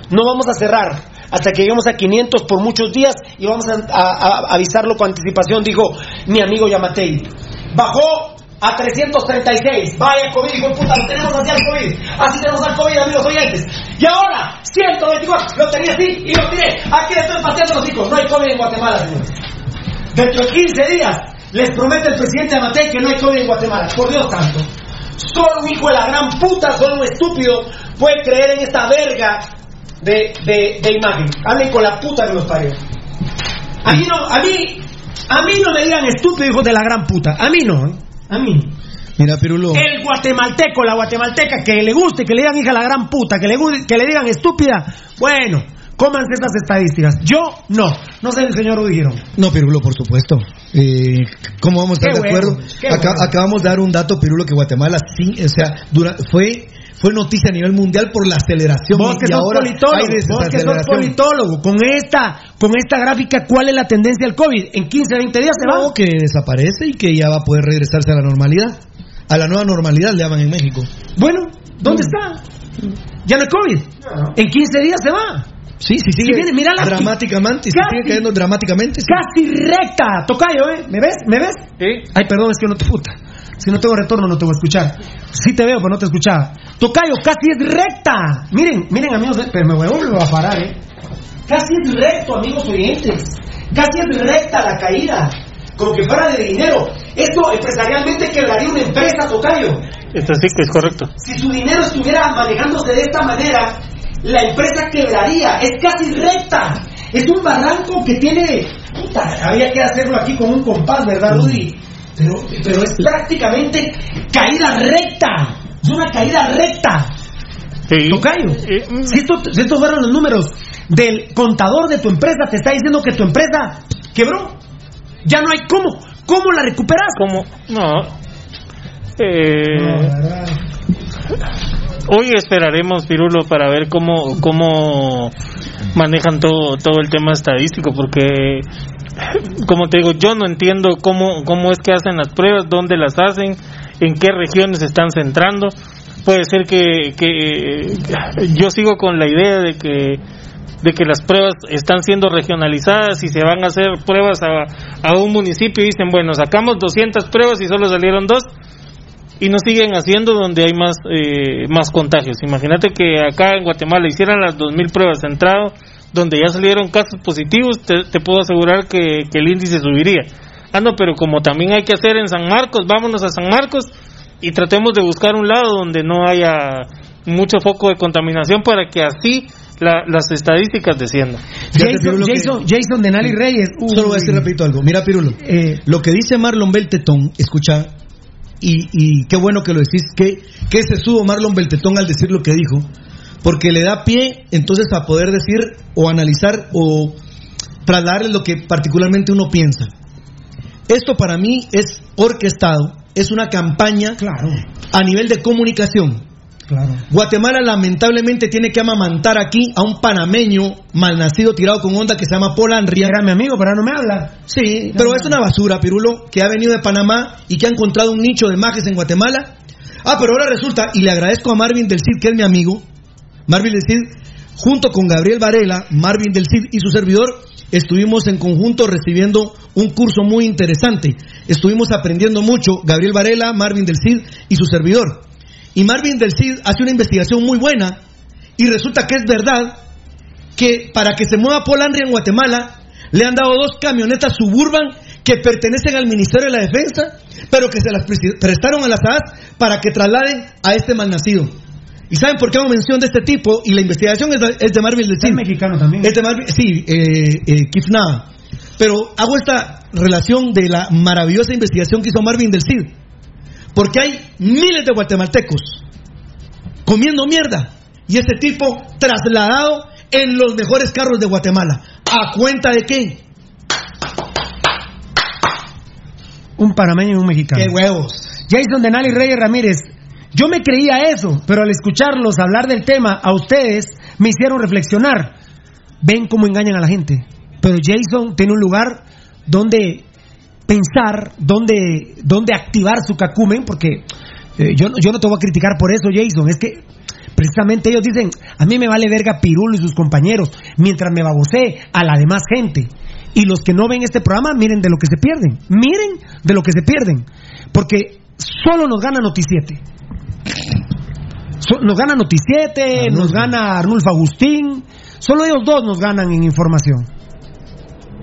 No vamos a cerrar. hasta que lleguemos a 500 por muchos días y vamos a, a- a avisarlo con anticipación, dijo mi amigo Yamatei. Bajó a 336. Vaya COVID, hijo de puta, lo tenemos así al COVID. Así tenemos al COVID, amigos oyentes. Y ahora, 124. Lo tenía así y lo tiré. Aquí le estoy pateando los hijos. No hay COVID en Guatemala, señores. Dentro de 15 días les promete el presidente Amatei que no hay COVID en Guatemala. Por Dios tanto. Solo un hijo de la gran puta, solo un estúpido puede creer en esta verga de, de, de imagen. Hablen con la puta que los parió. A mí no, a mí, a mí no me digan estúpido hijos de la gran puta. A mí no, ¿eh? A mí. Mira, Pirulo. El guatemalteco, la guatemalteca, que le guste, que le digan hija la gran puta, que le, que le digan estúpida, bueno, cómanse estas estadísticas. Yo no, no sé el señor Udigiro. No, Pirulo, por supuesto. Eh, ¿Cómo vamos a estar Qué de bueno, acuerdo? Acá- bueno. Acabamos de dar un dato, Pirulo, que Guatemala sí, o sea, dura- fue, fue noticia a nivel mundial por la aceleración. Vos y que sos ahora politólogo, vos que sos politólogo, con esta, con esta gráfica, ¿cuál es la tendencia del COVID? En 15, 20 días se va. No, que desaparece y que ya va a poder regresarse a la normalidad. A la nueva normalidad le llaman en México. Bueno, ¿dónde está? Ya no hay COVID. En 15 días se va. Sí, sí, sigue viene, mira la- dramáticamente, se Casi- sigue cayendo dramáticamente. sí. Casi recta. Tocayo, ¿eh? ¿Me ves? ¿Me ves? Sí. Ay, perdón, es que no te puta. Si no tengo retorno, no te voy a escuchar. Sí te veo, pero no te escuchaba. Tocayo, casi es recta. Miren, miren, amigos, eh, pero me voy a volver a parar, ¿eh? Casi es recto, amigos oyentes. Casi es recta la caída. Como que fuera de dinero. Esto empresarialmente quebraría una empresa, Tocayo. Esto sí que es correcto. Si su dinero estuviera manejándose de esta manera, la empresa quebraría. Es casi recta. Es un barranco que tiene. Puta, había que hacerlo aquí con un compás, ¿verdad, Rudy? Pero, pero es prácticamente caída recta. Es una caída recta. Sí. Tocayo. Si, esto- si estos fueron los números del contador de tu empresa, te está diciendo que tu empresa quebró. Ya no hay cómo. ¿Cómo la recuperas? ¿Cómo? No. Eh, hoy esperaremos, Pirulo, para ver cómo, cómo manejan todo, todo el tema estadístico, porque, como te digo, yo no entiendo cómo, cómo es que hacen las pruebas, dónde las hacen, en qué regiones se están centrando. Puede ser que, que yo sigo con la idea de que de que las pruebas están siendo regionalizadas y se van a hacer pruebas a, a un municipio y dicen, bueno, sacamos 200 pruebas y solo salieron dos y no siguen haciendo donde hay más eh, más contagios. Imagínate que acá en Guatemala hicieran las 2.000 pruebas de entrada donde ya salieron casos positivos, te, te puedo asegurar que, que el índice subiría. Ah, no, pero como también hay que hacer en San Marcos, vámonos a San Marcos y tratemos de buscar un lado donde no haya mucho foco de contaminación para que así la- las estadísticas desciendan. Jason, Jason, Jason Denali Reyes. Uy. Solo voy a decir rapidito algo. Mira, Pirulo. lo que dice Marlon Beltetón, escucha, y, y qué bueno que lo decís, que, que se subo Marlon Beltetón al decir lo que dijo, porque le da pie entonces a poder decir o analizar o trasladarle lo que particularmente uno piensa. Esto para mí es orquestado, es una campaña a nivel de comunicación. Claro. Guatemala lamentablemente tiene que amamantar aquí a un panameño malnacido tirado con onda que se llama Paul Anria. Era mi amigo, pero no me habla. Sí, pero es una basura, Pirulo, que ha venido de Panamá y que ha encontrado un nicho de majes en Guatemala. Ah, pero ahora resulta, y le agradezco a Marvin del Cid, que es mi amigo, Marvin del Cid, junto con Gabriel Varela, Marvin del Cid y su servidor, estuvimos en conjunto recibiendo un curso muy interesante. Estuvimos aprendiendo mucho, Gabriel Varela, Marvin del Cid y su servidor. Y Marvin del Cid hace una investigación muy buena y resulta que es verdad que para que se mueva Paul Henry en Guatemala le han dado dos camionetas suburban que pertenecen al Ministerio de la Defensa, pero que se las prestaron a las AAS para que trasladen a este malnacido. ¿Y saben por qué hago mención de este tipo? Y la investigación es de, es de Marvin del Cid. Es mexicano también. Es de Marvin, sí, eh, eh, Kifna. Pero hago esta relación de la maravillosa investigación que hizo Marvin del Cid. Porque hay miles de guatemaltecos comiendo mierda. Y este tipo trasladado en los mejores carros de Guatemala. ¿A cuenta de qué? Un panameño y un mexicano. ¡Qué huevos! Jason Denali Reyes Ramírez. Yo me creía eso, pero al escucharlos hablar del tema, a ustedes me hicieron reflexionar. Ven cómo engañan a la gente. Pero Jason tiene un lugar donde pensar, donde, donde activar su cacumen, porque eh, yo, no- yo no te voy a criticar por eso, Jason. Es que Precisamente ellos dicen, a mí me vale verga Pirulo y sus compañeros, mientras me babosé a la demás gente. Y los que no ven este programa, miren de lo que se pierden. Miren de lo que se pierden. Porque solo nos gana Noticiete. So- nos gana Noticiete, nos gana Arnulfo Agustín. Solo ellos dos nos ganan en información.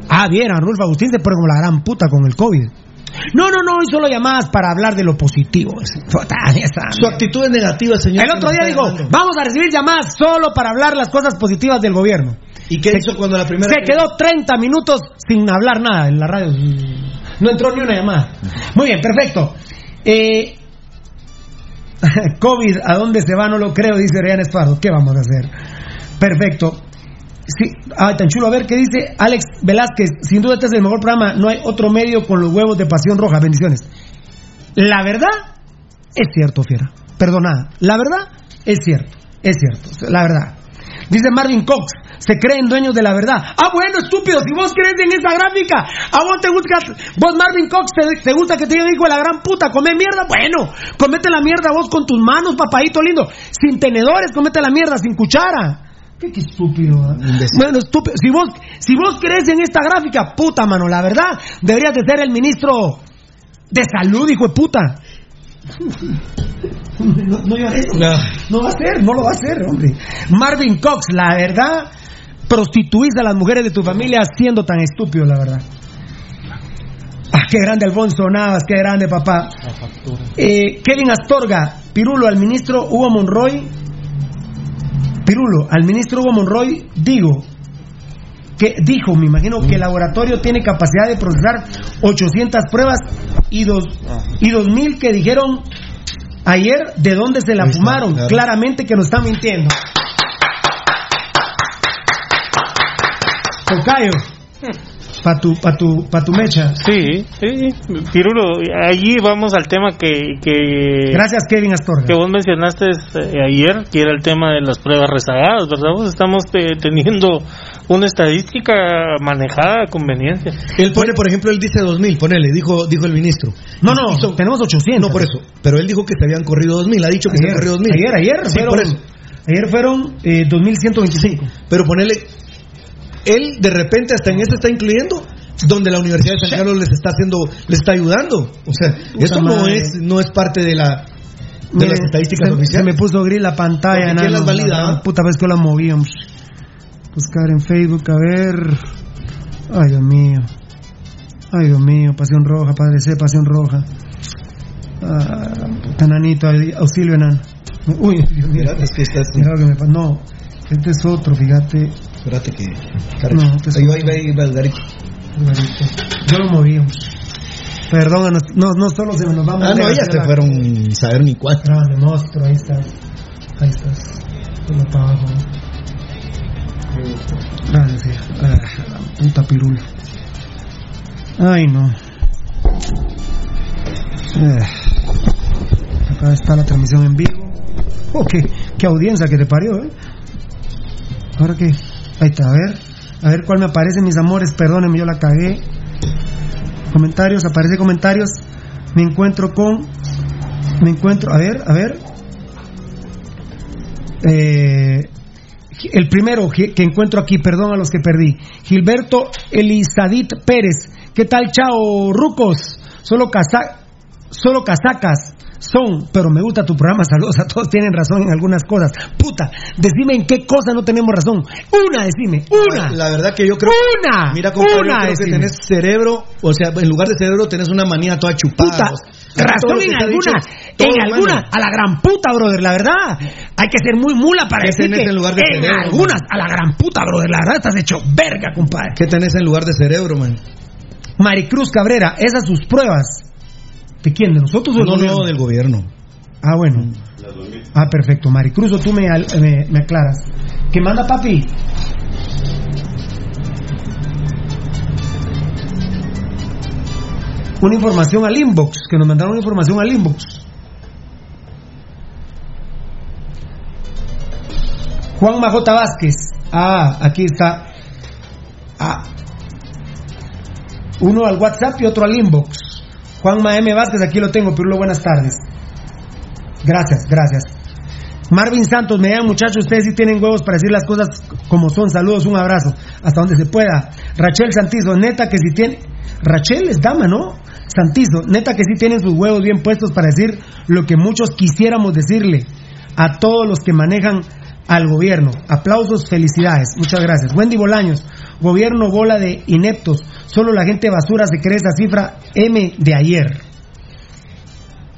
Ah, bien, Arnulfo Agustín se pone como la gran puta con el COVID. No, no, no, solo llamadas para hablar de lo positivo. Su actitud es negativa, señor. El otro día digo, vamos a recibir llamadas solo para hablar las cosas positivas del gobierno. ¿Y qué hizo cuando la primera Se quedó 30 minutos sin hablar nada en la radio. No entró ni una llamada. Muy bien, perfecto. Eh, COVID, ¿a dónde se va? No lo creo, dice Rian Espardo. ¿Qué vamos a hacer? Perfecto. Sí, ay, tan chulo. A ver qué dice Alex Velázquez. Sin duda este es el mejor programa. No hay otro medio con los huevos de pasión roja. Bendiciones. La verdad es cierto, fiera. Perdona. La verdad es cierto. Es cierto. La verdad. Dice Marvin Cox, se creen dueños de la verdad. Ah, bueno, estúpido, si vos crees en esa gráfica, a vos te gusta, vos Marvin Cox, te, te gusta que te digan hijo de la gran puta, come mierda, bueno, comete la mierda vos con tus manos, papadito lindo, sin tenedores, comete la mierda, sin cuchara. Qué, qué estúpido. ¿eh? Bueno, estúpido. Si vos, si vos crees en esta gráfica, puta mano, la verdad, deberías de ser el ministro de salud, hijo de puta. No, no llores. No va a ser, no lo va a hacer, hombre. Marvin Cox, la verdad, prostituís a las mujeres de tu familia siendo tan estúpido, la verdad. Ah, qué grande Alfonso Navas, qué grande papá. Eh, Kevin Astorga, Pirulo al ministro Hugo Monroy. Pirulo, al ministro Hugo Monroy, digo, que dijo, me imagino que el laboratorio tiene capacidad de procesar 800 pruebas y dos y 2000 que dijeron ayer de dónde se la fumaron. claro. Claramente que nos está mintiendo. Tocayo, para tu, pa tu, pa tu mecha. Sí, sí. Pirulo, allí vamos al tema que, que, Gracias, Kevin Astorga. que vos mencionaste eh, ayer, que era el tema de las pruebas rezagadas, ¿verdad? Vos estamos eh, teniendo una estadística manejada a conveniencia. Él pone, por ejemplo, él dice 2000, ponele, dijo, dijo el ministro. No, no, tenemos 800. No, por eso. Pero él dijo que se habían corrido 2000, ha dicho que se han corrido 2000. ayer, ayer Sí, fueron, por eso. ayer fueron eh, 2125. Pero ponele, él de repente hasta en eso está incluyendo donde la Universidad de San Carlos les está haciendo, les está ayudando. O sea, eso no es, no es parte de la de Mire, las estadísticas se, oficiales. se me puso gris la pantalla. ¿quién las valida, La? Puta vez que la movíamos. Buscar en Facebook, a ver. Ay, Dios mío. Ay, Dios mío. Pasión roja, Padre C, Pasión roja. Ah, auxilio enano. Uy, Dios mío. Mira, es que estás- Mira lo que me No, este es otro, fíjate. Espérate que. No, es ahí va, ahí va, ahí va el garito. Yo lo movíamos. Perdón, no, no solo se nos vamos Ah, no, ellas te fueron saber ni cuatro. Grande monstruo, ahí estás. Ahí estás. Todo para abajo. Gracias, hija. Ah, la puta pirula. Ay, no. Eh, Acá está la transmisión en vivo. Oh, qué, qué audiencia que te parió, ¿eh? Ahora qué. Ahí está, a ver. A ver cuál me aparece, mis amores. Perdónenme, yo la cagué. Comentarios, aparece comentarios. Me encuentro con. Me encuentro. A ver, a ver. Eh, el primero que encuentro aquí, perdón a los que perdí. Gilberto Elizadit Pérez. ¿Qué tal, chao, rucos? Solo, casa, solo casacas son, pero me gusta tu programa. Saludos a todos, tienen razón en algunas cosas. Puta, decime en qué cosa no tenemos razón. Una, decime, una. La verdad que yo creo. Una, Mira, compadre, una, que decime. tenés cerebro, o sea, en lugar de cerebro tenés una manía toda chupada. Puta, razón en alguna, dicho, en mano. alguna, a la gran puta, brother, la verdad. Hay que ser muy mula para ¿Qué decir tenés que en lugar de en cerebro, algunas, a la gran puta, brother, la verdad estás hecho verga, compadre. ¿Qué tenés en lugar de cerebro, man? Maricruz Cabrera, esas sus pruebas. ¿De quién? ¿De nosotros o del No, gobierno? no, del gobierno. Ah, bueno. Ah, perfecto. Maricruz, o tú me, me, me aclaras. ¿Qué manda, papi? Una información al inbox, que nos mandaron una información al inbox. Juan Majota Vázquez. Ah, aquí está. Ah. Uno al WhatsApp y otro al inbox. Juan M. Vázquez, aquí lo tengo, Pirulo, buenas tardes. Gracias, gracias. Marvin Santos, me llaman muchachos, ustedes sí tienen huevos para decir las cosas como son. Saludos, un abrazo, hasta donde se pueda. Rachel Santizo, neta que si tiene... Rachel es dama, ¿no? Santizo, neta que sí tienen sus huevos bien puestos para decir lo que muchos quisiéramos decirle a todos los que manejan al gobierno. Aplausos, felicidades. Muchas gracias. Wendy Bolaños, gobierno bola de ineptos. Solo la gente basura se cree esa cifra M de ayer.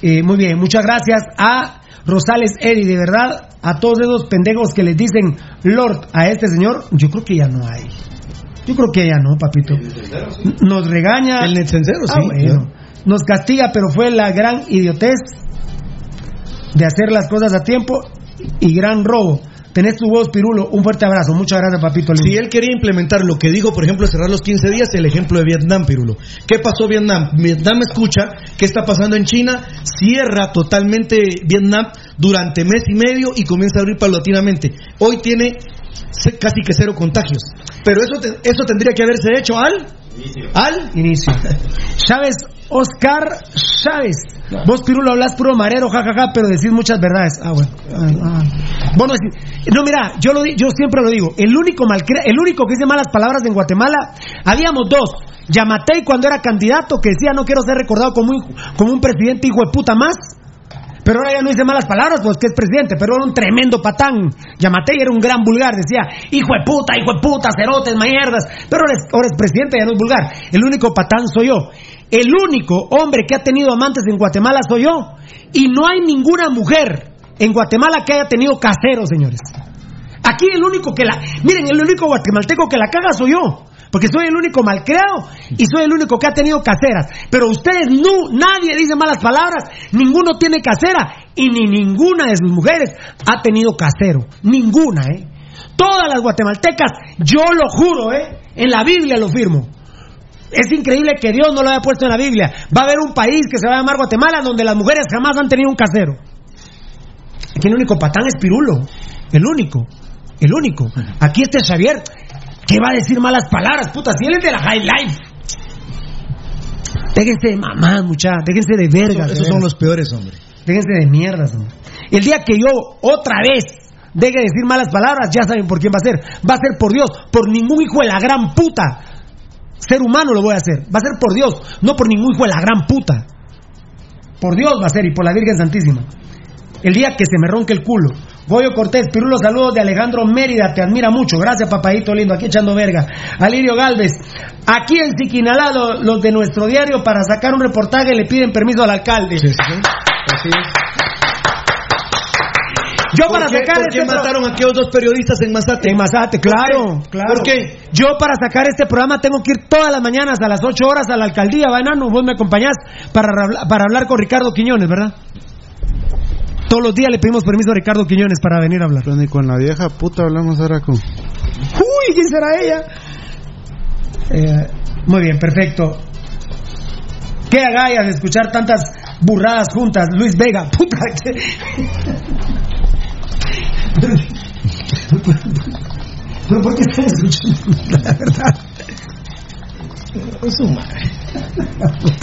Eh, muy bien, muchas gracias a Rosales Eri, de verdad, a todos esos pendejos que les dicen Lord a este señor, yo creo que ya no hay. Yo creo que ya no, papito. Nos regaña. El Ah, sí. bueno. Nos castiga, pero fue la gran idiotez de hacer las cosas a tiempo y gran robo. Tenés tu voz, Pirulo. Un fuerte abrazo. Muchas gracias, papito. lindo. Si él quería implementar lo que dijo, por ejemplo, cerrar los 15 días, el ejemplo de Vietnam, Pirulo. ¿Qué pasó Vietnam? Vietnam escucha qué está pasando en China, cierra totalmente Vietnam durante mes y medio y comienza a abrir paulatinamente. Hoy tiene casi que cero contagios. Pero eso, te- eso tendría que haberse hecho al... Al inicio. Chávez, Oscar Chávez. Vos, Pirulo, hablas puro marero, jajaja, pero decís muchas verdades. Ah, bueno. Ah, ah. Vos no No, mira, yo, lo, yo siempre lo digo. El único, malcre- el único que dice malas palabras en Guatemala, habíamos dos. Yamatei cuando era candidato, que decía no quiero ser recordado como un, presidente hijo de puta más. Pero ahora ya no dice malas palabras, pues que es presidente, pero era un tremendo patán. Yamatei era un gran vulgar, decía, hijo de puta, hijo de puta, cerotes, mierdas. Pero ahora es presidente, ya no es vulgar. El único patán soy yo. El único hombre que ha tenido amantes en Guatemala soy yo. Y no hay ninguna mujer en Guatemala que haya tenido casero, señores. Aquí el único que la... Miren, el único guatemalteco que la caga soy yo. Porque soy el único malcriado y soy el único que ha tenido caseras. Pero ustedes no, nadie dice malas palabras, ninguno tiene casera y ni ninguna de sus mujeres ha tenido casero. Ninguna, ¿eh? Todas las guatemaltecas, yo lo juro, ¿eh? En la Biblia lo firmo. Es increíble que Dios no lo haya puesto en la Biblia. Va a haber un país que se va a llamar Guatemala donde las mujeres jamás han tenido un casero. Aquí el único patán es Pirulo. El único. El único. Aquí este Xavier. ¿Qué va a decir malas palabras, puta? Si él es de la High Life. Déjense de mamás, muchachos. Déjense de vergas. Esos son los peores, hombre. Déjense de mierdas, hombre. El día que yo otra vez deje de decir malas palabras, ya saben por quién va a ser. Va a ser por Dios, por ningún hijo de la gran puta. Ser humano lo voy a hacer. Va a ser por Dios, no por ningún hijo de la gran puta. Por Dios va a ser y por la Virgen Santísima. El día que se me ronque el culo. Goyo Cortés, Pirulo, saludos de Alejandro Mérida, te admira mucho. Gracias, papadito lindo, aquí echando verga. Alirio Galvez, aquí en Siquinalá, lo- los de nuestro diario, para sacar un reportaje le piden permiso al alcalde. Yo para ¿Por qué- sacar por qué este pro- mataron a aquellos dos periodistas en Mazate? En Mazate, claro, claro. ¿Por qué? Yo para sacar este programa tengo que ir todas las mañanas a las 8 horas a la alcaldía, va enano, vos me acompañás para, para hablar con Ricardo Quiñones, ¿verdad? Todos los días le pedimos permiso a Ricardo Quiñones para venir a hablar. Pero ni con la vieja puta hablamos ahora con. Uy, ¿quién será ella? Eh, muy bien, perfecto. Qué agallas de escuchar tantas burradas juntas, Luis Vega, puta. que- Pero ¿por qué están escuchando? La verdad. Es su madre.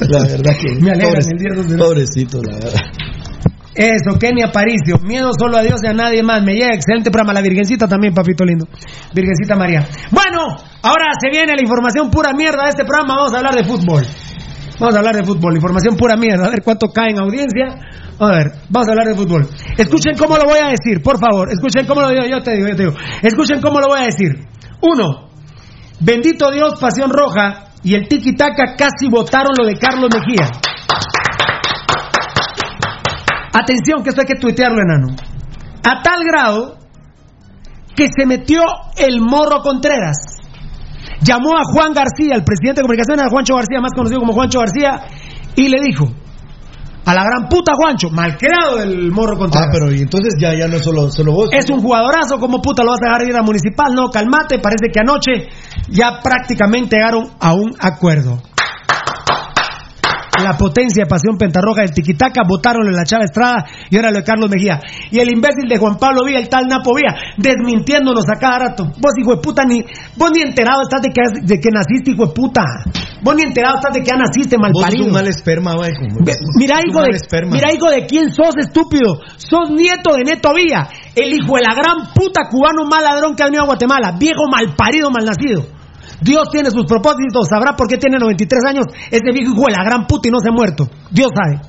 La verdad que. Me el día dos de- Pobrecito, la verdad. Eso, Kenny Aparicio. Miedo solo a Dios y a nadie más. Me llega excelente programa. La Virgencita también, papito lindo. Virgencita María. Bueno, ahora se viene la información pura mierda de este programa. Vamos a hablar de fútbol. Vamos a hablar de fútbol. Información pura mierda. A ver cuánto cae en audiencia. A ver, vamos a hablar de fútbol. Escuchen cómo lo voy a decir, por favor. Escuchen cómo lo digo. Yo te digo, yo te digo. Escuchen cómo lo voy a decir. Uno. Bendito Dios, Pasión Roja y el Tiki Taka casi votaron lo de Carlos Mejía. Atención, que esto hay que tuitearlo, enano. A tal grado que se metió el morro Contreras. Llamó a Juan García, el presidente de comunicaciones, a Juancho García, más conocido como Juancho García, y le dijo: A la gran puta Juancho, malcriado el morro Ah, Contreras. pero y entonces ya, ya no es solo, solo vos. Es un jugadorazo, como puta lo vas a dejar ir a municipal? No, calmate, parece que anoche ya prácticamente llegaron a un acuerdo. La potencia de Pasión Pentarroja del Tiquitaca votaron en la Chava Estrada y ahora lo de Carlos Mejía. Y el imbécil de Juan Pablo Villa, el tal Napo Villa, desmintiéndonos a cada rato. Vos, hijo de puta, ni, vos ni enterado estás de que, de que naciste, hijo de puta. Vos ni enterado estás de que ya naciste, mal Vos un mal esperma, güey. Mira, hijo de, esperma. mira, hijo de quién sos, estúpido. Sos nieto de Neto Villa, El hijo de la gran puta cubano mal ladrón que ha venido a Guatemala. Viejo mal parido, mal nacido. Dios tiene sus propósitos, sabrá por qué tiene 93 años ese viejo hijo de la gran puta y no se ha muerto. Dios sabe.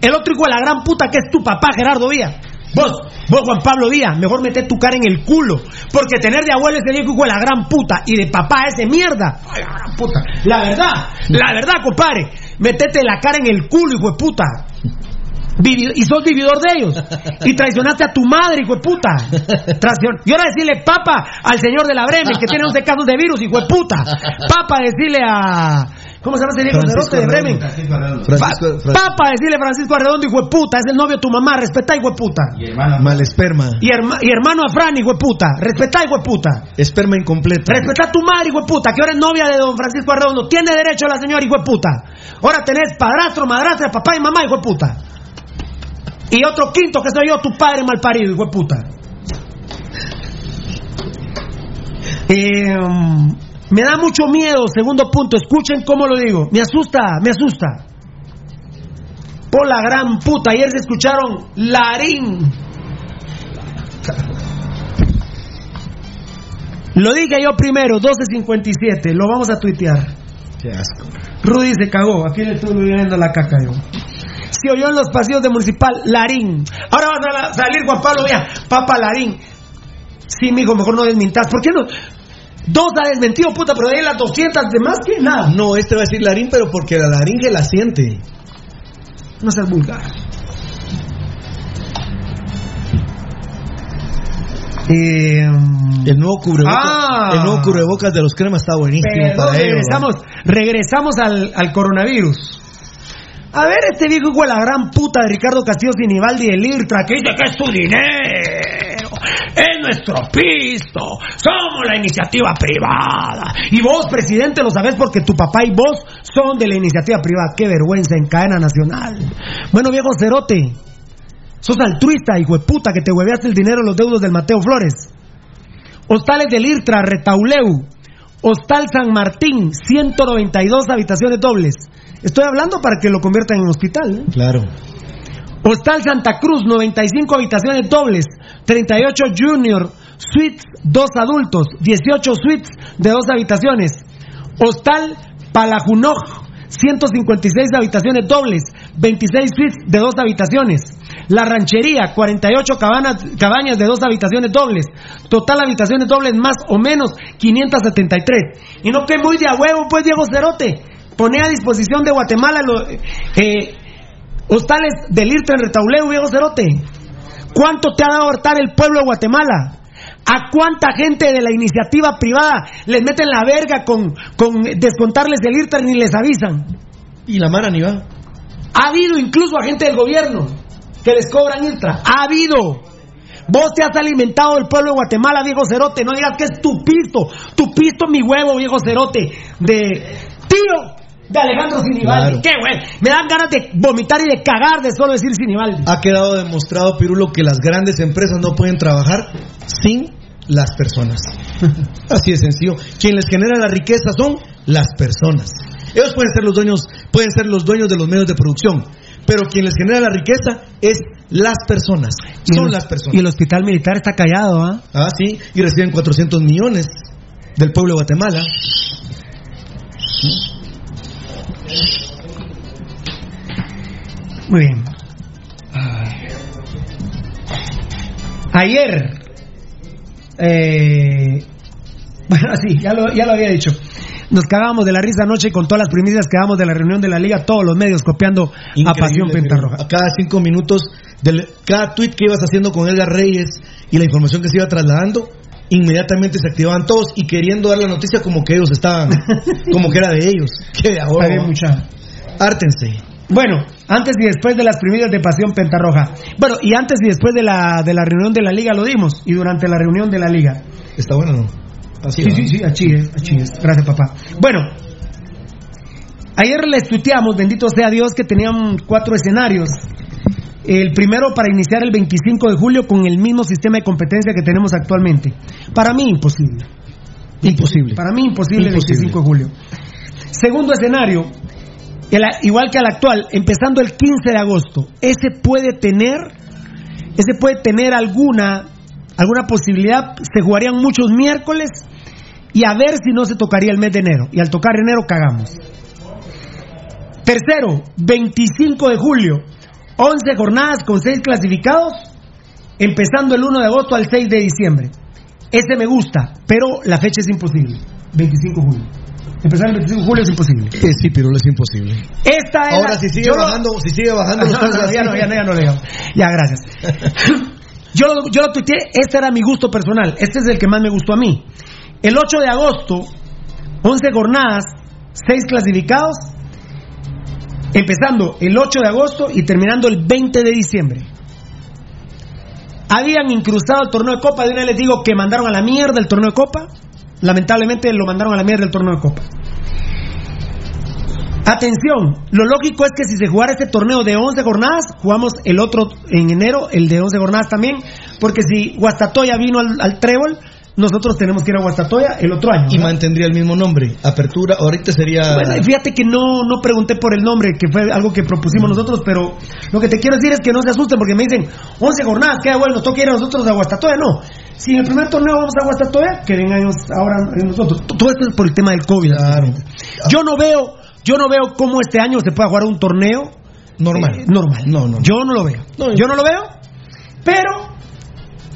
El otro hijo de la gran puta que es tu papá, Gerardo Díaz. Vos, vos Juan Pablo Díaz, mejor mete tu cara en el culo. Porque tener de abuelo ese viejo hijo de la gran puta y de papá ese mierda. La. La verdad, la verdad, compadre. Metete la cara en el culo, hijo de puta. Y sos vividor de ellos. Y traicionaste a tu madre, hijo de puta. Traición- Y ahora decirle papa al señor de la Bremen, que tiene 11 casos de virus, hijo de puta. Papa decirle a. ¿Cómo se llama ese viejo Francisco cerote de Bremen? Francisco, Pa- Francisco- Papa decirle Francisco Arredondo, hijo de puta. Es el novio de tu mamá, respetá, hijo de puta. Mal esperma. Y, herma- y hermano a Fran, hijo de puta. Respetá, hijo de puta. Esperma incompleto. Respetá a tu madre, hijo de puta, que ahora es novia de don Francisco Arredondo. Tiene derecho la señora, hijo de puta. Ahora tenés padrastro, madrastra, papá y mamá, hijo de puta. Y otro quinto que soy yo, tu padre mal parido, hijo de puta. Eh, um, me da mucho miedo, segundo punto, escuchen cómo lo digo. Me asusta, me asusta. Por la gran puta, ayer se escucharon Larín. Lo dije yo primero, 12.57, lo vamos a tuitear. Qué asco. Rudy se cagó, aquí le estoy viendo la caca yo. Se oyó en los pasillos de Municipal Larín. Ahora va a salir Juan Pablo Díaz, Papa Larín. Sí, mijo, mejor no desmintas. ¿Por qué no? Dos ha desmentido, puta, pero de ahí las 200 de más que nada. No, este va a decir larín, pero porque la laringe la siente. No seas vulgar. Eh, El nuevo cubrebocas, Ah. el nuevo cubrebocas de los cremas está buenísimo para ellos. regresamos, regresamos al, al coronavirus. A ver, este viejo hijo de la gran puta de Ricardo Castillo Sinibaldi del IRTRA que dice que es su dinero, es nuestro pisto, somos la iniciativa privada. Y vos, presidente, lo sabés porque tu papá y vos son de la iniciativa privada. Qué vergüenza en cadena nacional. Bueno, viejo cerote, sos altruista, hijo de puta, que te hueveaste el dinero de los deudos del Mateo Flores. Hostales del IRTRA, Retauleu. Hostal San Martín, 192 habitaciones dobles. Estoy hablando para que lo conviertan en hospital. ¿eh? Claro. Hostal Santa Cruz, 95 habitaciones dobles. 38 Junior Suites, dos adultos. 18 suites de dos habitaciones. Hostal Palajunoj, 156 habitaciones dobles. 26 suites de dos habitaciones. La Ranchería, 48 cabanas, cabañas de dos habitaciones dobles. Total habitaciones dobles más o menos 573. Y no que muy de a huevo, pues, Diego Cerote. Pone a disposición de Guatemala lo- eh, hostales del IRTA en Retauleu, Diego Cerote. ¿Cuánto te ha dado hartar el pueblo de Guatemala? ¿A cuánta gente de la iniciativa privada les meten la verga con, con descontarles el IRTA ni les avisan? Y la Mara ni va. Ha habido incluso agentes del gobierno que les cobran IRTA. Ha habido. Vos te has alimentado del pueblo de Guatemala, viejo cerote. No digas que es tu pisto. Tu pisto, mi huevo, viejo cerote. De tío de Alejandro Sinibaldi. Claro. Qué güey. Me dan ganas de vomitar y de cagar de solo decir Sinibaldi. Ha quedado demostrado, Pirulo, que las grandes empresas no pueden trabajar sin las personas. Así de sencillo. Quien les genera la riqueza son las personas. Ellos pueden ser los dueños, pueden ser los dueños de los medios de producción, pero quien les genera la riqueza es las personas. Son las personas. Y el hospital militar está callado, ¿ah? Ah, sí, y reciben 400 millones del pueblo de Guatemala. Muy bien. Ayer, eh, bueno, sí, ya lo, ya lo había dicho. Nos cagábamos de la risa anoche con todas las primicias que damos de la reunión de la liga, todos los medios copiando a Increíble, Pasión Pirulo. Pentarroja. A cada cinco minutos, del, cada tweet que ibas haciendo con Edgar Reyes y la información que se iba trasladando, inmediatamente se activaban todos y queriendo dar la noticia como que ellos estaban, como que era de ellos. Que de ahora. Bien, mucha. Hártense. Bueno, antes y después de las primicias de Pasión Pentarroja. Bueno, y antes y después de la, de la reunión de la liga lo dimos, y durante la reunión de la liga. Está bueno, ¿no? Así sí, va. sí, sí, es. Gracias, papá. Bueno, ayer les tuiteamos, bendito sea Dios, que tenían cuatro escenarios. El primero para iniciar el 25 de julio con el mismo sistema de competencia que tenemos actualmente. Para mí, imposible. Imposible. Para mí, imposible, el Imposible. 25 de julio. Segundo escenario, el- igual que al actual, empezando el 15 de agosto. Ese puede tener, ese puede tener alguna alguna posibilidad, se jugarían muchos miércoles y a ver si no se tocaría el mes de enero. Y al tocar enero cagamos. Tercero, 25 de julio, 11 jornadas con 6 clasificados, empezando el 1 de agosto al 6 de diciembre. Ese me gusta, pero la fecha es imposible. 25 de julio. Empezar el 25 de julio es imposible. Eh, sí, pero es imposible. Esta era- Ahora, si sigue yo lo- bajando, si sigue bajando No, no, ya no, ya no, ya no le digo. Ya, gracias. Yo, lo- yo lo tuiteé, este era mi gusto personal, este es el que más me gustó a mí. El 8 de agosto, 11 jornadas, 6 clasificados, empezando el 8 de agosto y terminando el 20 de diciembre. Habían incrustado el torneo de Copa, de una vez les digo que mandaron a la mierda el torneo de Copa, lamentablemente lo mandaron a la mierda el torneo de Copa. Atención, lo lógico es que si se jugara este torneo de 11 jornadas, jugamos el otro en enero, el de 11 jornadas también, porque si Guastatoya vino al, al trébol, nosotros tenemos que ir a Guastatoya el otro año. Y ¿verdad? mantendría el mismo nombre. Apertura, ahorita sería. Bueno, fíjate que no, no pregunté por el nombre, que fue algo que propusimos nosotros, pero lo que te quiero decir es que no se asusten porque me dicen 11 jornadas, queda bueno, nos toca ir a nosotros a Guastatoya. No, si en el primer torneo vamos a Guastatoya, que vengan ahora nosotros. Todo esto es por el tema del COVID. Yo no veo, yo no veo cómo este año se pueda jugar un torneo normal. eh, normal. No, no. Yo no lo veo. yo no lo veo, pero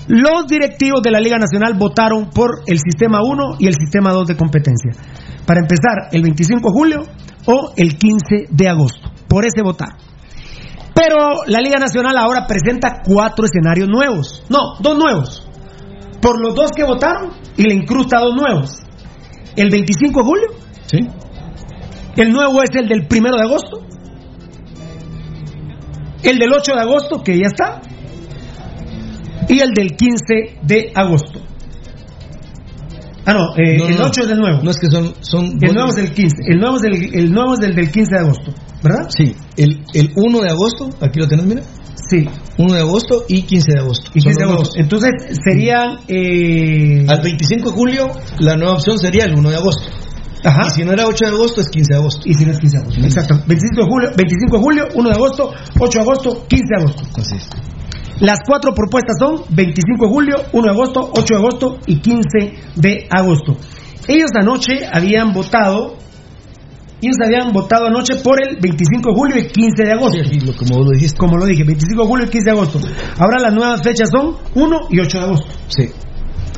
los directivos de la Liga Nacional votaron por el sistema 1 y el sistema 2 de competencia. Para empezar, el 25 de julio o el 15 de agosto. Por ese votar. Pero la Liga Nacional ahora presenta cuatro escenarios nuevos. No, dos nuevos. Por los dos que votaron y le incrusta dos nuevos. El 25 de julio. Sí. El nuevo es el del 1 de agosto. El del 8 de agosto, que ya está. Y el del 15 de agosto. Ah, no, eh, No, no, el no. 8 es del nuevo. No es que son. son El nuevo es el 15. El nuevo es del, el nuevo es del, del 15 de agosto. ¿Verdad? Sí. El, el 1 de agosto, aquí lo tenés, mira. Sí. 1 de agosto y 15 de agosto. Y Son 15 de agosto. Entonces serían. eh, Al 25 de julio, la nueva opción sería el 1 de agosto. Ajá. Y si no era 8 de agosto, es 15 de agosto. Y si no es 15 de agosto. Exacto. 25 de julio, 25 de julio, 1 de agosto, 8 de agosto, 15 de agosto. Así es. Las cuatro propuestas son 25 de julio, 1 de agosto, 8 de agosto y 15 de agosto. Ellos anoche habían votado, ellos habían votado anoche por el 25 de julio y 15 de agosto. como lo dijiste. Como lo dije, 25 de julio y 15 de agosto. Ahora las nuevas fechas son 1 y 8 de agosto. Sí.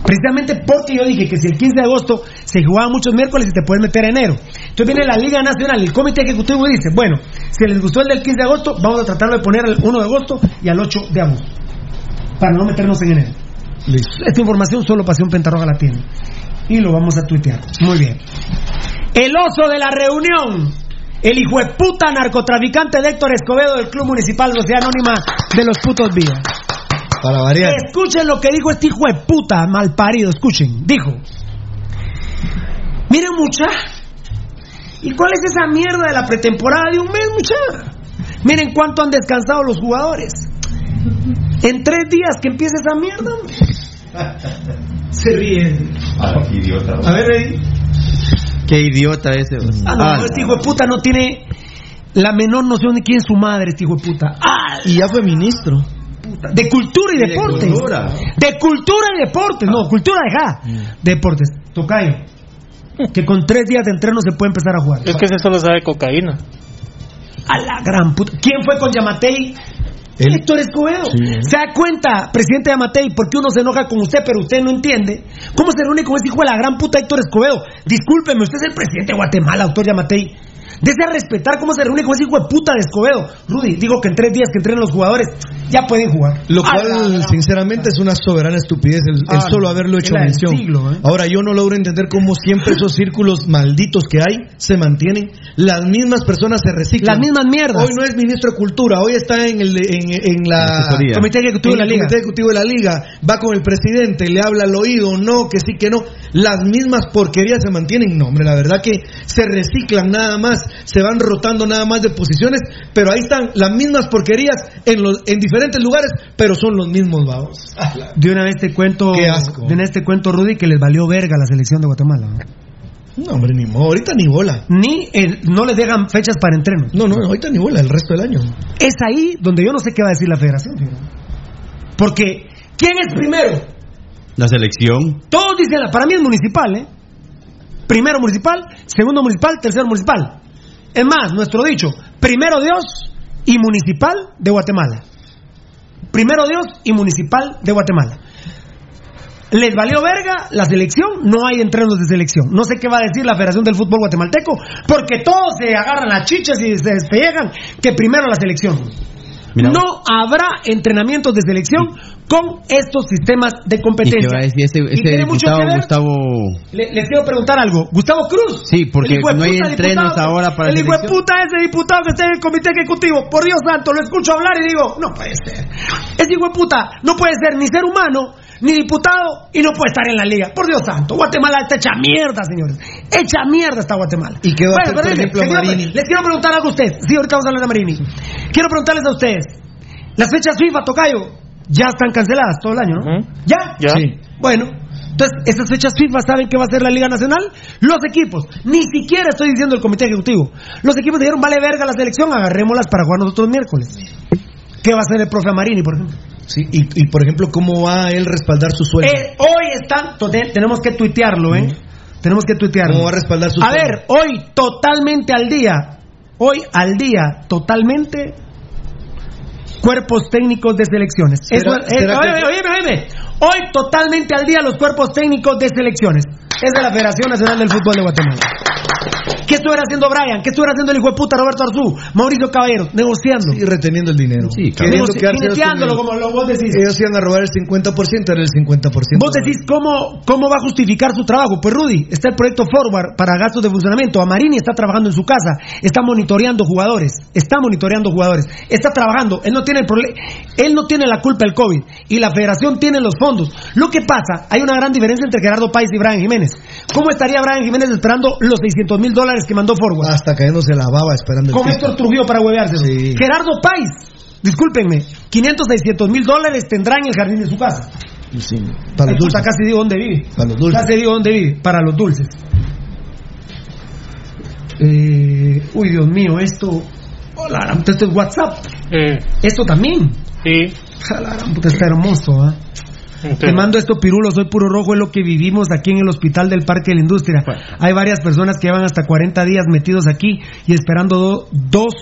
Precisamente porque yo dije que si el 15 de agosto se jugaban muchos miércoles y te puedes meter enero. Entonces viene la Liga Nacional, el Comité Ejecutivo y dice, bueno, si les gustó el del 15 de agosto, vamos a tratarlo de poner al 1 de agosto y al 8 de agosto. Para no meternos en enero. Esta información solo Pasión Pentarroga la tiene. Y lo vamos a tuitear. Muy bien. El oso de la reunión. El hijo de puta narcotraficante de Héctor Escobedo del Club Municipal Sociedad Anónima de los Putos Vías. Para variar. Escuchen lo que dijo este hijo de puta, mal parido, escuchen. Dijo, miren mucha, ¿y cuál es esa mierda de la pretemporada de un mes mucha? Miren cuánto han descansado los jugadores. En tres días que empieza esa mierda. Se ríe. idiota. A ver, Eddie. Qué idiota ese. Ah, no, Ah, este hijo de puta no tiene la menor noción de quién es su madre, este hijo de puta. Ah, Y ya fue ministro. de cultura y de deportes. cultura. De cultura y deportes. No, cultura deja. Deportes. Tocayo. Que con tres días de entreno se puede empezar a jugar. Es que ese solo sabe cocaína. A la gran puta. ¿Quién fue con Yamatei? Héctor Escobedo. ¿Se da cuenta, presidente Yamatei, por qué uno se enoja con usted, pero usted no entiende? ¿Cómo se reúne con ese hijo de la gran puta Héctor Escobedo? Discúlpeme, usted es el presidente de Guatemala, doctor Yamatei. Desea respetar cómo se reúne con ese hijo de puta de Escobedo. Rudy, digo que en tres días que entrenen los jugadores ya pueden jugar. Lo A la cual, sinceramente, es una soberana estupidez el, el Ah, solo haberlo hecho mención. siglo, ¿eh? Ahora, yo no logro entender cómo siempre esos círculos malditos que hay se mantienen. Las mismas personas se reciclan. Las mismas mierdas. Hoy no es ministro de Cultura, hoy está en, el, en, en la... Comité Ejecutivo en de la el Liga. Comité Ejecutivo de la Liga, va con el presidente, le habla al oído, no, que sí, que no. Las mismas porquerías se mantienen. No, hombre, la verdad que se reciclan nada más, se van rotando nada más de posiciones, pero ahí están las mismas porquerías en, los, en diferentes lugares, pero son los mismos, vamos. De una vez te cuento, Qué asco. de una vez te cuento, Rudy, que les valió verga la selección de Guatemala. ¿no? No, hombre, ni modo, ahorita ni bola. Ni el- no les dejan fechas para entrenos. No, no, ahorita ni bola, el resto del año. Es ahí donde yo no sé qué va a decir la federación. Porque, ¿quién es primero? La selección. Todos dicen, para mí es municipal, ¿eh? Primero municipal, segundo municipal, tercero municipal. Es más, nuestro dicho, primero Dios y municipal de Guatemala. Primero Dios y municipal de Guatemala. Les valió verga la selección, no hay entrenos de selección. No sé qué va a decir la Federación del Fútbol Guatemalteco, porque todos se agarran las chichas y se despellejan que primero la selección. No habrá entrenamientos de selección con estos sistemas de ¿Y competencia. va a decir ese, Y tiene mucho diputado que ver- Gustavo? Le- les quiero preguntar algo. Gustavo Cruz. Sí, porque no hay entrenos diputado- ahora para El hijo de puta ese diputado que está en el comité ejecutivo. Por Dios santo, lo escucho hablar y digo, no puede ser. Ese hijo de puta no puede ser ni ser humano, ni diputado, y no puede estar en la liga. Por Dios santo, Guatemala está hecha mierda, señores. Hecha mierda está Guatemala. ¿Y qué va a hacer, por espérenme, ejemplo, les quiero- Marini? Les quiero preguntar algo a ustedes. Sí, ahorita vamos a hablar de Marini. Quiero preguntarles a ustedes. Las fechas FIFA, Tocayo, ya están canceladas todo el año, ¿no? ¿Ya? Ya. Sí. Bueno, entonces, esas fechas FIFA saben que va a ser la Liga Nacional. Los equipos, ni siquiera estoy diciendo el Comité Ejecutivo. Los equipos dijeron, vale verga la selección, agarrémoslas para jugar nosotros miércoles. ¿Qué va a hacer el profe Amarini, por ejemplo? Sí, y, y, por ejemplo, ¿cómo va a él respaldar su sueldo? Eh, hoy te- tenemos que tuitearlo, ¿eh? Tenemos que tuitearlo. ¿Cómo va a respaldar su A sueldo? ver, hoy totalmente al día, hoy al día, totalmente cuerpos técnicos de selecciones. ¿Será- Eso- eh, que-. Hoy totalmente al día los cuerpos técnicos de selecciones. Es de la Federación Nacional del Fútbol de Guatemala. ¿Qué estuviera haciendo Brian? ¿Qué estuviera haendo el hijo de puta Roberto Arzú? Mauricio Caballero, negociando. Y reteniendo el dinero. Sí, el- como lo vos decís. Ellos iban a robar el 50%, era el 50%. Vos decís cómo, cómo va a justificar su trabajo. Pues Rudy, está el proyecto Forward para gastos de funcionamiento. Amarini está trabajando en su casa, está monitoreando jugadores, está monitoreando jugadores, está trabajando. Él no tiene el problema, él no tiene la culpa del COVID y la Federación tiene los fondos. Lo que pasa, hay una gran diferencia entre Gerardo Páez y Brian Jiménez. ¿Cómo estaría Brian Jiménez esperando los 600 mil dólares que mandó Forward? Hasta cayéndose la baba esperando el Con. Héctor Trujillo para hueveárselo. Gerardo Páez, discúlpenme, 500, 600 mil dólares tendrá en el jardín de su casa. Sí, para los dulces. casi digo dónde vive. Para los dulces. Casi digo dónde vive. Para los dulces. Eh, uy, Dios mío, esto. Hola, esto es WhatsApp. Esto también. Sí. La gran puta, está hermoso, ¿ah? Te mando esto, Pirulo, soy puro rojo, es lo que vivimos aquí en el hospital del Parque de la Industria. Hay varias personas que llevan hasta 40 días metidos aquí y esperando do- dos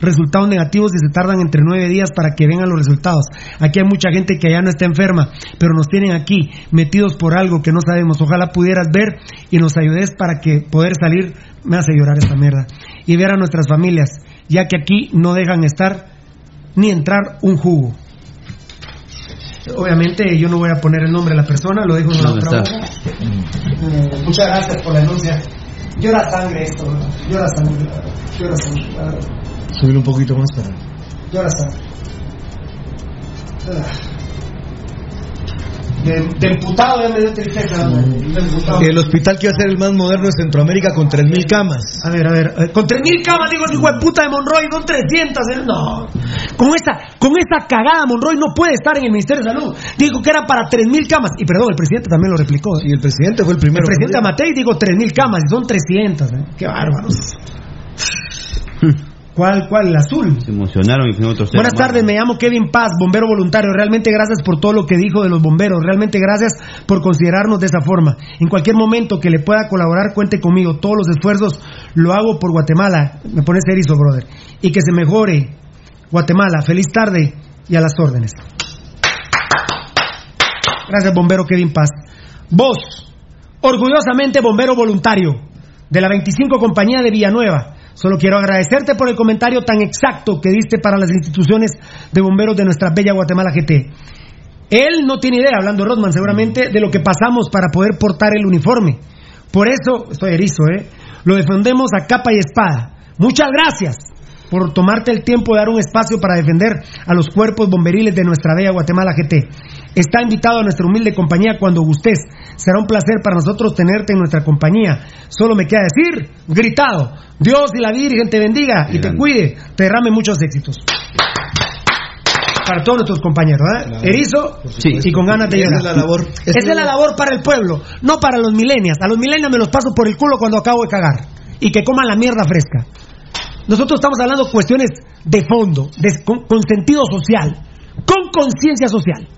resultados negativos y se tardan entre nueve días para que vengan los resultados. Aquí hay mucha gente que ya no está enferma, pero nos tienen aquí metidos por algo que no sabemos. Ojalá pudieras ver y nos ayudes para que poder salir, me hace llorar esta mierda, y ver a nuestras familias, ya que aquí no dejan estar ni entrar un jugo. Obviamente yo no voy a poner el nombre de la persona, lo dejo en la ¿Dónde otra. Eh, muchas gracias por la denuncia. Llora sangre esto, ¿verdad? llora sangre, llora sangre. Subir un poquito más para. llora sangre. Ah. De, de emputado ya me dio tristeza. El hospital que va a ser el más moderno de Centroamérica con 3.000 camas. A ver, a ver, eh, con 3.000 camas, digo, hijo de puta de Monroy, son 300, ¿eh? no. Con esa, con esa cagada, Monroy no puede estar en el Ministerio de Salud. Dijo que era para 3.000 camas. Y perdón, el presidente también lo replicó. ¿eh? Y el presidente fue el primero. El presidente Amatei dijo 3.000 camas, y son 300, ¿eh? Qué bárbaros. ¿Cuál, cuál? El azul. Se emocionaron y otros Buenas tardes, me llamo Kevin Paz, bombero voluntario. Realmente gracias por todo lo que dijo de los bomberos. Realmente gracias por considerarnos de esa forma. En cualquier momento que le pueda colaborar, cuente conmigo. Todos los esfuerzos lo hago por Guatemala. Me pones erizo, brother. Y que se mejore Guatemala. Feliz tarde y a las órdenes. Gracias, bombero Kevin Paz. Vos, orgullosamente bombero voluntario de la 25 Compañía de Villanueva. Solo quiero agradecerte por el comentario tan exacto que diste para las instituciones de bomberos de nuestra bella Guatemala GT. Él no tiene idea, hablando Rodman seguramente, de lo que pasamos para poder portar el uniforme. Por eso, estoy erizo, ¿eh? Lo defendemos a capa y espada. Muchas gracias por tomarte el tiempo de dar un espacio para defender a los cuerpos bomberiles de nuestra bella Guatemala GT. Está invitado a nuestra humilde compañía cuando gustes. Será un placer para nosotros tenerte en nuestra compañía. Solo me queda decir, gritado, Dios y la Virgen te bendiga y te cuide, te derrame muchos éxitos. Para todos nuestros compañeros, ¿eh? Erizo y con ganas de llegar. es la labor. Esa es la labor para el pueblo, no para los milenios. A los milenios me los paso por el culo cuando acabo de cagar. Y que coman la mierda fresca. Nosotros estamos hablando cuestiones de fondo, de- con, sentido social, con conciencia social.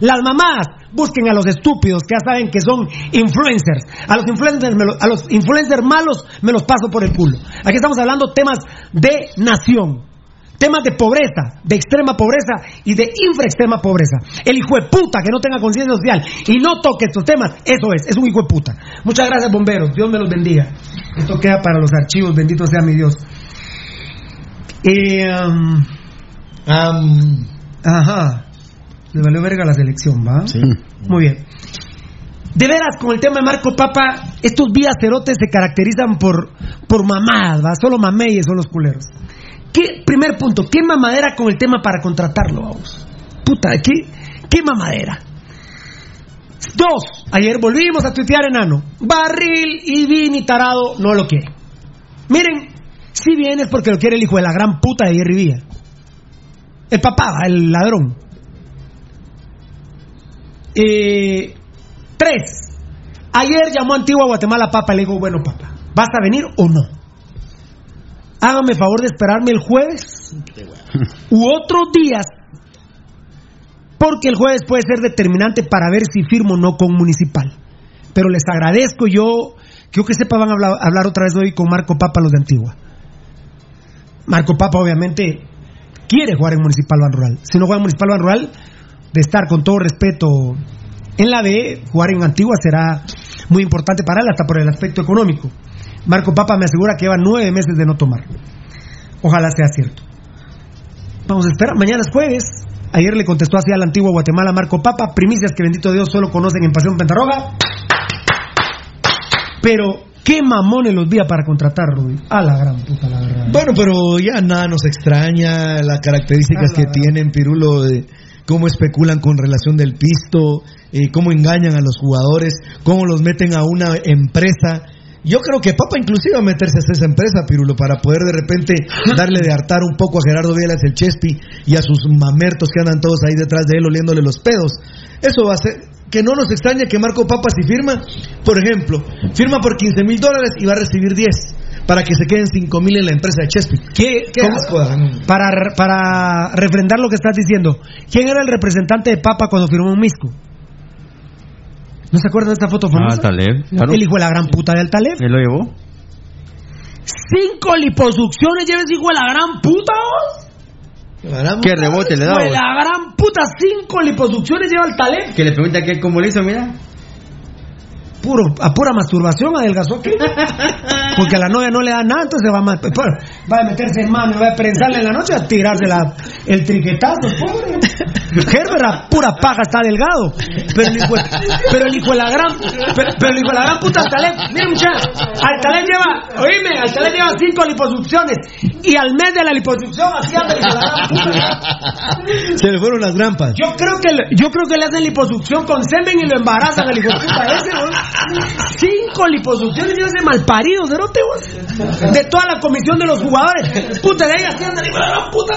Las mamás busquen a los estúpidos que ya saben que son influencers. A los influencers, me lo- a los influencers malos me los paso por el culo. Aquí estamos hablando temas de nación. Temas de pobreza, de extrema pobreza y de infraextrema pobreza. El hijo de puta que no tenga conciencia social y no toque estos temas, eso es, es un hijo de puta. Muchas gracias, bomberos. Dios me los bendiga. Esto queda para los archivos, bendito sea mi Dios. Eh, um, ajá. Le valió verga la selección, ¿va? Sí. Muy bien. De veras, con el tema de Marco Papa, estos vías cerotes se caracterizan por, por mamadas, ¿va? Solo mameyes son los culeros. ¿Qué, primer punto, ¿qué mamadera con el tema para contratarlo, vamos? Puta, ¿qué, qué mamadera? Dos, ayer volvimos a tuitear enano. Barril y Vini tarado no lo quiere. Miren, si bien es porque lo quiere el hijo de la gran puta de Jerry Villa. El papá, el ladrón. Eh, tres, ayer llamó a Antigua Guatemala Papa y le digo, bueno Papa, ¿vas a venir o no? Hágame favor de esperarme el jueves u otros días porque el jueves puede ser determinante para ver si firmo o no con Municipal. Pero les agradezco yo, creo que sepa van a hablar, hablar otra vez hoy con Marco Papa los de Antigua. Marco Papa obviamente quiere jugar en Municipal Ban Rural. Si no juega en Municipal Ban Rural, de estar con todo respeto en la B, jugar en Antigua será muy importante para él, hasta por el aspecto económico. Marco Papa me asegura que lleva nueve meses de no tomar. Ojalá sea cierto. Vamos a esperar, mañana es jueves. Ayer le contestó así al antiguo Guatemala Marco Papa, primicias que bendito Dios solo conocen en Pasión Pentarroga. Pero, qué mamones los días para contratarlo. A la gran puta, la verdad. Bueno, pero ya nada nos extraña las características que tienen Pirulo de cómo especulan con relación del pisto, eh, cómo engañan a los jugadores, cómo los meten a una empresa. Yo creo que Papa inclusive va a meterse a esa empresa, Pirulo, para poder de repente darle de hartar un poco a Gerardo Vielas el Chespi y a sus mamertos que andan todos ahí detrás de él oliéndole los pedos. Eso va a ser que no nos extraña que Marco Papa si firma, por ejemplo, firma por 15 mil dólares y va a recibir 10 para que se queden 5 mil en la empresa de Chespi. ¿Qué, ¿Qué para, para refrendar lo que estás diciendo, ¿quién era el representante de Papa cuando firmó un Misco? ¿No se acuerdan de esta foto famosa? Ah, Taleb, claro. El hijo de la gran puta del Taleb. Él lo llevó. Cinco liposucciones lleva ese hijo de la gran puta, vos. ¿Qué rebote le Hijo da? de vos? la gran puta, cinco liposucciones lleva el Taleb. Que le pregunta que cómo le hizo, mira. Puro, a pura masturbación adelgazó aquí. Porque a la novia no le da nada, entonces va a, va a meterse en mano, va a prensarle en la noche a tirarse la, el triquetazo, pobre. Herbert a pura paja está delgado. Pero el hijo, pero el hijo de la gran, pero, pero el hijo de la gran puta al Taleb, mira muchacha, al Taleb lleva, oíme, al Taleb lleva cinco liposucciones y al mes de la liposucción hacía el hijo de la gran puta. Se le fueron las grampas. Yo creo que le- yo creo que le hacen liposucción con semen y lo embarazan al hijo de puta ese, ¿no? Cinco liposucciones y ese malparido, cerote, vos. De toda la comisión de los jugadores. Puta, de ahí hijo de la puta.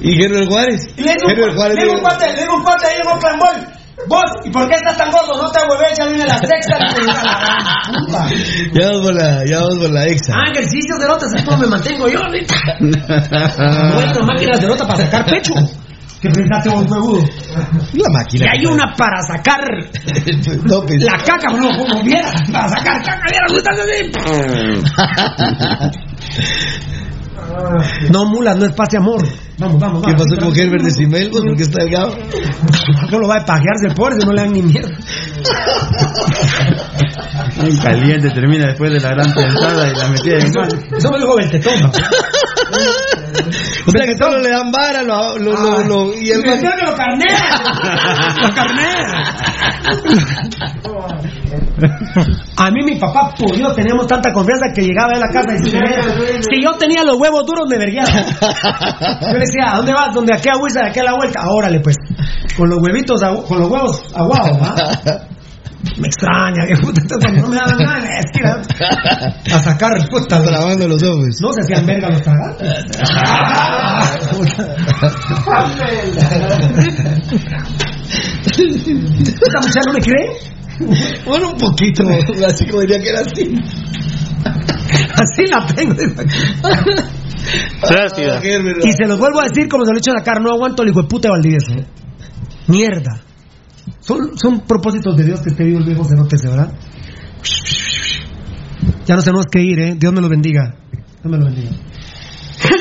Y Gerber Juárez. Y le digo, Gerber Juárez. le digo un cuate, le digo un cuate ahí Oakland Mall. Vos, ¿y por qué estás tan gordo? No te hueves, ya viene la sexta. la. Ya vamos por la, ya vamos por la exa. Ah, ejercicio de rotas, es como me mantengo yo, ahorita. Bueno, máquinas de rota para sacar pecho. ¿Qué pensaste vos, huevudo? La máquina. Y hay una para sacar la caca, no, como vieras, para sacar caca, vieras, No, mulas, no es paz y amor. Vamos, vamos, ¿Qué vamos. pasó con Gerber de Simel? Pues porque está delgado. Solo va a pajearse el pobre si no le dan ni mierda. Ay, caliente, termina después de la gran pensada y la metida en mano. Eso me dijo Beltetón. ¿no? O sea que solo le dan vara lo, lo, lo, lo- y el que lo carnea. Lo carnea. A mí mi papá, por Dios, teníamos tanta confianza que llegaba a la casa y si, tenía- si yo tenía los huevos duros me vergueaba. Yo le decía, ¿a dónde vas? Donde aquí a Huiza, de aquí a la vuelta. Órale, pues. Con los huevitos, con los huevos aguados, ¿va? Me extraña, que puta, cuando no me daban nada, decía, a sacar respuestas. Trabando los ojos. No se hacían verga los tragantes. ¿Esta muchacha no me cree? Bueno, un poquito. Así como diría que era así. Así la tengo. Gracias. Y se los vuelvo a decir como se lo he hecho a sacar, no aguanto el hijo de puta de Valdivieso. Mierda. Son, son propósitos de Dios que esté vivo el viejo cenote, ¿verdad? Ya nos tenemos que ir, ¿eh? Dios me lo bendiga. Dios me lo bendiga.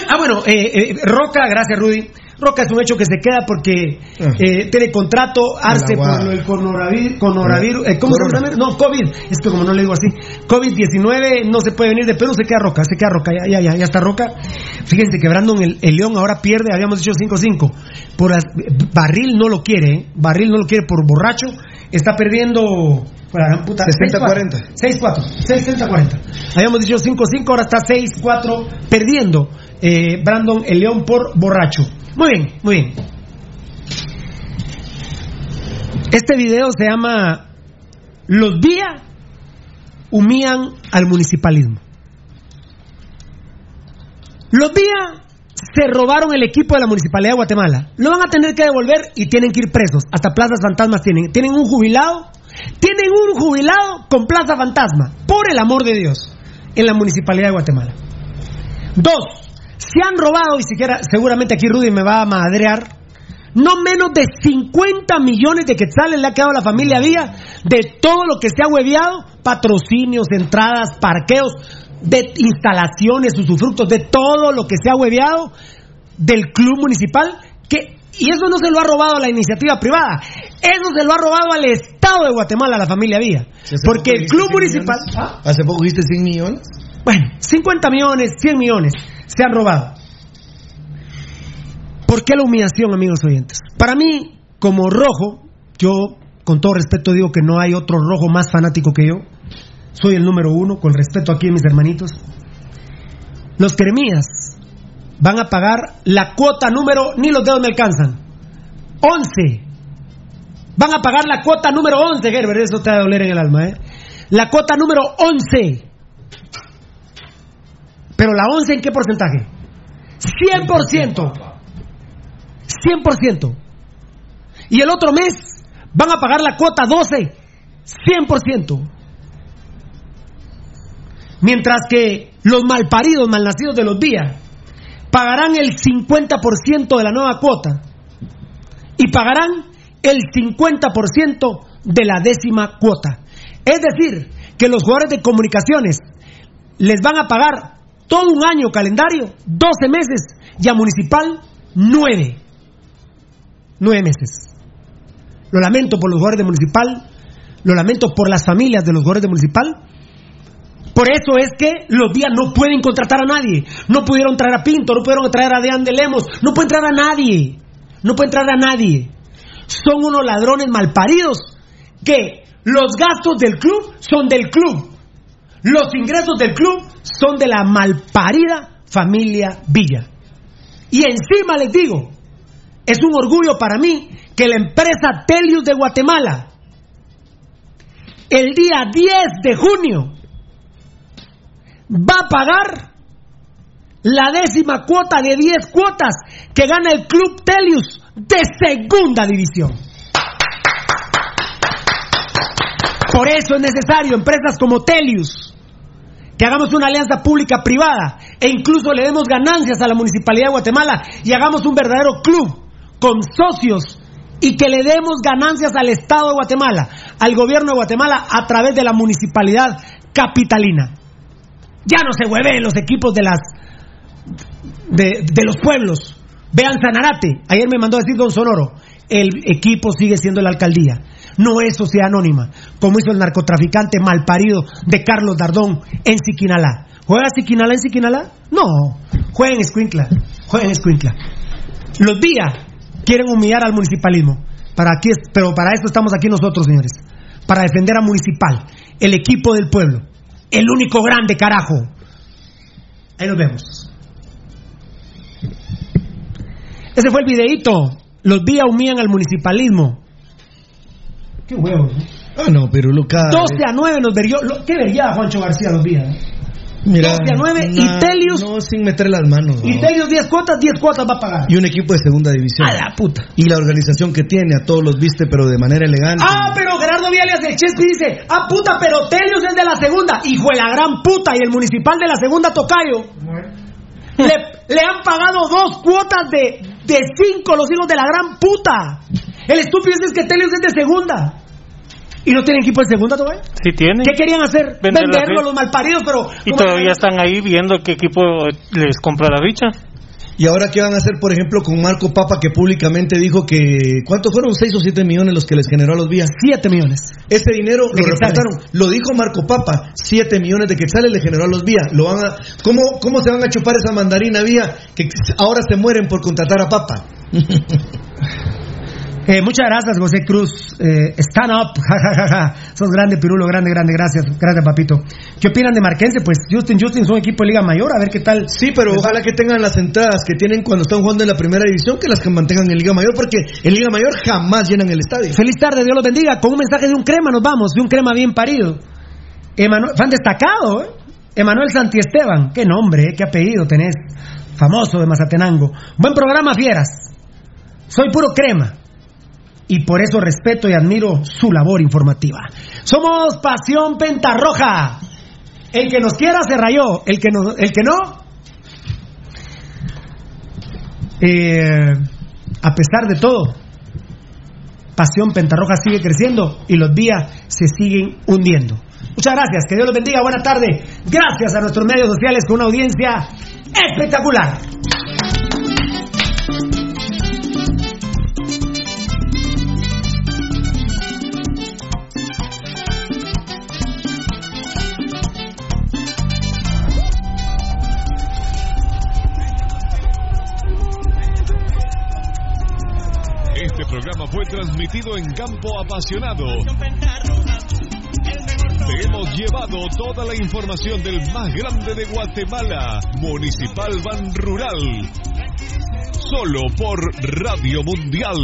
ah, bueno, eh, eh, Roca, gracias Rudy. Roca es un hecho que se queda porque eh, tiene contrato, Arce por del coronavirus, coronavirus eh, ¿cómo se Corona. llama? No, COVID, es que como no le digo así, COVID-19 no se puede venir de Perú, se queda Roca, se queda Roca, ya, ya, ya, ya está Roca. Fíjense que Brandon el, el León ahora pierde, habíamos dicho 5-5, por las- Barril no lo quiere, ¿eh? Barril no lo quiere por borracho, está perdiendo... por la gran puta, 60-40. 6-4, 60-40. Habíamos dicho 5-5, ahora está 6-4 perdiendo eh, Brandon el León por borracho. Muy bien, muy bien. Este video se llama Los días humillan al municipalismo. Los días se robaron el equipo de la municipalidad de Guatemala. Lo van a tener que devolver y tienen que ir presos. Hasta plazas fantasmas tienen. Tienen un jubilado. Tienen un jubilado con plaza fantasma. Por el amor de Dios. En la municipalidad de Guatemala. Dos. Se han robado, y siquiera, seguramente aquí Rudy me va a madrear. No menos de 50 millones de quetzales le ha quedado a la familia Villa de todo lo que se ha hueveado, patrocinios, entradas, parqueos, de instalaciones, usufructos, de todo lo que se ha hueveado del club municipal, que, y eso no se lo ha robado a la iniciativa privada, eso se lo ha robado al Estado de Guatemala, a la familia Villa. Porque el club municipal... ¿Ah? ¿Hace poco viste 100 millones? Bueno, 50 millones, 100 millones se han robado. ¿Por qué la humillación, amigos oyentes? Para mí, como rojo, yo con todo respeto digo que no hay otro rojo más fanático que yo. Soy el número uno, con respeto aquí a mis hermanitos. Los cremías van a pagar la cuota número, ni los dedos me alcanzan. 11. Van a pagar la cuota número 11, Gerber, eso te va a doler en el alma, ¿eh? La cuota número 11. Pero la 11 en qué porcentaje? 100%. 100%. Y el otro mes van a pagar la cuota 12. 100%. Mientras que los malparidos, malnacidos de los días, pagarán el 50% de la nueva cuota. Y pagarán el 50% de la décima cuota. Es decir, que los jugadores de comunicaciones les van a pagar todo un año calendario, 12 meses, y a Municipal 9. 9 meses. Lo lamento por los jugadores de Municipal, lo lamento por las familias de los jugadores de Municipal. Por eso es que los días no pueden contratar a nadie. No pudieron traer a Pinto, no pudieron traer a Dean de Lemos, no pueden traer a nadie. No pueden traer a nadie. Son unos ladrones malparidos que los gastos del club son del club. Los ingresos del club son de la malparida familia Villa. Y encima les digo, es un orgullo para mí que la empresa Telius de Guatemala, el día 10 de junio, va a pagar la décima cuota de 10 cuotas que gana el Club Telius de segunda división. Por eso es necesario empresas como Telius, que hagamos una alianza pública-privada e incluso le demos ganancias a la Municipalidad de Guatemala y hagamos un verdadero club con socios y que le demos ganancias al Estado de Guatemala, al gobierno de Guatemala a través de la Municipalidad Capitalina. Ya no se hueven los equipos de las de, los pueblos. Vean Sanarate, ayer me mandó a decir Don Sonoro, el equipo sigue siendo la alcaldía. No es sociedad anónima, como hizo el narcotraficante malparido de Carlos Dardón en Siquinalá. ¿Juega Siquinalá en Siquinalá? No, juega en Escuintla, juega en Escuintla. Los días quieren humillar al municipalismo, para aquí pero para esto estamos aquí nosotros, señores, para defender a Municipal, el equipo del pueblo, el único grande carajo. Ahí nos vemos. Ese fue el videíto. Los días humillan al municipalismo. Qué huevos, ¿no? Ah, no, pero Lucas. 12 a 9 nos verguió. lo- ¿Qué verguía Juancho García los días? Mira, 12 a 9 y Telius. No, sin meter las manos. Y. Telius 10 cuotas, 10 cuotas va a pagar. Y un equipo de segunda división. A la puta. Y la organización que tiene, a todos los viste, pero de manera elegante. Ah, pero Gerardo Viales del Chespi dice, ah, puta, pero Telius es de la segunda. Hijo de la gran puta, y el municipal de la segunda Tocayo. Le, le han pagado dos cuotas de, de cinco los hijos de la gran puta. El estúpido es que Telios es de segunda. ¿Y no tiene equipo de segunda todavía? Sí tiene. ¿Qué querían hacer? Vender Venderlo a los malparidos, pero... Y ¿cómo todavía están ahí viendo qué equipo les compra la ficha. ¿Y ahora qué van a hacer, por ejemplo, con Marco Papa, que públicamente dijo que. ¿Cuántos fueron? ¿6 o 7 millones los que les generó a los vías? 7 millones. Ese dinero lo reportaron. Lo dijo Marco Papa. 7 millones de quetzales le generó a los vías. Lo van a, ¿cómo, ¿Cómo se van a chupar esa mandarina vía que ahora se mueren por contratar a Papa? Eh, muchas gracias, José Cruz. Eh, stand up, jajajaja. Sos grande, Pirulo, grande, grande. Gracias, gracias, papito. ¿Qué opinan de Marquense? Pues Justin, Justin es un equipo de Liga Mayor. A ver qué tal. Sí, pero ojalá que tengan las entradas que tienen cuando están jugando en la primera división, que las que mantengan en Liga Mayor, porque en Liga Mayor jamás llenan el estadio. Feliz tarde, Dios los bendiga. Con un mensaje de un crema nos vamos, de un crema bien parido. Emanuel, fan destacado, ¿eh? Emanuel Santiesteban. Qué nombre, ¿eh? qué apellido tenés. Famoso de Mazatenango. Buen programa, fieras. Soy puro crema. Y por eso respeto y admiro su labor informativa. Somos Pasión Pentarroja. El que nos quiera se rayó. El que no, el que no eh, a pesar de todo, Pasión Pentarroja sigue creciendo y los días se siguen hundiendo. Muchas gracias, que Dios los bendiga, buena tarde. Gracias a nuestros medios sociales con una audiencia espectacular. Transmitido en campo apasionado. Te hemos llevado toda la información del más grande de Guatemala, Municipal Ban Rural. Solo por Radio Mundial.